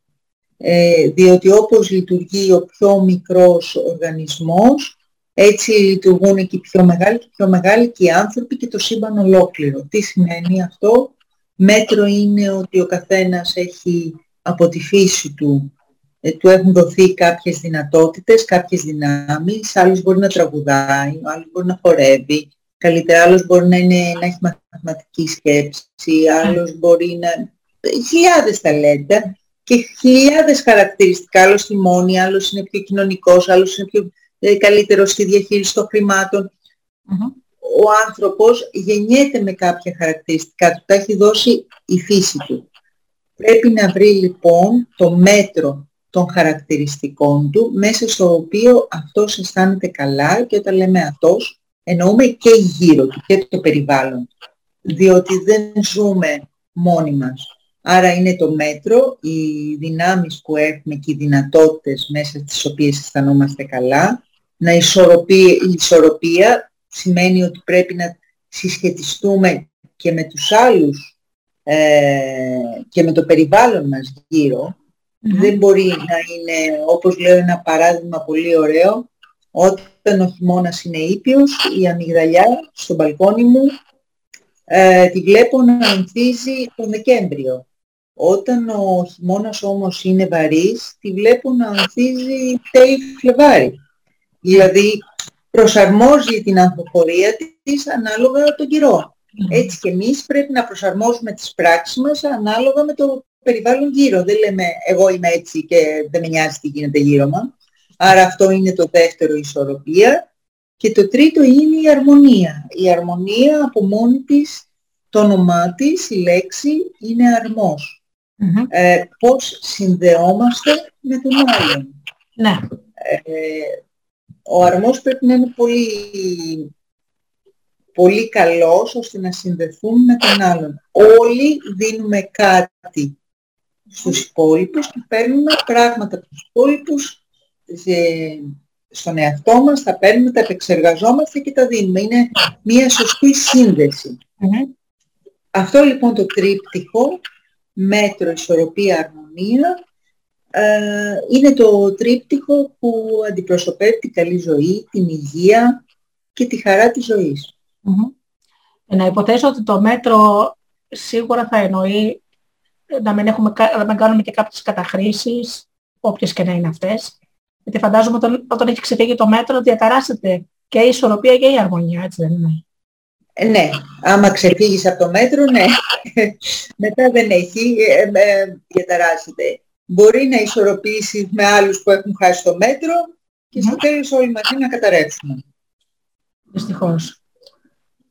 Ε, διότι όπως λειτουργεί ο πιο μικρός οργανισμός, έτσι λειτουργούν και οι πιο μεγάλοι και πιο μεγάλοι και οι άνθρωποι και το σύμπαν ολόκληρο. Τι σημαίνει αυτό; Μέτρο είναι ότι ο καθένας έχει από τη φύση του, ε, του έχουν δοθεί κάποιες δυνατότητες, κάποιες δυνάμεις, άλλος μπορεί να τραγουδάει, άλλος μπορεί να χορεύει, καλύτερα άλλος μπορεί να, είναι, να έχει μαθηματική σκέψη, άλλος μπορεί να... χιλιάδες ταλέντα και χιλιάδες χαρακτηριστικά, άλλος θυμώνει, άλλος είναι πιο κοινωνικός, άλλος είναι πιο ε, καλύτερος στη διαχείριση των χρηματων Ο άνθρωπος γεννιέται με κάποια χαρακτηριστικά του, τα έχει δώσει η φύση του. Πρέπει να βρει λοιπόν το μέτρο των χαρακτηριστικών του μέσα στο οποίο αυτός αισθάνεται καλά και όταν λέμε αυτός εννοούμε και γύρω του και το περιβάλλον. Διότι δεν ζούμε μόνοι μας. Άρα είναι το μέτρο, οι δυνάμεις που έχουμε και οι δυνατότητες μέσα στις οποίες αισθανόμαστε καλά. Να ισορροπεί, η ισορροπία σημαίνει ότι πρέπει να συσχετιστούμε και με τους άλλους ε, και με το περιβάλλον μας γύρω. Δεν μπορεί να είναι, όπως λέω ένα παράδειγμα πολύ ωραίο, όταν ο χειμώνας είναι ήπιος, η αμυγδαλιά στο μπαλκόνι μου ε, τη βλέπω να ανθίζει τον Δεκέμβριο. Όταν ο χειμώνας όμως είναι βαρύς, τη βλέπω να ανθίζει τέλη Φλεβάρι. Δηλαδή προσαρμόζει την ανθοφορία της ανάλογα τον καιρό. Έτσι και εμείς πρέπει να προσαρμόζουμε τις πράξεις μας ανάλογα με το περιβάλλον γύρω. Δεν λέμε εγώ είμαι έτσι και δεν με νοιάζει τι γίνεται γύρω μου. Άρα αυτό είναι το δεύτερο η ισορροπία. Και το τρίτο είναι η αρμονία. Η αρμονία από μόνη της, το όνομά της, η λέξη, είναι αρμός ε, πώς συνδεόμαστε με τον άλλον. Ναι. Ε, ο αρμός πρέπει να είναι πολύ, πολύ καλός ώστε να συνδεθούμε με τον άλλον. Όλοι δίνουμε κάτι στους υπόλοιπους και παίρνουμε πράγματα από τους υπόλοιπους σε, στον εαυτό μας, τα παίρνουμε, τα επεξεργαζόμαστε και τα δίνουμε. Είναι μια σωστή Αυτό λοιπόν το τρίπτυχο, μέτρο, ισορροπία, αρμονία, ε, είναι το τρίπτυχο που αντιπροσωπεύει την καλή ζωή, την υγεία και τη χαρά της ζωής. Να υποθέσω ότι το μέτρο σίγουρα θα εννοεί να μην, έχουμε, να μην κάνουμε και κάποιες καταχρήσεις, όποιες και να είναι αυτές. Γιατί φαντάζομαι όταν, όταν έχει ξεφύγει το μέτρο διαταράσσεται και η ισορροπία και η αρμονία, έτσι δεν είναι. Ε, ναι, άμα ξεφύγεις από το μέτρο, ναι. Μετά δεν έχει, ε, ε, διαταράσσεται. Μπορεί να ισορροπήσεις με άλλους που έχουν χάσει το μέτρο και στο τέλος όλοι μαζί να καταρρεύσουμε. Δυστυχώς.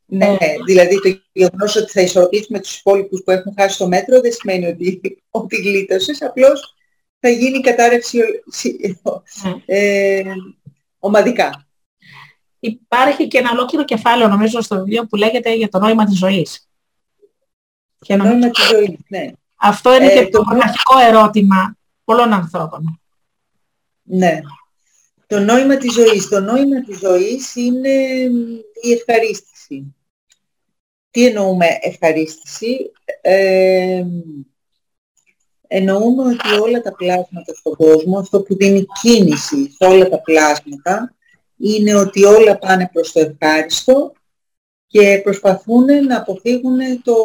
Ναι, ναι, δηλαδή το γεγονός ότι θα ισορροπήσουμε τους υπόλοιπους που έχουν χάσει το μέτρο δεν σημαίνει ότι, ότι γλίτωσες, απλώς θα γίνει κατάρρευση ε, ομαδικά. Υπάρχει και ένα ολόκληρο κεφάλαιο νομίζω στο βιβλίο που λέγεται για το νόημα της ζωής. Και το νόημα της ζωής, ναι. Αυτό είναι ε, και το μοναχικό ερώτημα πολλών ανθρώπων. Ναι. Το νόημα της ζωής. Το νόημα της ζωής είναι η ευχαρίστηση. Τι εννοούμε ευχαρίστηση; Ε, εννοούμε ότι όλα τα πλάσματα στον κόσμο, αυτό που δίνει κίνηση σε όλα τα πλάσματα, είναι ότι όλα πάνε προς το ευχάριστο και προσπαθούν να αποφύγουν το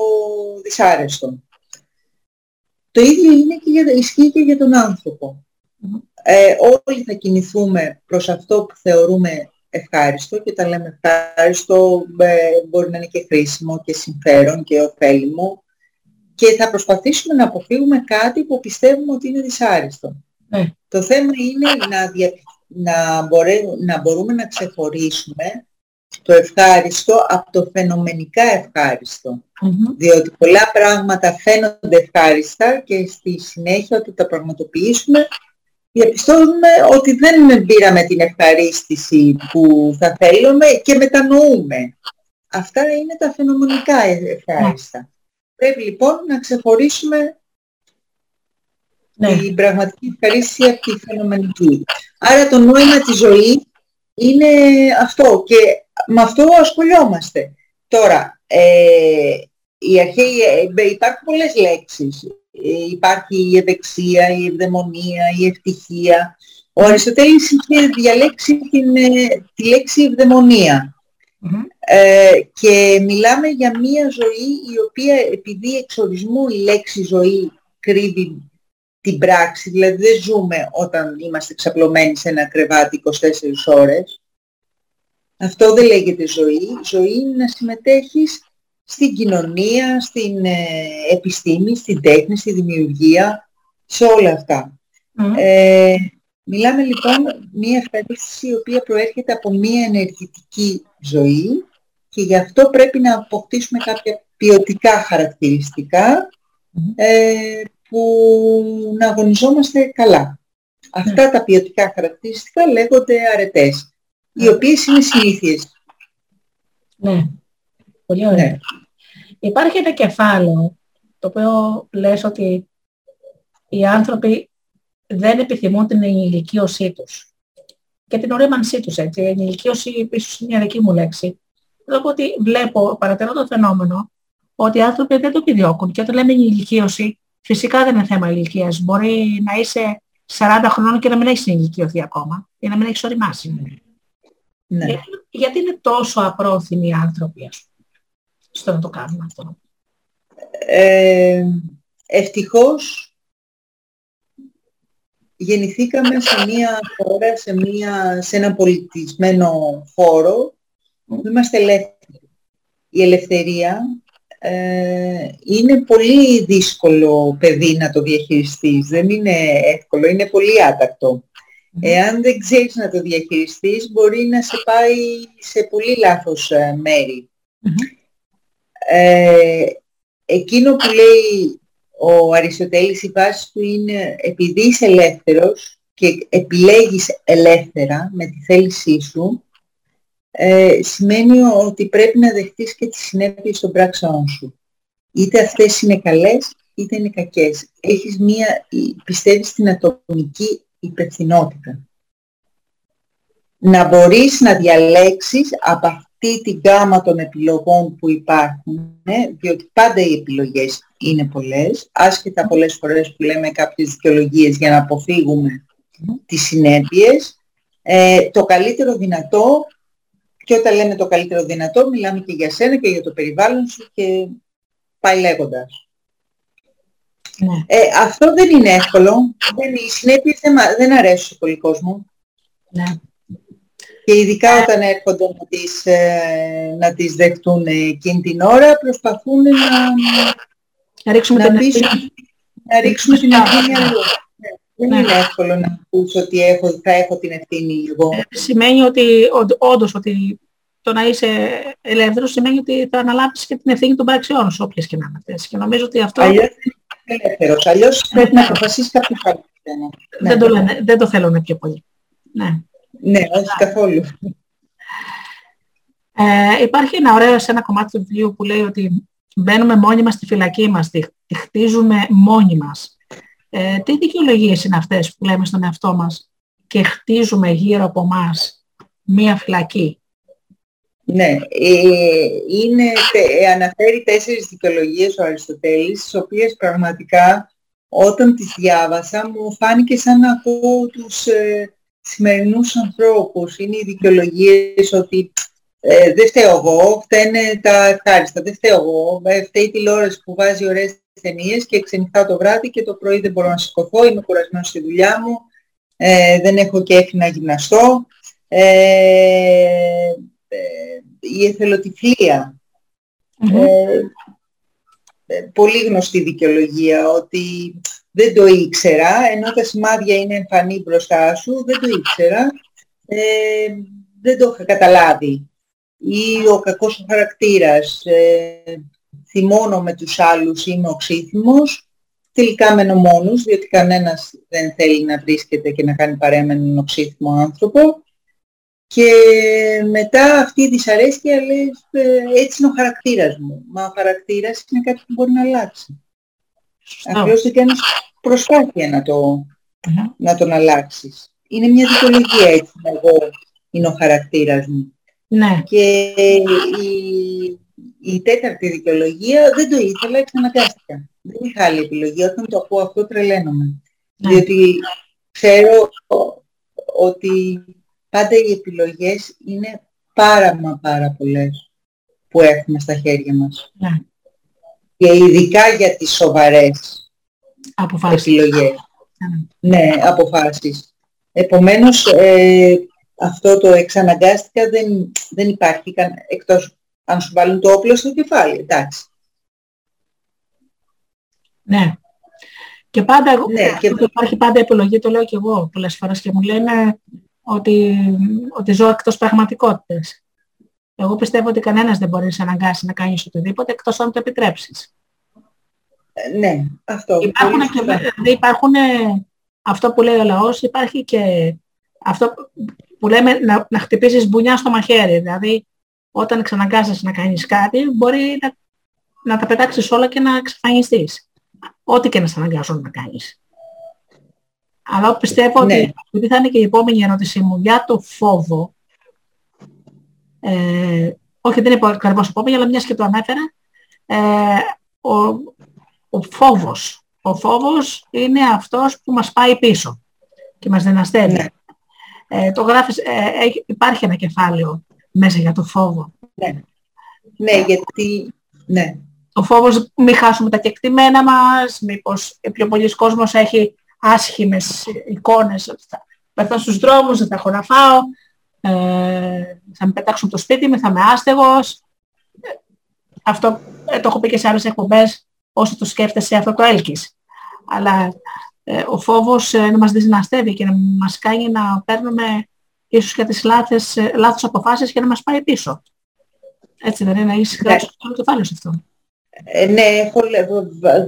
δυσάρεστο. Το ίδιο είναι και για, ισχύει και για τον άνθρωπο. Ε, όλοι θα κινηθούμε προς αυτό που θεωρούμε ευχάριστο και όταν λέμε ευχάριστο ε, μπορεί να είναι και χρήσιμο και συμφέρον και ωφέλιμο και θα προσπαθήσουμε να αποφύγουμε κάτι που πιστεύουμε ότι είναι δυσάρεστο. Ναι. Το θέμα είναι να, να, να μπορούμε να ξεχωρίσουμε το ευχάριστο από το φαινομενικά Διότι πολλά πράγματα φαίνονται ευχάριστα και στη συνέχεια όταν τα πραγματοποιήσουμε διαπιστώνουμε ότι δεν πήραμε την ευχαρίστηση που θα θέλουμε και μετανοούμε. Αυτά είναι τα φαινομενικά ευχάριστα. Πρέπει λοιπόν να ξεχωρίσουμε ναι. την πραγματική ευχαρίστηση από τη φαινομενική. Άρα το νόημα της ζωής είναι αυτό και με αυτό ασχολιόμαστε. Τώρα, ε, η αρχή, ε, υπάρχουν πολλές λέξεις. Ε, υπάρχει η ευεξία, η ευδαιμονία, η ευτυχία. Ο Αριστοτέλης είχε διαλέξει την, ε, τη λέξη ευδαιμονία. Ε, και μιλάμε για μία ζωή η οποία επειδή εξορισμού η λέξη ζωή κρύβει την πράξη, δηλαδή δεν ζούμε όταν είμαστε ξαπλωμένοι σε ένα κρεβάτι 24 ώρες. Αυτό δεν λέγεται ζωή. Ζωή είναι να συμμετέχεις στην κοινωνία, στην ε, επιστήμη, στην τέχνη, στη δημιουργία, σε όλα αυτά. Ε, μιλάμε λοιπόν μία ευχαρίστηση η οποία προέρχεται από μία ενεργητική ζωή και γι' αυτό πρέπει να αποκτήσουμε κάποια ποιοτικά ε, που να αγωνιζόμαστε καλά. Αυτά τα ποιοτικά χαρακτηριστικά λέγονται αρετές, οι οποίες είναι συνήθειες. Ναι, πολύ ωραία. Ναι. Υπάρχει ένα κεφάλαιο το οποίο λες ότι οι άνθρωποι δεν επιθυμούν την ενηλικίωσή τους και την ορίμανσή τους έτσι. Η ενηλικίωση ίσως είναι μια δική μου λέξη. Εδώ ότι βλέπω, παρατηρώ το φαινόμενο, ότι οι άνθρωποι δεν το επιδιώκουν και όταν λέμε ενηλικίωση, φυσικά δεν είναι θέμα ηλικίας. Μπορεί να είσαι 40 χρονών και να μην έχεις ενηλικιωθεί ακόμα ή να μην έχεις οριμάσει. Ναι. Γιατί, γιατί είναι τόσο απρόθυμοι οι άνθρωποι, ας στο να το κάνουμε αυτό; Ε, ευτυχώς γεννηθήκαμε σε μια χώρα, σε, μια, σε ένα πολιτισμένο χώρο που είμαστε ελεύθεροι. Η ελευθερία ε, είναι πολύ δύσκολο παιδί να το διαχειριστείς. Δεν είναι εύκολο, είναι πολύ άτακτο. Εάν δεν ξέρεις να το διαχειριστείς, μπορεί να σε πάει σε πολύ λάθος ε, μέρη. Ε, εκείνο που λέει ο Αριστοτέλης η βάση του είναι επειδή είσαι ελεύθερος και επιλέγεις ελεύθερα με τη θέλησή σου ε, σημαίνει ότι πρέπει να δεχτείς και τις συνέπειες των πράξεών σου. Είτε αυτές είναι καλές είτε είναι κακές. Έχεις μία, πιστεύεις στην ατομική υπευθυνότητα. να μπορείς να διαλέξεις από αυτή την γάμα των επιλογών που υπάρχουν, διότι πάντα οι επιλογές είναι πολλές, άσχετα πολλές φορές που λέμε κάποιες δικαιολογίες για να αποφύγουμε τις συνέπειες, ε, το καλύτερο δυνατό, και όταν λέμε το καλύτερο δυνατό, μιλάμε και για σένα και για το περιβάλλον σου και πάει λέγοντας. Ναι. Ε, αυτό δεν είναι εύκολο. Δεν, οι συνέπειες δεν, δεν αρέσουν σε πολύ κόσμο. Ναι. Και ειδικά όταν έρχονται να τις, ε, να τις δεχτούν εκείνη την ώρα, προσπαθούν να, να ρίξουμε να την ευθύνη. Να ρίξουμε την ευθύνη αλλού. Δεν ναι. είναι εύκολο να πούς ότι έχω, θα έχω την ευθύνη εγώ. Ε, σημαίνει ότι όντως ότι το να είσαι ελεύθερος σημαίνει ότι θα αναλάβεις και την ευθύνη των πράξεών σου, όποιες και να είναι αυτές. Και νομίζω ότι αυτό... Αλλιώς δεν είναι ελεύθερος. Αλλιώς πρέπει να αποφασίσεις κάποιο άλλο. Δεν, το λένε, δεν το θέλουν πιο πολύ. Ναι, ναι όχι καθόλου. Ε, υπάρχει ένα ωραίο σε ένα κομμάτι του βιβλίου που λέει ότι μπαίνουμε μόνοι μας στη φυλακή μας, τη, τη χτίζουμε μόνοι μας. Ε, τι δικαιολογίες είναι αυτές που λέμε στον εαυτό μας και χτίζουμε γύρω από μας μία φυλακή; Ναι, ε, είναι, αναφέρει τέσσερις δικαιολογίες ο Αριστοτέλης, τις οποίες πραγματικά όταν τις διάβασα μου φάνηκε σαν να ακούω τους ε, σημερινούς ανθρώπους. Είναι οι δικαιολογίες ότι ε, δεν φταίω εγώ, φταίνε τα ευχάριστα, δεν φταίω εγώ, ε, φταίει η τηλεόραση που βάζει ωραίες ταινίες και ξενυχτάω το βράδυ και το πρωί δεν μπορώ να σηκωθώ, είμαι κουρασμένος στη δουλειά μου, ε, δεν έχω κέφι να γυμναστώ. Ε, ε, η εθελοτυφλία. Ε, πολύ γνωστή δικαιολογία ότι δεν το ήξερα, ενώ τα σημάδια είναι εμφανή μπροστά σου, δεν το ήξερα, δεν το είχα καταλάβει ή ο κακός ο χαρακτήρας, ε, θυμώνω με τους άλλους, είμαι οξύθυμος, τελικά μένω μόνος, διότι κανένας δεν θέλει να βρίσκεται και να κάνει παρέα με έναν οξύθυμο άνθρωπο. Και μετά αυτή η δυσαρέσκεια λες, ε, έτσι είναι ο χαρακτήρας μου. Μα ο χαρακτήρας είναι κάτι που μπορεί να αλλάξει. Απλώς δεν κάνεις προσπάθεια να, το, να τον αλλάξεις. Είναι μια δικαιολογία έτσι, εγώ είναι ο χαρακτήρας μου. Ναι. Και η, η τέταρτη δικαιολογία δεν το ήθελα, εξαναγκάστηκα. Δεν είχα άλλη επιλογή. Όταν το ακούω αυτό τρελαίνομαι. Ναι. Διότι ξέρω ότι πάντα οι επιλογές είναι πάρα μα πάρα πολλές που έχουμε στα χέρια μας. Ναι. Και ειδικά για τις σοβαρές αποφάσεις. επιλογές. Ναι, ναι αποφάσεις. Επομένως, ε, αυτό το εξαναγκάστηκα δεν, δεν υπάρχει καν, εκτός αν σου βάλουν το όπλο στο κεφάλι, εντάξει. Ναι. Και πάντα, ναι, και... υπάρχει πάντα επιλογή, το λέω και εγώ πολλές φορές και μου λένε ότι, ότι ζω εκτός πραγματικότητας. Εγώ πιστεύω ότι κανένας δεν μπορεί να σε αναγκάσει να κάνεις οτιδήποτε εκτός αν το επιτρέψεις. Ε, ναι, αυτό. Υπάρχουν, και, δηλαδή υπάρχουν αυτό που λέει ο λαός, υπάρχει και αυτό που λέμε να, να χτυπήσεις μπουνιά στο μαχαίρι. Δηλαδή, όταν ξαναγκάζεσαι να κάνεις κάτι, μπορεί να, να τα πετάξεις όλα και να εξαφανιστείς. Ό,τι και να σε αναγκάζουν να κάνεις. Αλλά πιστεύω ναι. ότι, επειδή θα είναι και η επόμενη ερώτησή μου για το φόβο, ε, όχι δεν είναι ακριβώς επόμενη, αλλά μιας και το ανέφερα, ε, ο, ο φόβος. Ο φόβος είναι αυτός που μας πάει πίσω και μας δυναστεύει. Ναι. Ε, το γράφεις, ε, υπάρχει ένα κεφάλαιο μέσα για το φόβο. Ναι, ναι γιατί... Ναι. Ο φόβος μη χάσουμε τα κεκτημένα μας, μήπως πιο πολλοί κόσμος έχει άσχημες εικόνες, ότι θα πεθώ στους δρόμους, δεν θα έχω να φάω, ε, θα με πετάξουν το σπίτι μου, θα είμαι άστεγος. Αυτό ε, το έχω πει και σε άλλες εκπομπές, όσο το σκέφτεσαι αυτό το έλκεις. Αλλά ε, ο φόβος ε, να μας δυσναστεύει και να μας κάνει να παίρνουμε ίσως και τις λάθες, ε, λάθος αποφάσεις και να μας πάει πίσω. Έτσι δεν είναι, να είσαι γράψει το κεφάλαιο σε αυτό. Ε, ναι, έχω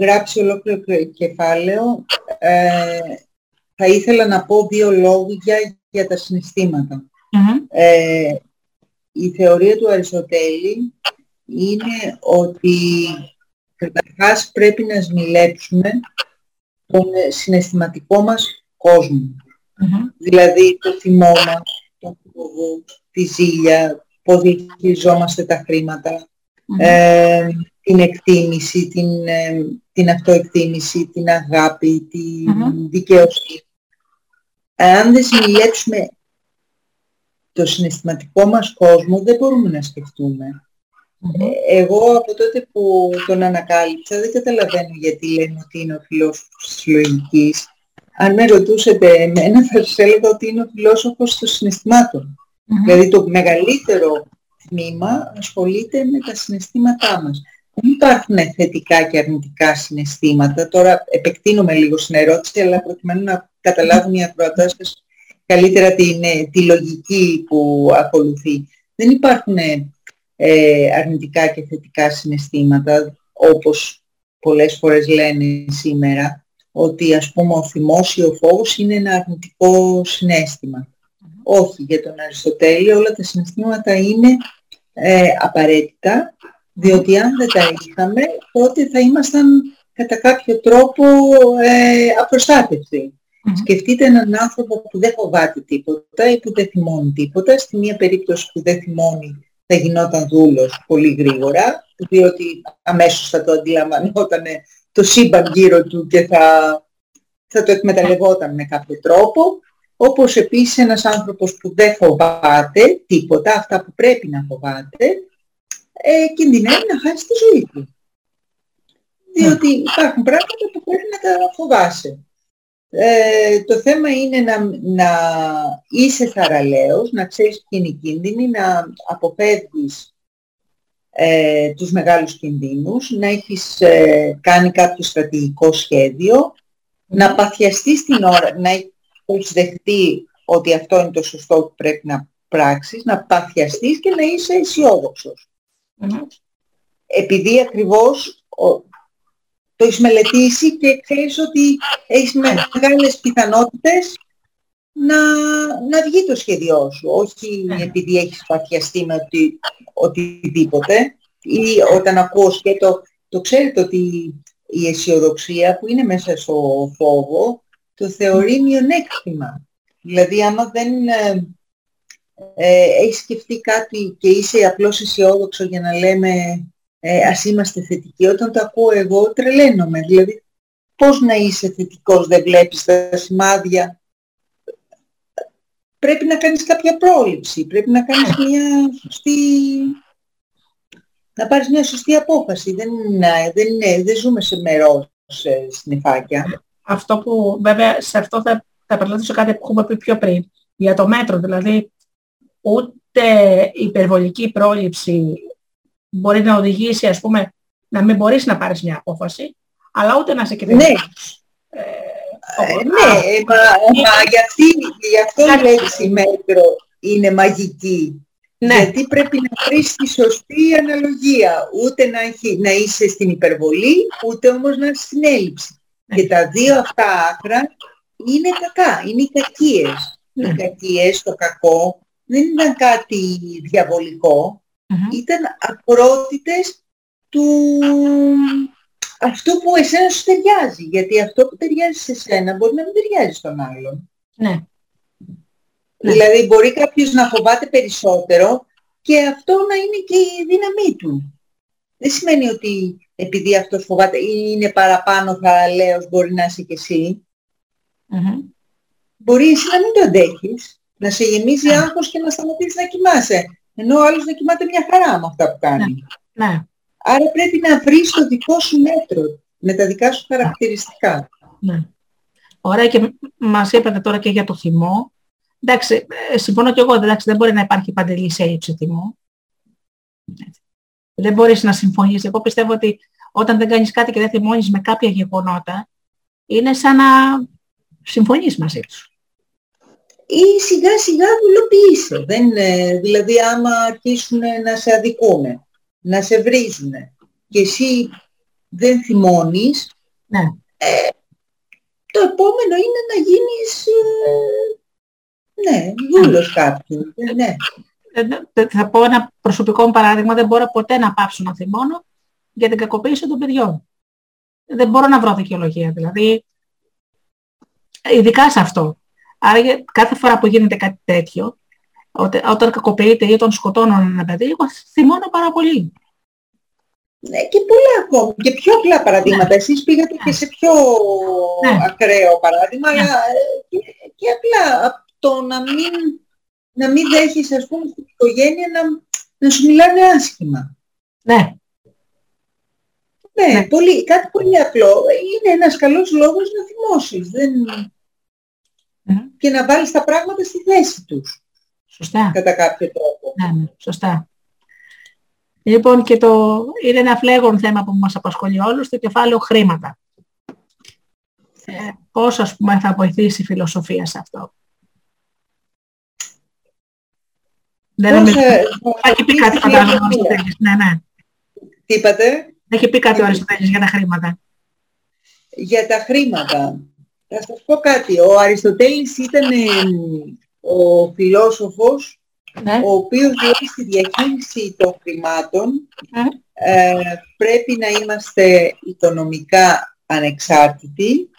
γράψει ολόκληρο κεφάλαιο. Ε, θα ήθελα να πω δύο λόγια για τα συναισθηματα ε, η θεωρία του Αριστοτέλη είναι ότι καταρχάς πρέπει να σμιλέψουμε τον συναισθηματικό μας κόσμο. Δηλαδή το θυμό μας, το φόβο, τη ζήλια, πώς διαχειριζόμαστε τα χρήματα, ε, την εκτίμηση, την, ε, την αυτοεκτίμηση, την αγάπη, την δικαιοσύνη. Αν δεν συλλέξουμε το συναισθηματικό μας κόσμο, δεν μπορούμε να σκεφτούμε. Ε, εγώ από τότε που τον ανακάλυψα δεν καταλαβαίνω γιατί λένε ότι είναι ο φιλόσοφος της λογικής. Αν με ρωτούσετε εμένα θα σας έλεγα ότι είναι ο φιλόσοφος των συναισθημάτων. Δηλαδή το μεγαλύτερο τμήμα ασχολείται με τα συναισθήματά μας. Δεν υπάρχουν θετικά και αρνητικά συναισθήματα. Τώρα επεκτείνουμε λίγο στην ερώτηση, αλλά προκειμένου να καταλάβουν οι ακροατές καλύτερα την, τη λογική που ακολουθεί. Δεν υπάρχουν ε, αρνητικά και θετικά συναισθήματα, όπως πολλές φορές λένε σήμερα, ότι ας πούμε ο θυμός ή ο φόβος είναι ένα αρνητικό συνέστημα. Όχι, για τον Αριστοτέλη όλα τα συναισθήματα είναι ε, απαραίτητα, διότι αν δεν τα είχαμε, τότε θα ήμασταν κατά κάποιο τρόπο ε, απροστάτευτοι. Σκεφτείτε έναν άνθρωπο που δεν φοβάται τίποτα ή που δεν θυμώνει τίποτα. Στη μία περίπτωση που δεν θυμώνει θα γινόταν δούλος πολύ γρήγορα, διότι αμέσως θα το αντιλαμβανόταν το σύμπαν γύρω του και θα, θα το εκμεταλλευόταν με κάποιο τρόπο. Όπως επίσης ένας άνθρωπος που δεν φοβάται τίποτα, αυτά που πρέπει να φοβάται, ε, κινδυνεύει να χάσει τη ζωή του. Διότι υπάρχουν πράγματα που πρέπει να τα φοβάσαι. Ε, το θέμα είναι να, να είσαι θαραλέος, να ξέρεις ποιοι είναι οι κίνδυνοι, να αποφεύγεις ε, τους μεγάλους κινδύνους, να έχεις ε, κάνει κάποιο στρατηγικό σχέδιο, να παθιαστείς την ώρα, να έχεις δεχτεί ότι αυτό είναι το σωστό που πρέπει να πράξεις, να παθιαστείς και να είσαι αισιόδοξος. Επειδή ακριβώς το έχεις μελετήσει και ξέρεις ότι έχεις μεγάλες πιθανότητες να, να βγει το σχέδιό σου, όχι ναι. επειδή έχεις παθιαστεί με οτι, οτιδήποτε ή όταν ακούς και το, το ξέρετε ότι η αισιοδοξία που είναι μέσα στο φόβο το θεωρεί μειονέκτημα. Δηλαδή άμα δεν ε, ε, έχεις σκεφτεί κάτι και είσαι απλώς αισιόδοξο για να λέμε ε, ας είμαστε θετικοί. Όταν το ακούω εγώ τρελαίνομαι. Δηλαδή πώς να είσαι θετικός, δεν βλέπεις τα σημάδια. Πρέπει να κάνεις κάποια πρόληψη, πρέπει να κάνεις μια σωστή... να πάρεις μια σωστή απόφαση. Δεν, είναι, δεν, είναι, δεν ζούμε σε μερός σε σνιφάκια. Αυτό που βέβαια σε αυτό θα, θα σε κάτι που έχουμε πει πιο πριν. Για το μέτρο δηλαδή ούτε υπερβολική πρόληψη μπορεί να οδηγήσει, ας πούμε, να μην μπορείς να πάρεις μια απόφαση, αλλά ούτε να σε κινδυνεύει. Ναι. Ε, ε, ναι, μα, μα γι' αυτή, γι αυτό η λέξη μέτρο είναι μαγική; Ναι. Γιατί πρέπει να βρεις τη σωστή αναλογία. Ούτε να, έχει, να είσαι στην υπερβολή, ούτε όμως να είσαι στην έλλειψη. Ναι. Και τα δύο αυτά άκρα είναι κακά, είναι οι κακίες. Ναι. Οι κακίες, το κακό, δεν ήταν κάτι διαβολικό, ήταν ακρότητες του αυτού που εσένα σου ταιριάζει. Γιατί αυτό που ταιριάζει σε σένα μπορεί να μην ταιριάζει στον άλλον. Ναι. Δηλαδή μπορεί κάποιος να φοβάται περισσότερο και αυτό να είναι και η δύναμή του. Δεν σημαίνει ότι επειδή αυτός φοβάται ή είναι παραπάνω θαραλέος μπορεί να είσαι και εσύ. Μπορεί εσύ να μην το αντέχεις, να σε γεμίζει άγχος και να σταματήσεις να κοιμάσαι. Ενώ ο άλλος να κοιμάται μια χαρά με αυτά που κάνει. Ναι. Ναι. Άρα πρέπει να βρεις το δικό σου μέτρο, με τα δικά σου χαρακτηριστικά. Ναι. Ωραία και μας είπατε τώρα και για το θυμό. Εντάξει, ε, συμφωνώ και εγώ, εντάξει, δεν μπορεί να υπάρχει παντελής έλλειψη θυμό. Δεν μπορείς να συμφωνήσεις. Εγώ πιστεύω ότι όταν δεν κάνεις κάτι και δεν θυμώνεις με κάποια γεγονότα, είναι σαν να συμφωνείς μαζί τους ή σιγά σιγά δουλοποιήσε. Δεν, δηλαδή άμα αρχίσουν να σε αδικούν, να σε βρίζουν και εσύ δεν θυμώνεις, ναι. ε, το επόμενο είναι να γίνεις ε, ναι, δούλος κάποιου. Ε, ναι. Ε, θα πω ένα προσωπικό μου παράδειγμα, δεν μπορώ ποτέ να πάψω να θυμώνω για την κακοποίηση των παιδιών. Δεν μπορώ να βρω δικαιολογία, δηλαδή, ειδικά σε αυτό. Άρα κάθε φορά που γίνεται κάτι τέτοιο, Όταν, όταν κακοποιείται ή όταν σκοτώνουν ένα παιδί, εγώ θυμώνω πάρα πολύ. Ναι, και πολλά ακόμα. Και πιο απλά παραδείγματα. Ναι. Εσείς πήγατε και σε πιο ναι. ακραίο παράδειγμα, ναι. αλλά ε, και, απλά το να μην, να μην δέχεις, ας πούμε, στην οικογένεια να, να σου μιλάνε άσχημα. Ναι. Ναι, ναι. Πολύ, κάτι πολύ απλό. Είναι ένας καλός λόγος να θυμώσεις. Δεν... Και να βάλεις τα πράγματα στη θέση τους. Σωστά. Κατά κάποιο τρόπο. Ναι, ναι, σωστά. Λοιπόν, και το, είναι ένα φλέγον θέμα που μας απασχολεί όλους, το κεφάλαιο χρήματα. Ε, πώς, ας πούμε, θα βοηθήσει η φιλοσοφία σε αυτό; Δεν είναι... Έχει πει κάτι φαντάζομαι Ναι, ναι. Τι είπατε; Έχει πει κάτι ο Αριστοτέλης για τα χρήματα. Για τα χρήματα. Θα σας πω κάτι. Ο Αριστοτέλης ήταν ο φιλόσοφος ναι. ο οποίος λέει στη διαχείριση των χρημάτων ναι. ε, πρέπει να είμαστε οικονομικά ανεξάρτητοι,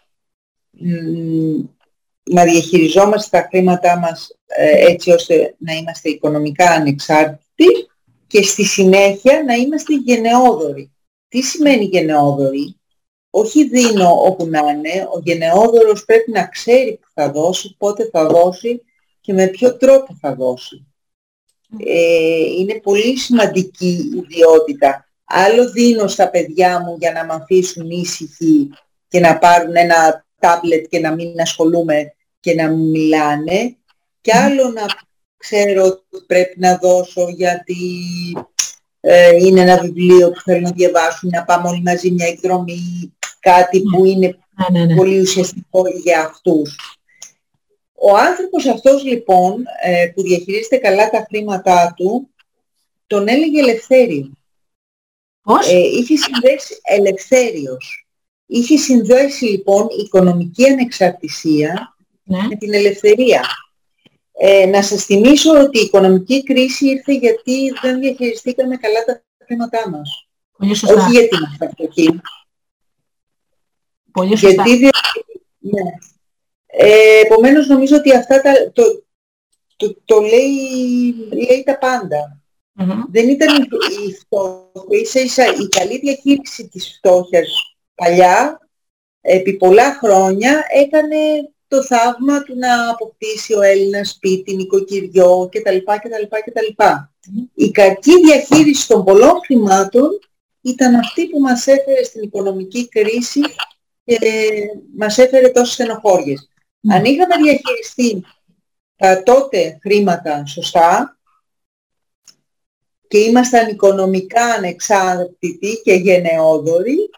να διαχειριζόμαστε τα χρήματά μας ε, έτσι ώστε να είμαστε οικονομικά ανεξάρτητοι και στη συνέχεια να είμαστε γενναιόδοροι. Τι σημαίνει γενναιόδοροι; Όχι δίνω όπου να είναι, ο γενναιόδωρος πρέπει να ξέρει που θα δώσει, πότε θα δώσει και με ποιο τρόπο θα δώσει. Ε, είναι πολύ σημαντική ιδιότητα. Άλλο δίνω στα παιδιά μου για να με αφήσουν ήσυχοι και να πάρουν ένα τάμπλετ και να μην ασχολούμαι και να μην μιλάνε. Και άλλο να ξέρω ότι πρέπει να δώσω γιατί ε, είναι ένα βιβλίο που θέλω να διαβάσουν, να πάμε όλοι μαζί μια εκδρομή, κάτι που είναι ναι, ναι, ναι. πολύ ουσιαστικό για αυτούς. Ο άνθρωπος αυτός λοιπόν ε, που διαχειρίζεται καλά τα χρήματά του, τον έλεγε Ελευθέριο. Πώς; Ε, είχε συνδέσει Ελευθέριος. Είχε συνδέσει λοιπόν οικονομική ανεξαρτησία ναι. με την ελευθερία. Ε, να σας θυμίσω ότι η οικονομική κρίση ήρθε γιατί δεν διαχειριστήκαμε καλά τα χρήματά μας. Πολύ σωστά. Όχι γιατί είμαστε φτωχοί. Πολύ σωστά. Γιατί, ναι. Ε, επομένως νομίζω ότι αυτά τα, το, το, το λέει, λέει τα παντα Δεν ήταν η φτώχεια, ίσα ίσα η καλή διαχείριση της φτώχειας παλιά, επί πολλά χρόνια, έκανε το θαύμα του να αποκτήσει ο Έλληνας σπίτι, νοικοκυριό κτλ. κτλ, κτλ. Η κακή διαχείριση των πολλών χρημάτων ήταν αυτή που μας έφερε στην οικονομική κρίση και μας έφερε τόσες στενοχώριες. Ναι. Αν είχαμε διαχειριστεί τα τότε χρήματα σωστά και ήμασταν οικονομικά ανεξάρτητοι και γενναιόδοροι,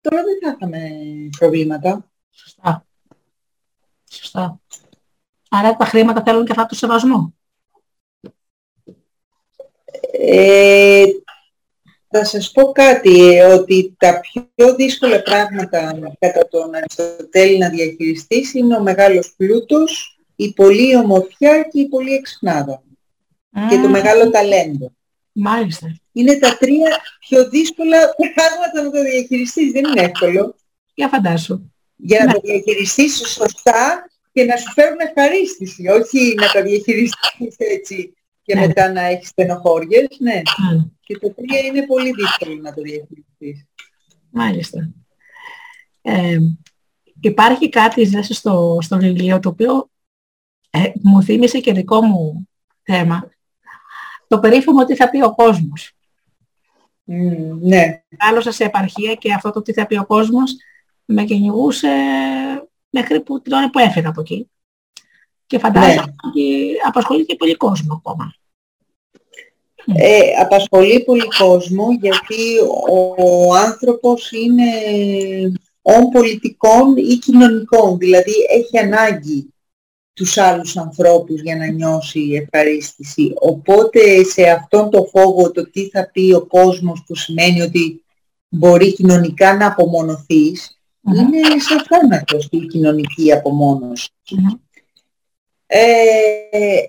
τώρα δεν θα είχαμε προβλήματα. Σωστά. Σωστά. Άρα τα χρήματα θέλουν και αυτά το σεβασμό. Ε, θα σας πω κάτι, ότι τα πιο δύσκολα πράγματα κατά τον Αριστοτέλη να διαχειριστείς είναι ο μεγάλος πλούτος, η πολλή ομορφιά και η πολλή εξυπνάδα. Και το μεγάλο ταλέντο. Μάλιστα. Είναι τα τρία πιο δύσκολα πράγματα να το διαχειριστείς. Δεν είναι εύκολο. Για φαντάσου. Για να ναι. το διαχειριστείς σωστά και να σου φέρουν ευχαρίστηση. Όχι να τα διαχειριστείς έτσι και ναι. μετά να έχεις στενοχώριες. Ναι. ναι. Και το τρία είναι πολύ δύσκολο να το διαχειριστείς. Μάλιστα. Ε, υπάρχει κάτι στο, στο βιβλίο το οποίο ε, μου θύμισε και δικό μου θέμα. Το περίφημο τι θα πει ο κόσμος. Mm, ναι. Άλλωσα σε επαρχία και αυτό το τι θα πει ο κόσμος με κυνηγούσε μέχρι που, την ώρα που έφυγα από εκεί. Και φαντάζομαι ναι. ότι απασχολεί και πολύ κόσμο ακόμα. Ε, απασχολεί πολύ κόσμο γιατί ο, άνθρωπος είναι όν πολιτικών ή κοινωνικών, δηλαδή έχει ανάγκη τους άλλους ανθρώπους για να νιώσει ευχαρίστηση. Οπότε σε αυτόν το φόβο το τι θα πει ο κόσμος που σημαίνει ότι μπορεί κοινωνικά να απομονωθεις είναι σαν θάνατος η κοινωνική Ε,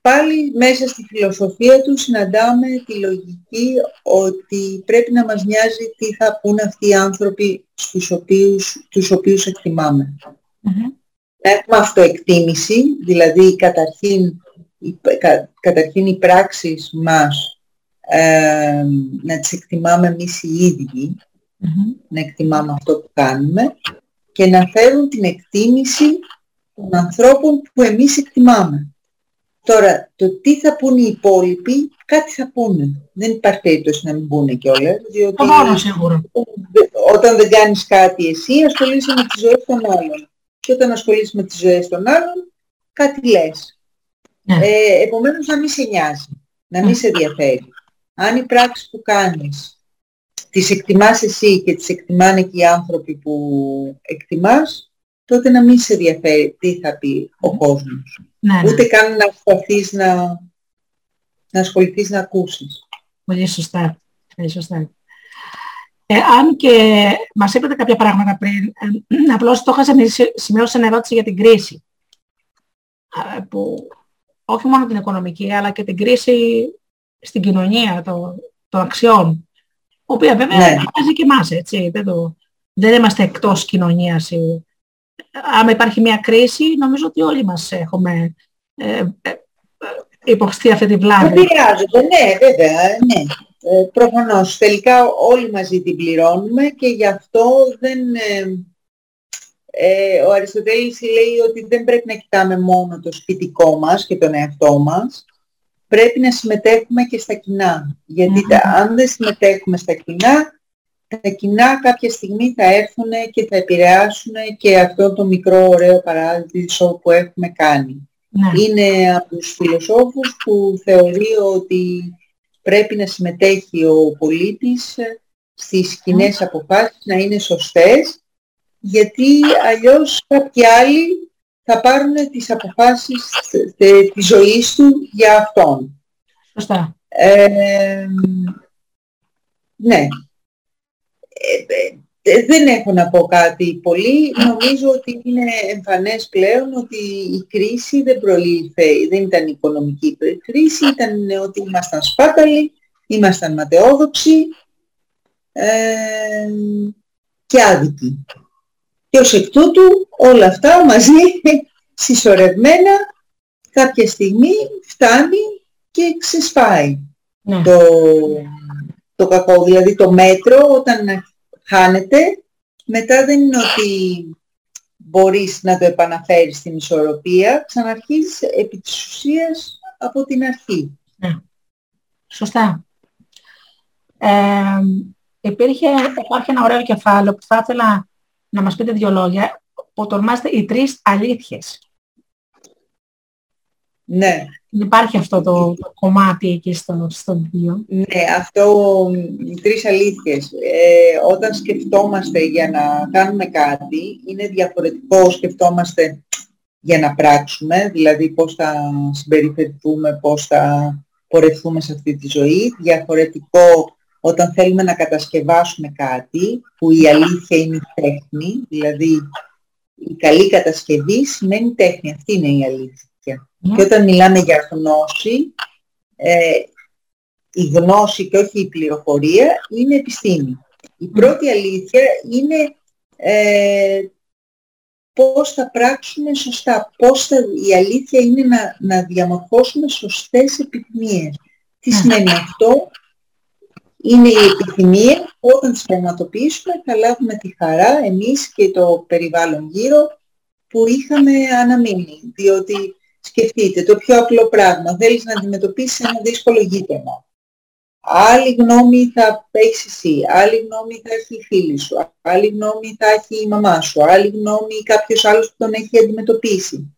πάλι μέσα στη φιλοσοφία του συναντάμε τη λογική ότι πρέπει να μας νοιάζει τι θα πούν αυτοί οι άνθρωποι στους οποίους, τους οποίους εκτιμάμε. Mm-hmm. Να έχουμε αυτοεκτίμηση, δηλαδή καταρχήν καταρχήν οι πράξεις μας ε, να τις εκτιμάμε εμείς οι ιδιοι να εκτιμάμε αυτό που κάνουμε και να φέρουν την εκτίμηση των ανθρώπων που εμείς εκτιμάμε. Τώρα, το τι θα πούνε οι υπόλοιποι, κάτι θα πούνε. Δεν υπάρχει περίπτωση να μην πούνε κιόλας. Διότι σίγουρα. Όταν δεν κάνεις κάτι εσύ, ασχολείσαι με τις ζωές των άλλων. Και όταν ασχολείσαι με τις ζωές των άλλων, κάτι λες. Ναι. Ε, επομένως, να μην σε νοιάζει. Να μην ναι. σε ενδιαφέρει. Αν οι πράξεις που κάνεις τις εκτιμάς εσύ και τις εκτιμάνε και οι άνθρωποι που εκτιμάς, τότε να μην σε ενδιαφέρει τι θα πει ο κόσμος. Ναι, ναι. Ούτε καν να προσπαθείς να, να ασχοληθείς να ακούσεις. Πολύ σωστά. Πολύ σωστά. Ε, αν και μας είπατε κάποια πράγματα πριν, ε, απλώς το είχα σημειώσει ένα ερώτηση για την κρίση. Ε, που όχι μόνο την οικονομική, αλλά και την κρίση στην κοινωνία των, των αξιών. Οποία βέβαια ναι. και εμάς, έτσι. Δεν, το, δεν είμαστε εκτός κοινωνίας άμα υπάρχει μια κρίση, νομίζω ότι όλοι μας έχουμε ε, ε, υποστεί αυτή τη βλάβη. Επηρεάζονται, ναι, βέβαια, ναι. Ε, προφανώς, τελικά όλοι μαζί την πληρώνουμε και γι' αυτό δεν... Ε, ε, ο Αριστοτέλης λέει ότι δεν πρέπει να κοιτάμε μόνο το σπιτικό μας και τον εαυτό μας, πρέπει να συμμετέχουμε και στα κοινά. αν δεν συμμετέχουμε στα κοινά, τα κοινά κάποια στιγμή θα έρθουν και θα επηρεάσουν και αυτό το μικρό ωραίο παράδεισο που έχουμε κάνει. Ναι. Είναι από τους φιλοσόφους που θεωρεί ότι πρέπει να συμμετέχει ο πολίτης στις κοινές αποφάσεις, να είναι σωστές, γιατί αλλιώς κάποιοι άλλοι θα πάρουν τις αποφάσεις της ζωής του για αυτόν. Σωστά. Ε, ναι, ε, ε, δεν έχω να πω κάτι πολύ. Νομίζω ότι είναι εμφανές πλέον ότι η κρίση δεν προήλθε, δεν ήταν οικονομική κρίση, ήταν ότι ήμασταν σπάταλοι, ήμασταν ματαιόδοξοι ε, και άδικοι. Και ως εκ τούτου όλα αυτά μαζί συσσωρευμένα κάποια στιγμή φτάνει και ξεσπάει ναι. το, το κακό. Δηλαδή το μέτρο όταν χάνεται, μετά δεν είναι ότι μπορείς να το επαναφέρεις στην ισορροπία, ξαναρχίζεις επί της ουσίας από την αρχή. Ναι. Σωστά. Ε, υπήρχε, υπάρχει ένα ωραίο κεφάλαιο που θα ήθελα να μας πείτε δύο λόγια, που ονομάζεται «Οι τρεις αλήθειες». Ναι. Υπάρχει αυτό το, κομμάτι εκεί στο, στο βιβλίο. Ναι, αυτό, οι τρεις αλήθειες. Ε, όταν σκεφτόμαστε για να κάνουμε κάτι, είναι διαφορετικό σκεφτόμαστε για να πράξουμε, δηλαδή πώς θα συμπεριφερθούμε, πώς θα πορευθούμε σε αυτή τη ζωή. Διαφορετικό όταν θέλουμε να κατασκευάσουμε κάτι, που η αλήθεια είναι η τέχνη, δηλαδή η καλή κατασκευή σημαίνει τέχνη, αυτή είναι η αλήθεια. Και όταν μιλάμε για γνώση, ε, η γνώση και όχι η πληροφορία είναι επιστήμη. Η πρώτη αλήθεια είναι ε, πώς θα πράξουμε σωστά, πώς θα, η αλήθεια είναι να, να διαμορφώσουμε σωστές επιθυμίες. Τι σημαίνει αυτό, είναι η επιθυμία που όταν τις πραγματοποιήσουμε θα λάβουμε τη χαρά εμείς και το περιβάλλον γύρω που είχαμε αναμείνει. Διότι Σκεφτείτε το πιο απλό πράγμα. Θέλεις να αντιμετωπίσεις ένα δύσκολο γείτονα. Άλλη γνώμη θα έχεις εσύ, άλλη γνώμη θα έχει η φίλη σου, άλλη γνώμη θα έχει η μαμά σου, άλλη γνώμη κάποιος άλλος που τον έχει αντιμετωπίσει.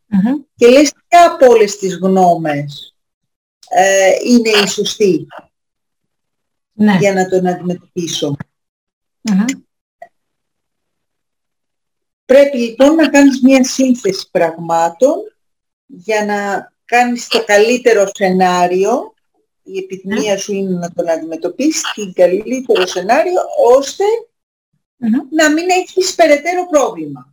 Και λες ποια από όλες τις γνώμες ε, είναι η σωστή ναι. για να τον αντιμετωπισω Πρέπει λοιπόν να κάνεις μια σύνθεση πραγμάτων για να κάνεις το καλύτερο σενάριο, η επιθυμία σου είναι να τον αντιμετωπίσεις το καλύτερο σενάριο, να μην έχεις περαιτέρω πρόβλημα.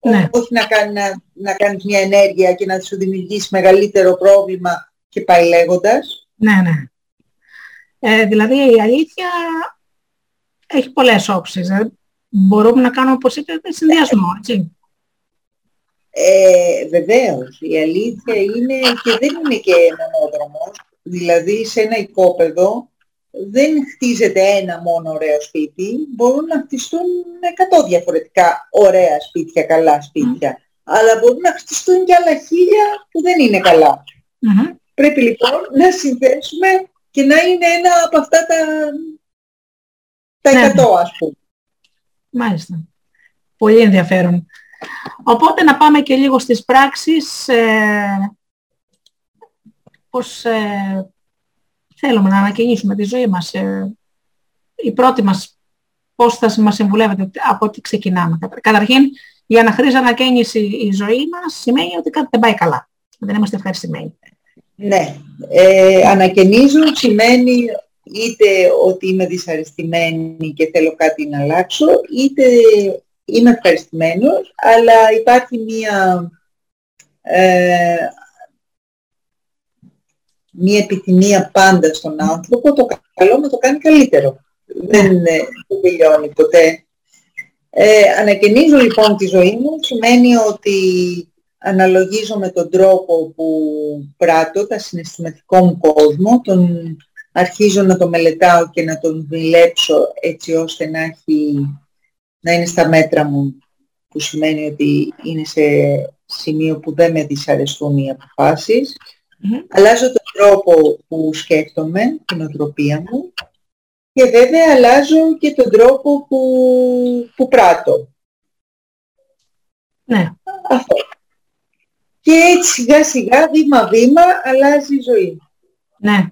Ναι. Όχι να, κάνει, να, να κάνεις μια ενέργεια και να σου δημιουργήσει μεγαλύτερο πρόβλημα και πάει λέγοντας. Ναι, ναι. Ε, δηλαδή η αλήθεια έχει πολλές όψεις. Ε. Μπορούμε να κάνουμε, όπως είπατε, συνδυασμό, έτσι. Ε, βεβαίως, η αλήθεια είναι και δεν είναι και μονόδρομος. Δηλαδή σε ένα οικόπεδο δεν χτίζεται ένα μόνο ωραίο σπίτι, μπορούν να χτιστούν εκατό διαφορετικά ωραία σπίτια, καλά σπίτια. Αλλά μπορούν να χτιστούν και άλλα χίλια που δεν είναι Πρέπει λοιπόν να συνδέσουμε και να είναι ένα από αυτά τα, τα ναι. εκατό ας πούμε. Μάλιστα. Πολύ ενδιαφέρον. Οπότε να πάμε και λίγο στις πράξεις. Ε, πώς ε, θέλουμε να ανακαινήσουμε τη ζωή μας. Ε, η πρώτη μας, πώς θα μας συμβουλεύετε από ό,τι ξεκινάμε. Καταρχήν, η αναχρήση ανακαίνιση η ζωή μας σημαίνει ότι κάτι δεν πάει καλά. Δεν είμαστε ευχαριστημένοι. Ναι. Ε, ανακαινίζω σημαίνει είτε ότι είμαι δυσαρεστημένη και θέλω κάτι να αλλάξω, είτε είμαι ευχαριστημένος, αλλά υπάρχει μία, ε, μία επιθυμία πάντα στον άνθρωπο το καλό να το κάνει καλύτερο. Δεν, δεν τελειώνει ποτέ. Ε, ανακαινίζω λοιπόν τη ζωή μου, σημαίνει ότι αναλογίζω με τον τρόπο που πράττω, τα συναισθηματικό μου κόσμο, τον αρχίζω να το μελετάω και να τον δουλέψω έτσι ώστε να, έχει, να είναι στα μέτρα μου, που σημαίνει ότι είναι σε σημείο που δεν με δυσαρεστούν οι αποφάσεις. Αλλάζω τον τρόπο που σκέφτομαι, την οτροπία μου και βέβαια αλλάζω και τον τρόπο που, που πράττω. Ναι. Αυτό. Και έτσι σιγά σιγά, βήμα βήμα, αλλάζει η ζωή. Ναι.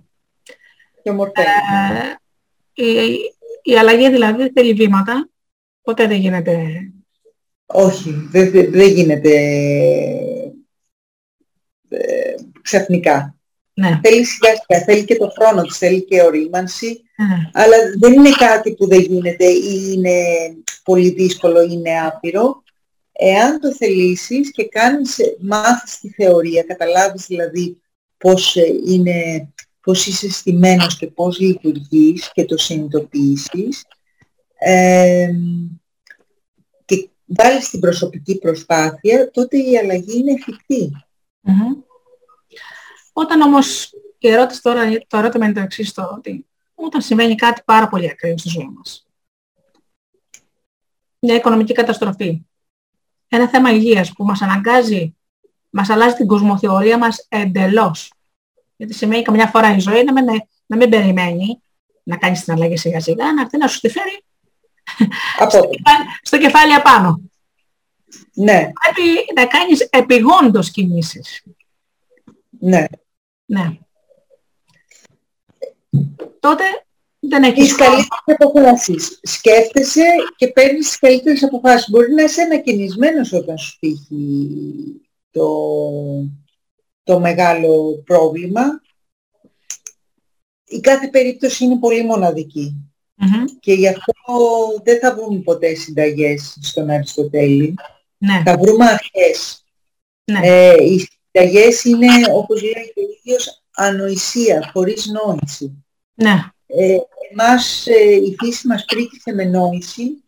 Και ε, η, η αλλαγή δηλαδή θέλει βήματα. Ποτέ δεν γίνεται... Όχι, δεν, δεν γίνεται ε, ξαφνικά. Ναι. Θέλει σιγά σιγά, θέλει και το χρόνο της, θέλει και ορίμανση, ναι. αλλά δεν είναι κάτι που δεν γίνεται ή είναι πολύ δύσκολο ή είναι άπειρο. Εάν το θελήσεις και κάνεις, μάθεις τη θεωρία, καταλάβεις δηλαδή πώς, ε, είναι, πώς είσαι στημένος και πώς λειτουργείς και το συνειδητοποιήσεις και βάλεις την προσωπική προσπάθεια, τότε η αλλαγή είναι Όταν όμως, η ερώτηση τώρα, το ερώτημα είναι το εξής το ότι όταν συμβαίνει κάτι πάρα πολύ ακραίο στη ζωή μας, μια οικονομική καταστροφή, ένα θέμα υγείας που μας αναγκάζει, μας αλλάζει την κοσμοθεωρία μας εντελώς. Γιατί σημαίνει καμιά φορά η ζωή να μην, να μην περιμένει να κάνεις την αλλαγή σιγά σιγά, να έρθει να σου τη φέρει στο, κεφάλι, στο κεφάλι απάνω. Ναι. Πρέπει να κάνεις επιγόντως κινήσεις. Ναι. Ναι. Τότε δεν έχεις τις καλύτερες αποφάσεις. Σκέφτεσαι και παίρνεις τις καλύτερες αποφάσεις. Μπορεί να είσαι ανακοινισμένος όταν σου τύχει το, το μεγάλο πρόβλημα. Η κάθε περίπτωση είναι πολύ Και γι' αυτό δεν θα βρούμε ποτέ συνταγές στον Αριστοτέλη. Ναι. Θα βρούμε αρχές. Ναι. Ε, οι συνταγές είναι, όπως λέει και ο ίδιος, ανοησία, χωρίς νόηση. Ναι. Ε, εμάς ε, η φύση μας πρίκησε με νόηση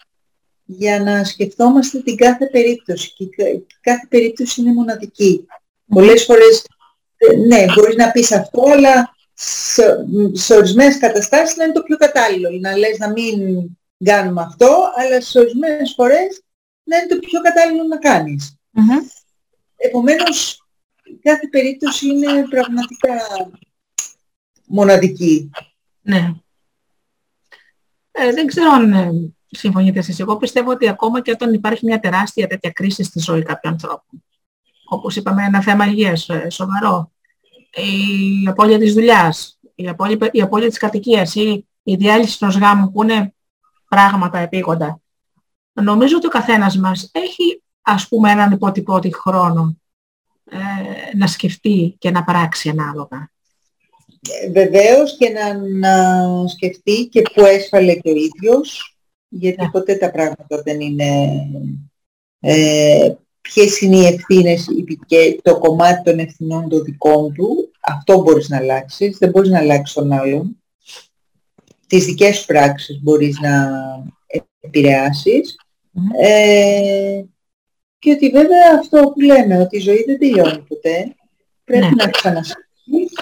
για να σκεφτόμαστε την κάθε περίπτωση και η κάθε περίπτωση είναι μοναδική. Πολλές φορές, ε, ναι, μπορείς να πεις αυτό, αλλά σε, σε ορισμένες καταστάσεις να είναι το πιο κατάλληλο. Να λες να μην κάνουμε αυτό, αλλά σε ορισμένες φορές να είναι το πιο κατάλληλο να κάνεις. Επομένως, κάθε περίπτωση είναι πραγματικά μοναδική. Ναι. Ε, δεν ξέρω αν ε, συμφωνείτε εσείς. Εγώ πιστεύω ότι ακόμα και όταν υπάρχει μια τεράστια τέτοια κρίση στη ζωή κάποιου ανθρώπου, όπως είπαμε ένα θέμα υγείας ε, σοβαρό, η απώλεια της δουλειάς, η απώλεια, η απώλεια της κατοικίας ή η διάλυση ενός γάμου που είναι πράγματα επίγοντα. Νομίζω ότι ο καθένας μας έχει ας πούμε έναν υπότυπώτη χρόνο ε, να σκεφτεί και να πράξει ανάλογα. Βεβαίως και να, να σκεφτεί και που έσφαλε και ο ίδιος, γιατί ναι. ποτέ τα πράγματα δεν είναι... Ε, ποιες είναι οι ευθύνες και το κομμάτι των ευθυνών των δικών του, αυτό μπορείς να αλλάξεις, δεν μπορείς να αλλάξεις τον άλλον. Τις δικές σου πράξεις μπορείς να επηρεάσεις. Ε, και ότι βέβαια αυτό που λέμε, ότι η ζωή δεν τελειώνει ποτέ, πρέπει Ναι. να ξανασκεφτείς,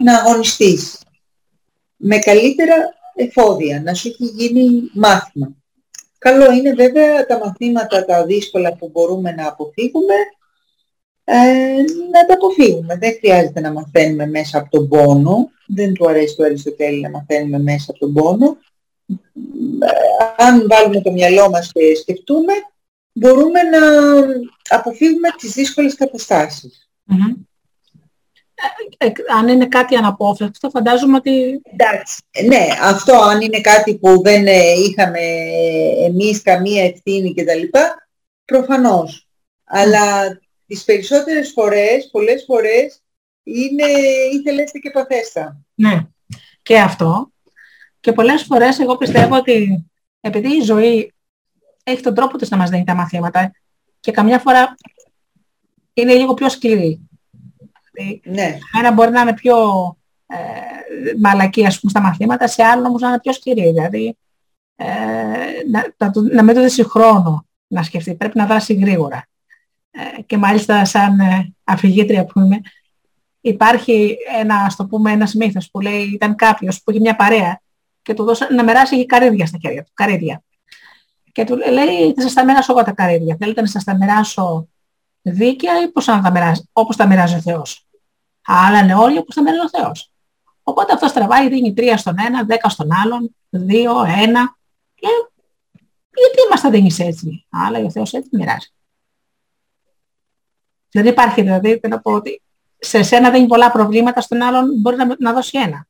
να αγωνιστείς με καλύτερα εφόδια, να σου έχει γίνει μάθημα. Καλό είναι βέβαια τα μαθήματα τα δύσκολα που μπορούμε να αποφύγουμε, ε, να τα αποφύγουμε. Δεν χρειάζεται να μαθαίνουμε μέσα από τον πόνο. Δεν του αρέσει του Αριστοτέλη να μαθαίνουμε μέσα από τον πόνο. Ε, αν βάλουμε το μυαλό μας και σκεφτούμε, μπορούμε να αποφύγουμε τις δύσκολες καταστάσεις. Μμμ. Ε, ε, αν είναι κάτι αναπόφευκτο, φαντάζομαι ότι Εντάξει. Ναι, αυτό αν είναι κάτι που δεν ε, είχαμε εμείς καμία ευθύνη κτλ. Προφανώς. Αλλά τις περισσότερες φορές, πολλές φορές, είναι ήθελέστε και παθέστα. ναι, και αυτό. Και πολλές φορές εγώ πιστεύω ότι επειδή η ζωή έχει τον τρόπο της να μας δίνει τα μαθήματα και καμιά φορά είναι λίγο πιο σκληρή. Δηλαδή, Ναι, Ένα μπορεί να είναι πιο ε, μαλακή ας πούμε, στα μαθήματα, σε άλλο όμως να είναι πιο σκληρή. Δηλαδή ε, να, να, του- να μην του δώσει χρόνο να σκεφτεί. Πρέπει να δράσει γρήγορα. Ε, και μάλιστα σαν ε, αφηγήτρια που είμαι, υπάρχει ένα, ας το πούμε, ένας μύθος που λέει ήταν κάποιος που είχε μια παρέα και του δώσε να μεράσει καρύδια στα χέρια του. Καρύδια. Και του λέει, θα σας τα μοιράσω εγώ τα καρύδια. Θέλετε να σας τα μοιράσω δίκαια ή πώς να τα μοιράζει, όπως τα μοιράζει ο Θεός. Αλλά είναι όλοι όπως τα μοιράζει ο Θεός. Οπότε αυτό τραβάει, δίνει τρία στον ένα, δέκα στον άλλον, δύο, ένα. Και γιατί μας τα δίνεις έτσι. Αλλά ο Θεός έτσι μοιράζει. Δεν υπάρχει δηλαδή, θέλω να πω ότι σε σένα δίνει πολλά προβλήματα, στον άλλον μπορεί να, να δώσει ένα.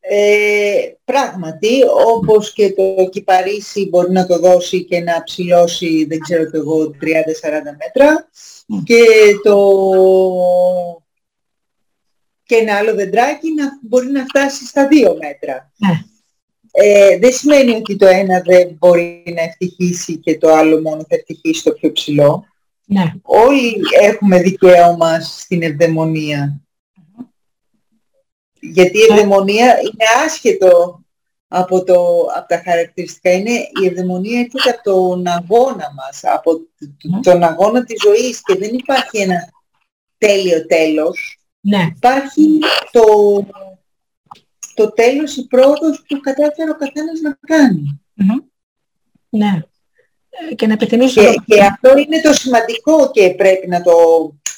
Ε, πράγματι, όπως και το κυπαρίσι μπορεί να το δώσει και να ψηλώσει, δεν ξέρω και εγώ, 30-40 μέτρα Μμ. Και το και ένα άλλο δεντράκι να μπορεί να φτάσει στα 2 μέτρα. Ναι. Ε, δεν σημαίνει ότι το ένα δεν μπορεί να ευτυχήσει και το άλλο μόνο θα ευτυχήσει το πιο ψηλό. Ναι, Όλοι έχουμε δικαίωμα στην ευδαιμονία. Γιατί η ευδαιμονία είναι άσχετο από, το, από τα χαρακτηριστικά. Είναι, η ευδαιμονία έρχεται από τον αγώνα μας, από τ- τον αγώνα της ζωής και δεν υπάρχει ένα τέλειο τέλος. ναι, Υπάρχει το, το τέλος, η πρόοδος που κατάφερε ο καθένας να κάνει. Μμμ. ναι. Ε, Και να επιθυμίσω Και, και αυτό είναι το σημαντικό και πρέπει να το συνει-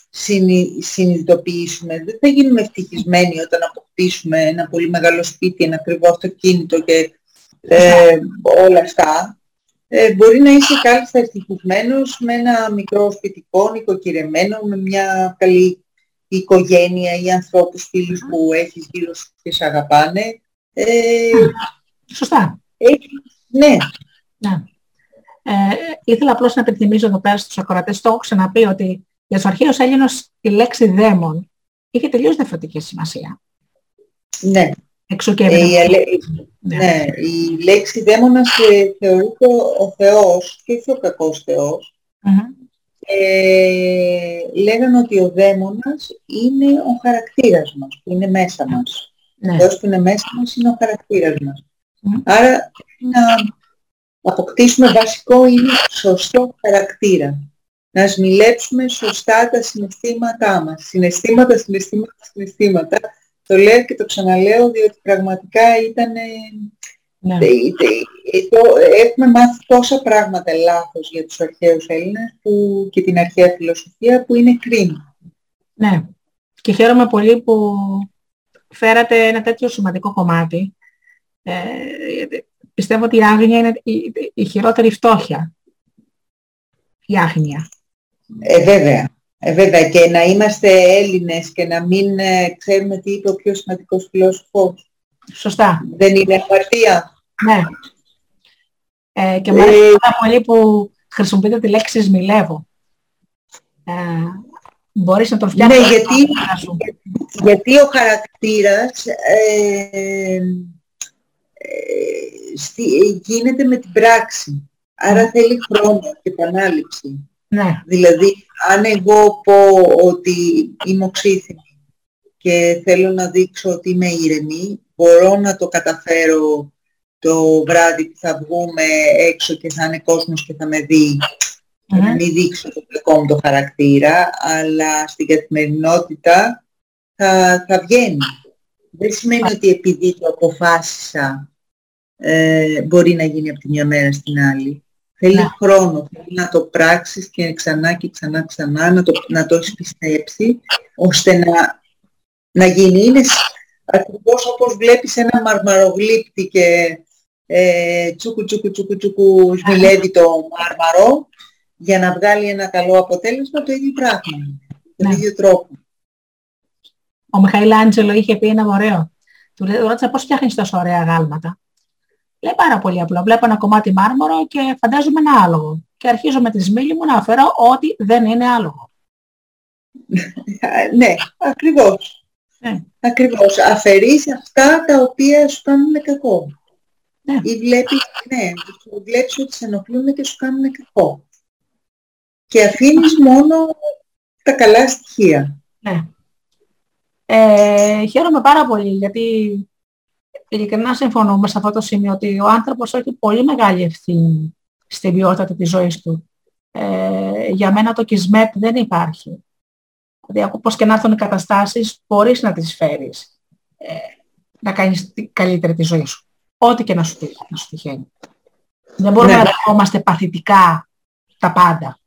συνειδητοποιήσουμε. Δεν θα γίνουμε ευτυχισμένοι όταν αποκτήσουμε ένα πολύ μεγάλο σπίτι, ένα ακριβό αυτοκίνητο και ε, όλα αυτά. Ε, μπορεί να είσαι κάλλιστα ευτυχισμένος με ένα μικρό σπιτικό, νοικοκυρεμένο, με μια καλή οικογένεια ή ανθρώπους φίλους που έχεις γύρω σου και σε αγαπάνε. Ε, Σωστά. έχει- ναι, Ναι. Ε, ήθελα απλώς να επιθυμίζω εδώ πέρα στους ακροατές, το έχω ξαναπεί ότι για τους αρχαίους Έλληνες η λέξη δαίμον είχε τελείως διαφορετική σημασία. ναι. Εξού και Ε, έμεινε. η αλε- Ναι. Ναι, η λέξη δαίμονας ε, θεωρείται ο, ο Θεός και όχι ο κακός Θεός. Μμμ. Ε, λέγανε ότι ο δαίμονας είναι ο χαρακτήρας μας, που είναι μέσα μας. Ο Ναι. Θεός που είναι μέσα μας είναι ο χαρακτήρας μας. Μμμ. Άρα πρέπει να αποκτήσουμε βασικό είναι σωστό χαρακτήρα. Να σμιλέψουμε σωστά τα συναισθήματά μας. Συναισθήματα, συναισθήματα, συναισθήματα. Το λέω και το ξαναλέω διότι πραγματικά ήταν Ναι. Ε, ε, το- Έχουμε μάθει τόσα πράγματα λάθος για τους αρχαίους Έλληνες που, και την αρχαία φιλοσοφία που είναι κρίμα. ναι. Και χαίρομαι πολύ που φέρατε ένα τέτοιο σημαντικό κομμάτι. Ε, γιατί πιστεύω ότι η άγνοια είναι η, η χειρότερη φτώχεια. Η άγνοια. Ε, βέβαια. Ε, βέβαια. Και να είμαστε Έλληνες και να μην ε, ξέρουμε τι είπε ο πιο σημαντικός φιλόσοφος. Σωστά. Δεν είναι αμαρτία. Ναι. Ε, και μου αρέσει πάρα πολύ που χρησιμοποιείτε τη λέξη σμιλεύω. Ε, μπορείς να τον φτιάξεις. Ναι, γιατί- το χαρακτήρα σου. Γιατί ο χαρακτήρας ε, ε, στη- γίνεται με την πράξη. Άρα θέλει χρόνο και επανάληψη. Ναι, Δηλαδή, αν εγώ πω ότι είμαι οξύθυμη και θέλω να δείξω ότι είμαι ήρεμη, μπορώ να το καταφέρω το βράδυ που θα βγούμε έξω και θα είναι κόσμος και θα με δει να μην δείξω το δικό μου το χαρακτήρα, αλλά στην καθημερινότητα θα, θα βγαίνει. Δεν σημαίνει ότι επειδή το αποφάσισα ε, μπορεί να γίνει από τη μια μέρα στην άλλη. Θέλει ναι. χρόνο, θέλει να το πράξεις και ξανά και ξανά ξανά, να το, να το έχεις πιστέψει, ώστε να, να γίνει. Είναι ακριβώς όπως βλέπεις ένα μαρμαρογλύπτη και ε, τσούκου τσούκου τσούκου τσούκου σμιλεύει το μάρμαρο για να βγάλει ένα καλό αποτέλεσμα το ίδιο πράγμα, τον ναι. ίδιο τρόπο. Ο Μιχαήλ Άντζελο είχε πει ένα ωραίο. Του ρώτησα πώς φτιάχνεις τόσο ωραία γάλματα; Λέει πάρα πολύ απλό. Βλέπω ένα κομμάτι μάρμαρο και φαντάζομαι ένα άλογο. Και αρχίζω με τη σμήλη μου να αφαιρώ ό,τι δεν είναι άλογο. ναι, ακριβώς. Ναι. Ακριβώς. Αφαιρείς αυτά τα οποία σου κάνουν κακό. Ναι. Ή βλέπεις, ναι, βλέπεις ότι σε ενοχλούν και σου κάνουν κακό. Και αφήνεις μόνο τα καλά στοιχεία. Ναι. Ε, χαίρομαι πάρα πολύ γιατί ειλικρινά συμφωνούμε σε αυτό το σημείο ότι ο άνθρωπος έχει πολύ μεγάλη ευθύνη στην ποιότητα της ζωής του. Ε, για μένα το κισμέτ δεν υπάρχει. Δηλαδή, όπως και να έρθουν οι καταστάσεις, μπορείς να τις φέρεις. Ε, να κάνεις καλύτερη τη ζωή σου. Ό,τι και να σου, να σου τυχαίνει. Δεν μπορούμε ναι. να δεχόμαστε παθητικά τα πάντα.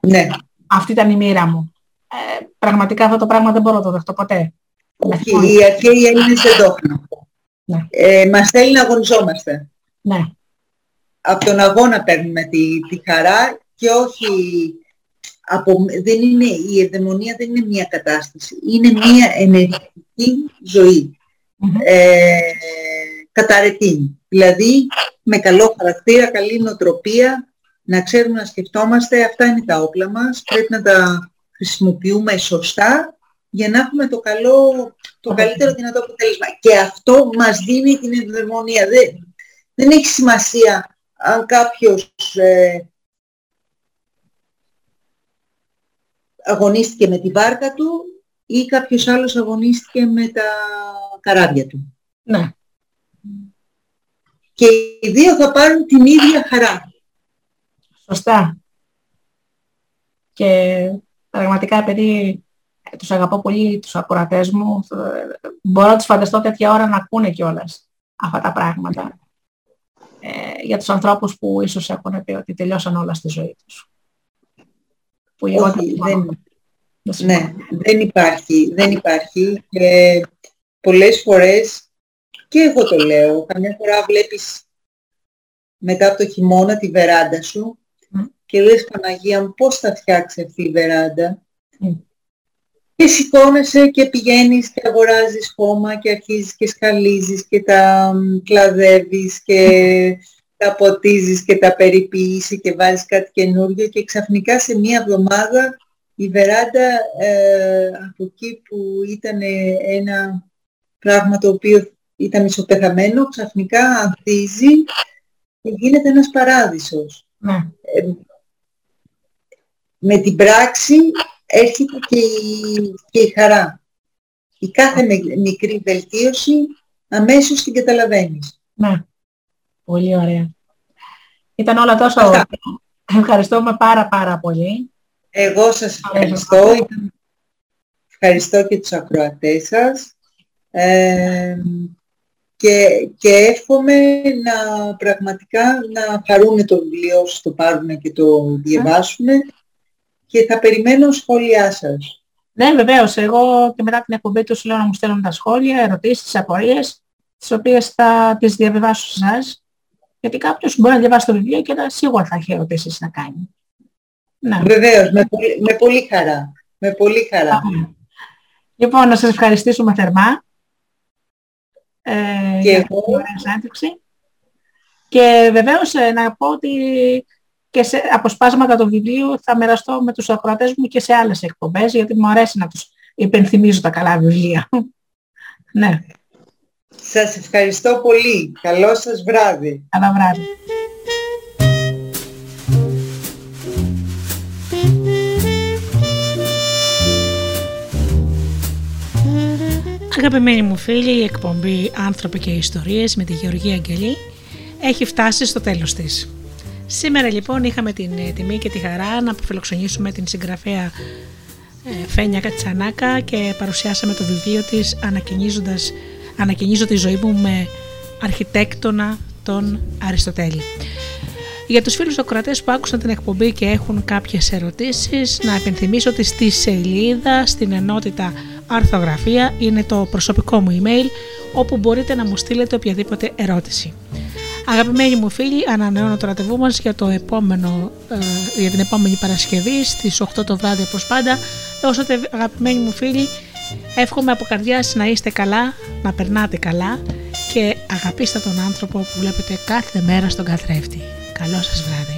Ναι. Αυτή ήταν η μοίρα μου. Ε, πραγματικά αυτό το πράγμα δεν μπορώ να το δεχτώ ποτέ. Όχι, οι αρχαίοι Έλληνες δεν το έχουν. Ναι. Ε, μας θέλει να αγωνιζόμαστε. Ναι. Από τον αγώνα παίρνουμε τη, τη χαρά και όχι από, δεν είναι, η ευδαιμονία δεν είναι μια κατάσταση, είναι μια ενεργητική ζωή. Ε, καταρετή. Δηλαδή με καλό χαρακτήρα, καλή νοοτροπία, να ξέρουμε να σκεφτόμαστε, αυτά είναι τα όπλα μας, πρέπει να τα χρησιμοποιούμε σωστά για να έχουμε το, καλό, το καλύτερο δυνατό αποτέλεσμα. Και αυτό μας δίνει την ευδαιμονία. Δεν, δεν έχει σημασία αν κάποιος ε, αγωνίστηκε με τη βάρκα του ή κάποιος άλλος αγωνίστηκε με τα καράβια του. Ναι. Και οι δύο θα πάρουν την ίδια χαρά. Σωστά. Και πραγματικά επειδή τους αγαπώ πολύ τους ακροατές μου, μπορώ να τους φανταστώ τέτοια ώρα να ακούνε κιόλας αυτά τα πράγματα. Ε, για τους ανθρώπους που ίσως έχουν πει ότι τελειώσαν όλα στη ζωή τους. Που Όχι, δεν, ναι, δεν υπάρχει, δεν υπάρχει. Και πολλές φορές και εγώ το λέω, καμιά φορά βλέπεις μετά από το χειμώνα τη βεράντα σου και λες Παναγία μου πώς θα φτιάξει αυτή η βεράντα και σηκώνεσαι και πηγαίνεις και αγοράζεις χώμα και αρχίζεις και σκαλίζεις και τα κλαδεύεις και τα ποτίζεις και τα περιποίησεις και βάζεις κάτι καινούργιο και ξαφνικά σε μία εβδομάδα η βεράντα ε, από εκεί που ήταν ένα πράγμα το οποίο ήταν ισοπεθαμένο, ξαφνικά ανθίζει και γίνεται ένας παράδεισος. Ναι. Ε, με την πράξη έρχεται και η, και η χαρά. Η κάθε μικρή βελτίωση αμέσως την καταλαβαίνεις. Ναι. Πολύ ωραία. Ήταν όλα τόσο... Αυτά. Ευχαριστούμε πάρα πάρα πολύ. Εγώ σας ευχαριστώ. Ευχαριστώ και τους ακροατές σας. Ε, και, και εύχομαι να πραγματικά να χαρούν το βιβλίο, το πάρουν και το διαβάσουν και θα περιμένω σχόλιά σας. Ναι, βεβαίως. Εγώ και μετά την εκπομπή τους λέω να μου στέλνουν τα σχόλια, ερωτήσεις, απορίες, τις οποίες θα τις διαβιβάσω σε εσάς. Γιατί κάποιος μπορεί να διαβάσει το βιβλίο και να, σίγουρα θα έχει ερωτήσεις να κάνει. Ναι. Βεβαίως, με πολύ, με πολύ χαρά. Με πολύ χαρά. Λοιπόν, να σας ευχαριστήσουμε θερμά. Ε, και εγώ. Και βεβαίως ε, να πω ότι και σε αποσπάσματα του βιβλίου θα μοιραστώ με τους ακροατές μου και σε άλλες εκπομπές, γιατί μου αρέσει να τους υπενθυμίζω τα καλά βιβλία. ναι. Σας ευχαριστώ πολύ. Καλό σας βράδυ. Καλό βράδυ. Αγαπημένοι μου φίλοι, η εκπομπή «Άνθρωποι και Ιστορίες» με τη Γεωργία Αγγελή έχει φτάσει στο τέλος της. Σήμερα λοιπόν είχαμε την ε, τιμή και τη χαρά να αποφιλοξενήσουμε την συγγραφέα ε, Φένια Κατσανάκα και παρουσιάσαμε το βιβλίο της ανακοινίζοντας «Ανακοινίζω τη ζωή μου με αρχιτέκτονα τον Αριστοτέλη». Για τους φίλους ακροατές που άκουσαν την εκπομπή και έχουν κάποιες ερωτήσεις, να επενθυμίσω ότι στη σελίδα, στην ενότητα αρθογραφία, είναι το προσωπικό μου email, όπου μπορείτε να μου στείλετε οποιαδήποτε ερώτηση. Αγαπημένοι μου φίλοι, ανανεώνω το ραντεβού μας για, το επόμενο, ε, για την επόμενη Παρασκευή στις 8 το βράδυ όπως πάντα. Έως τότε αγαπημένοι μου φίλοι, εύχομαι από καρδιάς να είστε καλά, να περνάτε καλά και αγαπήστε τον άνθρωπο που βλέπετε κάθε μέρα στον καθρέφτη. Καλό σας βράδυ.